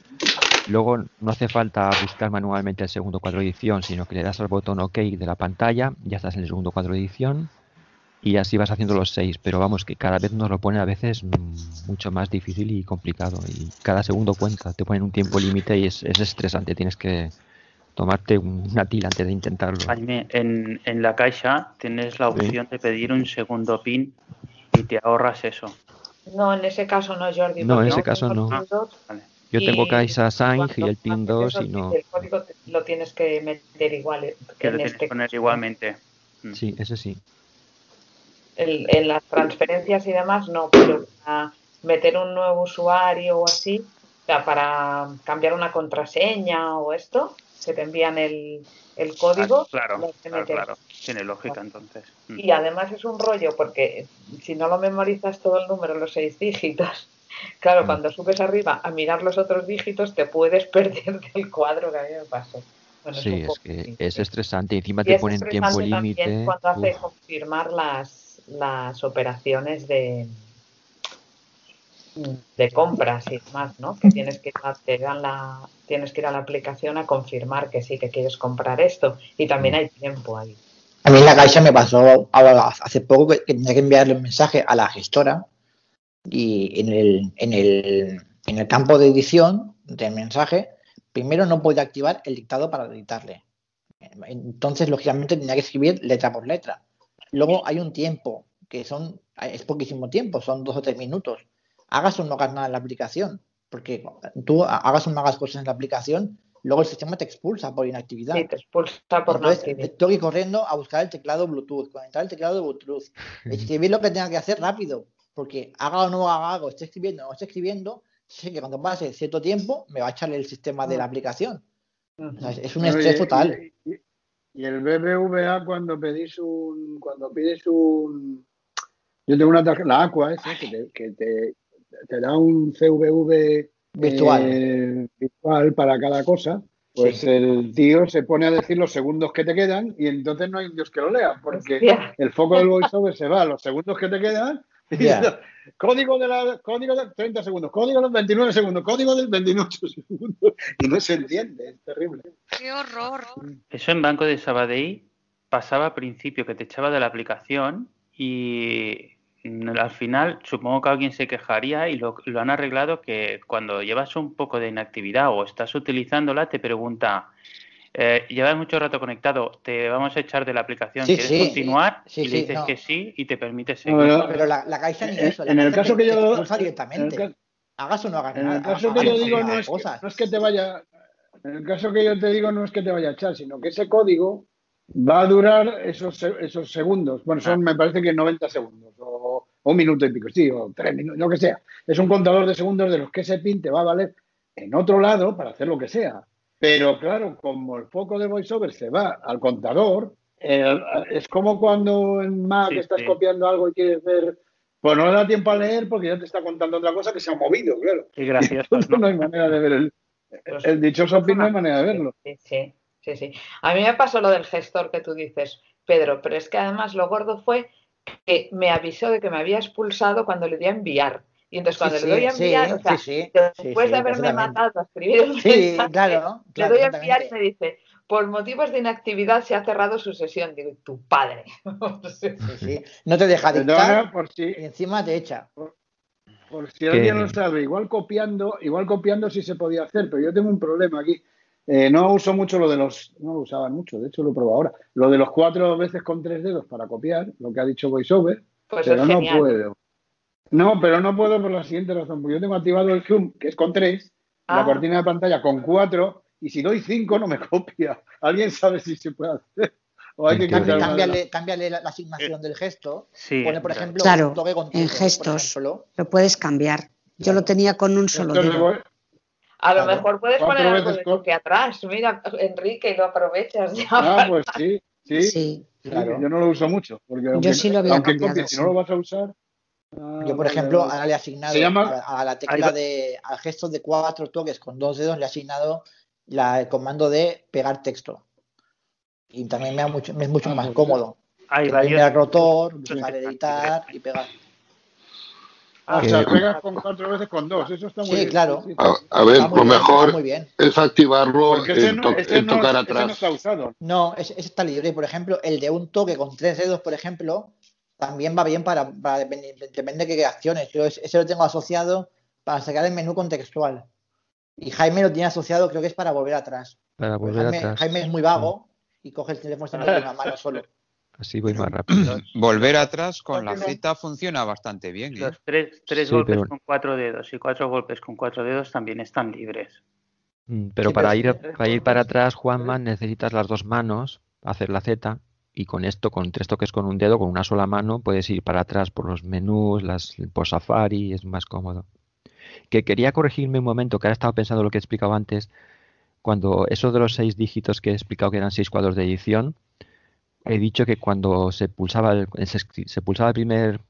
luego no hace falta buscar manualmente el segundo cuadro de edición, sino que le das al botón OK de la pantalla, ya estás en el segundo cuadro de edición y así vas haciendo los seis, pero vamos que cada vez nos lo pone a veces mucho más difícil y complicado y cada segundo cuenta, te ponen un tiempo límite y es, es estresante, tienes que tomarte un- una tila antes de intentarlo. Jaime, en, en la caixa tienes la Sí. opción de pedir un segundo PIN y te ahorras eso. No, en ese caso no, Jordi. No, en ese yo caso tengo no. PIN 2 Yo tengo y Caixa Sang y el PIN haces 2 eso, y no. El código lo tienes que meter igual que lo este que poner caso. igualmente. Sí, ese sí. El- en las transferencias y demás no, pero para meter un nuevo usuario o así, o sea, para cambiar una contraseña o esto, que te envían el, el código, Claro, claro, claro. Tiene lógica entonces. Mm. Y además es un rollo porque si no lo memorizas todo el número, los seis dígitos, claro, cuando subes arriba a mirar los otros dígitos te puedes perder del cuadro que a mí me pasó. Bueno, es Sí, un es poco que así. es estresante. Encima Y te es ponen tiempo estresante también límite. cuando hace Uf, confirmar las, las operaciones de, de compras y demás, ¿no? Que tienes que ir a, te dan la, tienes que ir a la aplicación a confirmar que sí que quieres comprar esto y también hay tiempo ahí. A mí la caixa me pasó hace poco que que tenía que enviarle un mensaje a la gestora y en el, en el, en el campo de edición del mensaje, primero no podía activar el dictado para editarle. Entonces, lógicamente, tenía que escribir letra por letra. Luego hay un tiempo, que son, es poquísimo tiempo, son dos o tres minutos. Hagas o no hagas nada en la aplicación, porque tú hagas o no hagas cosas en la aplicación, luego el sistema te expulsa por inactividad. Sí, te expulsa por no Entonces, tengo que ir corriendo a buscar el teclado Bluetooth, conectar el teclado Bluetooth, escribir lo que tenga que hacer rápido, porque haga o no haga algo, esté escribiendo o no esté escribiendo, sé que cuando pase cierto tiempo me va a echar el sistema de la aplicación. O sea, es un estrés y- total. Y, y- y el BBVA cuando pedís un, cuando pides un, yo tengo una tarjeta, la Aqua, esa, que te, que te, te da un CVV Virtual. eh, virtual para cada cosa, pues Sí. el tío se pone a decir los segundos que te quedan y entonces no hay Dios que lo lea, porque Hostia. el foco del voiceover se va a los segundos que te quedan Ya. Código de la código de 30 segundos, código de 29 segundos, código del 28 segundos. Y no se entiende, es terrible. ¡Qué horror! Eso en Banco de Sabadell pasaba al principio, que te echaba de la aplicación y al final supongo que alguien se quejaría y lo, lo han arreglado que cuando llevas un poco de inactividad o estás utilizándola te pregunta, eh, llevas mucho rato conectado, te vamos a echar de la aplicación, Sí, ¿quieres sí. continuar? Sí, y le sí, dices no. que sí y te permite seguir. Bueno, Pero la, la caixa ni En- eso. la en el caso te- que yo- te directamente. Hagas o no hagas En nada. el caso que yo digo no es, que, cosas. no es que te vaya, en el caso que yo te digo no es que te vaya a echar, sino que ese código va a durar esos, se- esos segundos. Bueno, son me parece que 90 segundos o, o un minuto y pico, sí, o tres minutos, lo que sea. Es un contador de segundos de los que ese pin te va a valer en otro lado para hacer lo que sea. Pero claro, como el foco de VoiceOver se va al contador, eh, es como cuando en Mac Sí, estás sí. copiando algo y quieres ver, pues no le da tiempo a leer porque ya te está contando otra cosa que se ha movido, claro. Qué gracioso, Entonces ¿no? no hay manera de ver el, Pues el dichoso pin, no hay manera de verlo. Sí, sí, sí, sí. A mí me pasó lo del gestor que tú dices, Pedro, pero es que además lo gordo fue que me avisó de que me había expulsado cuando le di a enviar. Y entonces cuando Sí, le doy a enviar, sí, o sea, sí, sí, después sí, de haberme matado a escribir el Sí, mensaje, claro, le claro, doy a enviar y me dice, por motivos de inactividad se ha cerrado su sesión. Digo, tu padre. Sí, sí. No te deja dictar maneras, por si, y encima te echa. por si alguien lo sabe, igual copiando, igual copiando sí se podía hacer, pero yo tengo un problema aquí. Eh, no uso mucho lo de los, no lo usaban mucho, de hecho lo he probado ahora. Lo de los cuatro veces con tres dedos para copiar, lo que ha dicho VoiceOver, Pues pero es no genial. puedo. No, pero no puedo por la siguiente razón, porque yo tengo activado el zoom, que es con tres, la Ah. cortina de pantalla con cuatro, y si doy cinco no me copia. ¿Alguien sabe si se puede hacer? O hay que Cámbiale, cámbiale la, la asignación del gesto. Sí, Pone, por ejemplo, Claro, un toque con en gestos ejemplo. lo puedes cambiar. Yo lo tenía con un solo dedo. A lo Claro. mejor puedes poner algo de con- toque atrás. Mira, Enrique, y lo aprovechas ya. Ah, pues sí, sí. Sí. Sí, Claro. Yo no lo uso mucho, porque Yo aunque, sí lo había aunque cambiado, copies, si sí. no lo vas a usar. ah, Yo, por ejemplo, ahora le he asignado llama- a, a la Ahí tecla va. de al gesto de cuatro toques con dos dedos le he asignado la, el comando de pegar texto. Y también me, da mucho, me es mucho Ah, más pues cómodo. Que irme varios. al rotor, Sí. pulsar editar y pegar. Ah, o Que- sea, pegas con cuatro veces con dos, eso está muy Sí, bien. claro. sí, sí. A, a ver, lo mejor está muy bien. es activarlo en, no, to- ese en no- tocar ese no atrás. está usado. No, ese, ese está libre. Por ejemplo, el de un toque con tres dedos, por ejemplo, también va bien para, para depende, depende de qué acciones. Yo ese ese lo tengo asociado para sacar el menú contextual. Y Jaime lo tiene asociado, creo que es para volver atrás. Para volver Jaime, atrás. Jaime es muy vago y coge el teléfono con una mano solo. Así voy más rápido. Volver atrás con la Z funciona bastante bien. ¿eh? Los tres, tres Sí, golpes pero- con cuatro dedos y cuatro golpes con cuatro dedos también están libres. Mm, Pero Sí, para ir, para ir para atrás, Juanma, necesitas las dos manos, hacer la Z, y con esto, con tres toques con un dedo, con una sola mano, puedes ir para atrás por los menús, las, por Safari, es más cómodo. Que quería corregirme un momento, que ahora estaba pensando lo que he explicado antes, cuando eso de los seis dígitos que he explicado que eran seis cuadros de edición, he dicho que cuando se pulsaba el, se, pulsaba el primer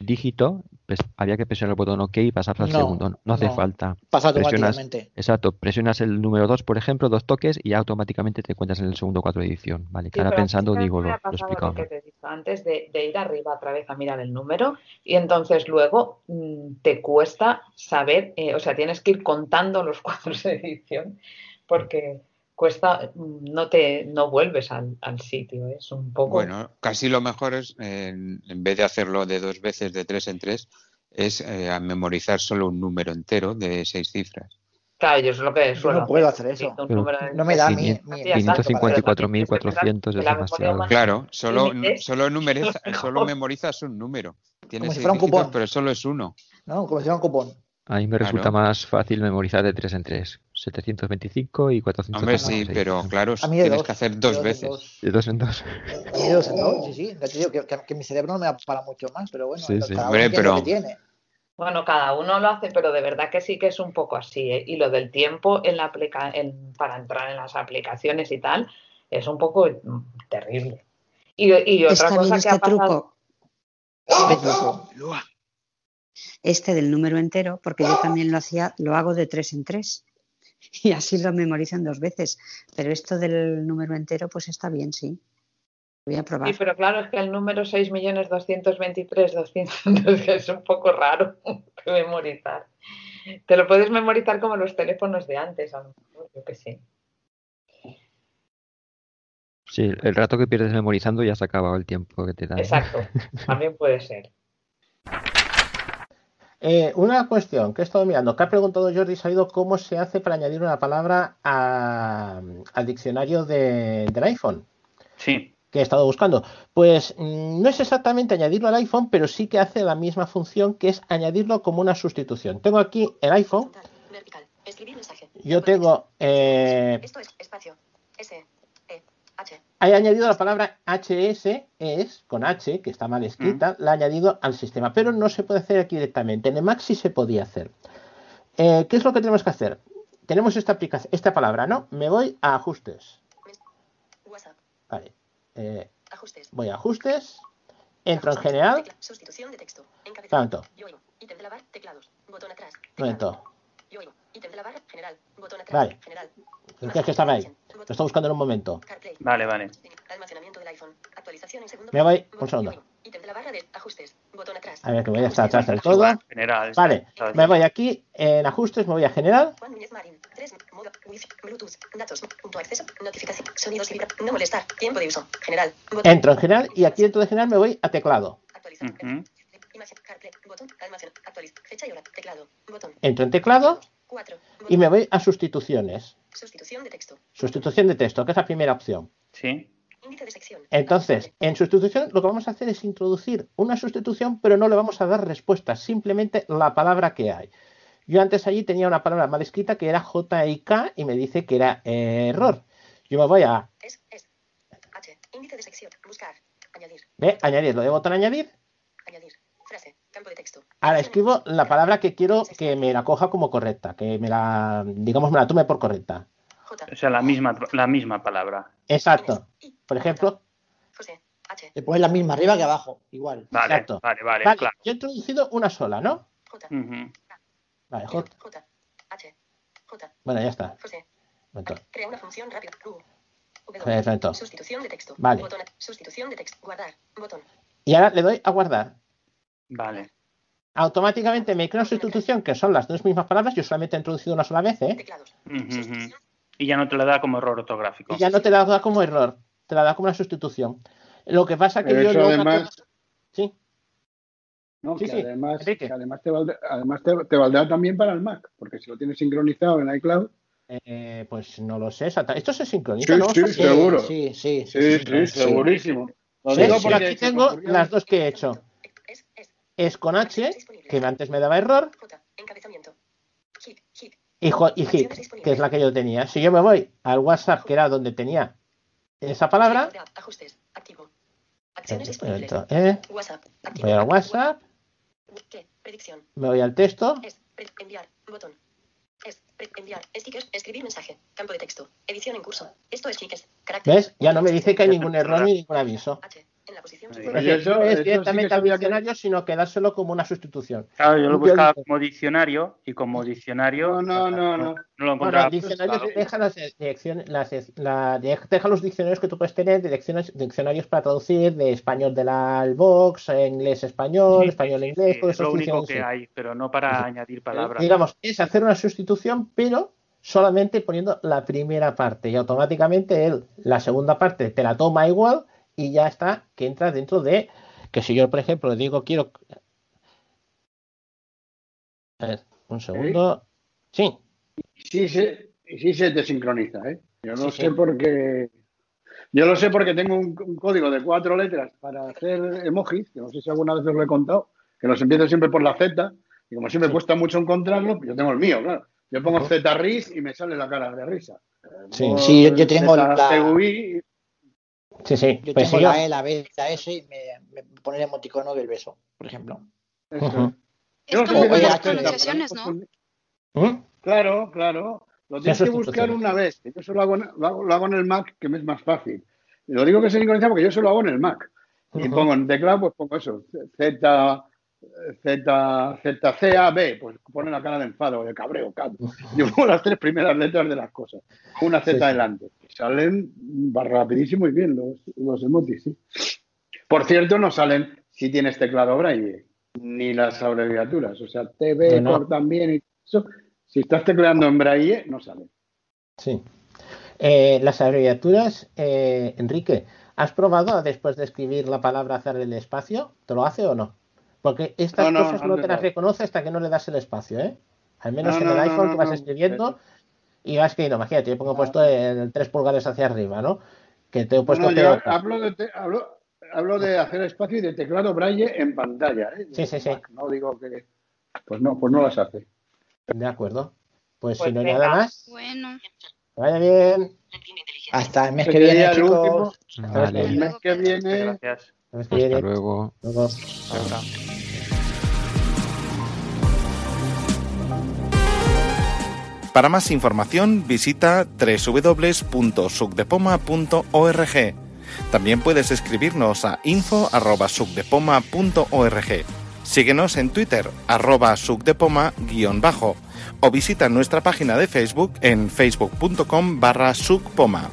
dígito, pues había que presionar el botón OK y pasar al No, segundo. No hace no. falta. Pasa Presionas, automáticamente. exacto, presionas el número 2, por ejemplo, dos toques y ya automáticamente te encuentras en el segundo cuadro de edición. Vale, Sí, ahora pensando digo, lo, lo explicado lo que mal. te he dicho antes de, de ir arriba otra vez a mirar el número y entonces luego mm, te cuesta saber, eh, o sea, tienes que ir contando los cuadros de edición porque cuesta, no te, no vuelves al, al sitio, es un poco... Bueno, casi lo mejor es, eh, en, vez de hacerlo de dos veces, de tres en tres, es eh, a memorizar solo un número entero de seis cifras. Claro, yo es lo que Yo no puedo hacer, hacer eso. un Pero número de- No me da mi, Quinien- mi, Sí, exacto, exacto para pero hacerlo. también tienes que pensar 554.400 que es la memoria demasiado. humana Claro, solo, solo, numeriza- solo memorizas un número. Tienes Como si seis fuera un dígitos, cupón. pero solo es uno. ¿no? Como si fuera un cupón. A mí me resulta Claro. más fácil memorizar de 3 en 3. 725 y Hombre, 456. sí, pero claro, A mí de tienes dos. que hacer dos veces. dos. De 2 en 2. De dos en dos, sí, sí. Ya te digo que, que- que mi cerebro no me da para mucho más, pero bueno, Sí, sí. cada Hombre, uno tiene lo pero- que tiene. Bueno, cada uno lo hace, pero de verdad que sí que es un poco así. ¿eh? Y lo del tiempo en la aplica en- para entrar en las aplicaciones y tal es un poco mm, terrible. Y, y otra Está bien cosa que este ha pasado. truco, ¿Qué truco? este del número entero, porque yo también lo hacía, lo hago de tres en tres. Y así lo memorizan dos veces. Pero esto del número entero, pues está bien, sí. Voy a probar. Sí, pero claro, es que el número 6.223.200 es un poco raro de memorizar. Te lo puedes memorizar como los teléfonos de antes, a lo mejor, yo que sé. Sí, el rato que pierdes memorizando ya se ha acabado el tiempo que te da. Exacto, también puede ser. Eh, una cuestión que he estado mirando, que ha preguntado Jordi Salido cómo se hace para añadir una palabra a- al diccionario de- del iPhone. Sí. que he estado buscando. Pues mm, no es exactamente añadirlo al iPhone, pero sí que hace la misma función que es añadirlo como una sustitución. Tengo aquí el iPhone, Vertical. Escribir mensaje. yo tengo, eh, Esto es espacio. S. H. he añadido la palabra HS, es con H, que está mal escrita, la he añadido al sistema, pero no se puede hacer aquí directamente. En el Mac sí se podía hacer. Eh, ¿Qué es lo que tenemos que hacer? Tenemos esta aplicación, esta palabra, ¿no? Me voy a ajustes. WhatsApp. Vale. Eh, Ajustes. voy a ajustes, entro en general, Tecla- Sustitución de texto. Encabezado. tanto, Yo Ítem de la barra. Teclados. Botón atrás. momento. Yo Ítem de la barra. General. Botón atrás. Vale. General. Es que, es que estaba ahí. Lo estoy buscando en un momento. Vale, vale. Almacenamiento del iPhone. Actualización en segundo. Me voy, un segundo. Ítem de la barra de ajustes. Botón atrás. A ver, que voy hasta atrás del todo. General. Vale, me voy aquí en ajustes, me voy a general. Juan Núñez Marín. 3. Modo. Wifi. Bluetooth. Datos. Punto acceso. Notificación. Sonidos y vibra. No molestar. Tiempo de uso. General. Botón. Entro en general y aquí dentro de general me voy a teclado. CarPlay. Y. Entro en teclado 4. y me voy a sustituciones. Sustitución de texto. Sustitución de texto, que es la primera opción. Sí. Índice de sección. Entonces, en sustitución lo que vamos a hacer es introducir una sustitución, pero no le vamos a dar respuesta, simplemente la palabra que hay. Yo antes allí tenía una palabra mal escrita que era J-I-K y me dice que era eh, error. Yo me voy a Es. Es. H. Índice de sección. Buscar. Añadir. ¿ve? añadir, lo de botón. Añadir. Campo de texto. Ahora escribo la palabra que quiero que me la coja como correcta, que me la, digamos, me la tome por correcta. O sea, la misma, la misma palabra. Exacto. Por ejemplo, José. H. Le pones la misma arriba que abajo, igual. Vale, Exacto. vale, vale, Vale, claro. yo he introducido una sola, ¿no? Ujú. Vale, J. J. H. J. Bueno, ya está. José. Crea una función rápida. Perfecto. Sustitución de texto. Vale. Botón. Sustitución de texto. Guardar. Botón. Y ahora le doy a guardar. Vale. Automáticamente me crea una sustitución que son las dos mismas palabras. Yo solamente he introducido una sola vez, ¿eh? Y ya no te lo da como error ortográfico. Y ya no te la da como error, te la da como una sustitución. Lo que pasa que Pero yo eso además- Sí. No, Sí, que sí, además, que además, te, valde- además te, te valdrá también para el Mac, porque si lo tienes sincronizado en iCloud. Eh, pues no lo sé. Esto se sincroniza, Sí, ¿no? sí, seguro. Sí, sí, Sí, sí, segurísimo. Lo digo porque aquí tengo las dos que he hecho. Es con H, que antes me daba error, Encabezamiento. Hit. Hit. y, hit, que es la que yo tenía. Si yo me voy al WhatsApp, que era donde tenía esa palabra, Ajustes. Activo. Acciones eh, disponibles. eh, WhatsApp. voy al WhatsApp, ¿Qué? Predicción. me voy al texto, Es. pre- enviar. Botón. Es. pre- enviar. Stickers. Escribir mensaje. Campo de texto. Edición en curso. Esto es chiques. Carácter. ¿ves? Ya no me dice que hay ningún error ni ningún aviso. En la posición. Es sí directamente que al diccionario, sino que dárselo como una sustitución. Claro, yo lo buscaba como diccionario y como diccionario. No, no, no, no. No lo Bueno, encontraba. el diccionario Claro. te deja las direcciones, las, la, deja los diccionarios que tú puedes tener, direcciones, diccionarios para traducir de español de la Vox, inglés español, Sí, español sí, inglés, sí, es lo único diccionarios. que sí. hay, pero no para añadir palabras. Digamos, es hacer una sustitución, pero solamente poniendo la primera parte y automáticamente él, la segunda parte te la toma igual y ya está, que entra dentro de que si yo, por ejemplo, le digo quiero... A ver, un segundo. Sí, Sí, se, sí se te sincroniza, ¿eh? Yo Sí, sé sí. porque. Yo lo sé porque tengo un, un código de cuatro letras para hacer emojis, que no sé si alguna vez os lo he contado, que los empiezo siempre por la Z, y como siempre me cuesta mucho encontrarlo, pues yo tengo el mío, claro. Yo pongo. Z RIS y me sale la cara de risa. Sí. Sí, yo- yo tengo la- ZGUI, sí, sí. Yo Pues tengo yo- la E, la B, la S y me, me pone el emoticono del beso, por ejemplo. Yo no Es como con las pronunciaciones, ¿no? ¿Mm? Claro, claro. Lo tienes que buscar una vez. Yo solo hago, en- lo, hago, lo hago en el Mac, que me es más fácil. Lo digo que se sincroniza porque yo solo hago en el Mac. Y pongo en teclado, pues pongo eso. Z, Z, Z, C, A, B. Pues pone la cara de enfado, de cabreo, cabrón. Yo pongo las tres primeras letras de las cosas. Una Z Sí, adelante. Salen va rapidísimo y bien los, los emojis, sí. Por cierto, no salen si tienes teclado braille, ni las abreviaturas. O sea, TV No, también y eso. Si estás tecleando en braille, no sale. Sí. Eh, las abreviaturas, eh, Enrique, ¿has probado después de escribir la palabra hacer el espacio? ¿Te lo hace o no? Porque estas No, no, cosas no no, te las reconoce hasta que no le das el espacio, ¿eh? Al menos No, en no, el no, iPhone no, que vas no. escribiendo y vas escribiendo. Imagínate, yo pongo puesto el 3 pulgadas hacia arriba, ¿no? Que te he No, puesto no, yo P8. hablo de, te- hablo, hablo de hacer espacio y de teclado braille en pantalla. ¿eh? Sí, sí, sí. No digo que. Pues no, pues no las hace. De acuerdo. Pues, Pues si no hay nada más, Bueno. que vaya bien. Hasta el mes Este que viene, chicos. último. Vale. El mes que viene. Gracias. Hasta luego. Luego. Chao, chao. Para más información visita www.sucdepoma.org. También puedes escribirnos a info.sucdepoma.org. Síguenos en Twitter, arroba sucdepoma-bajo o visita nuestra página de Facebook en facebook.com barra sucpoma.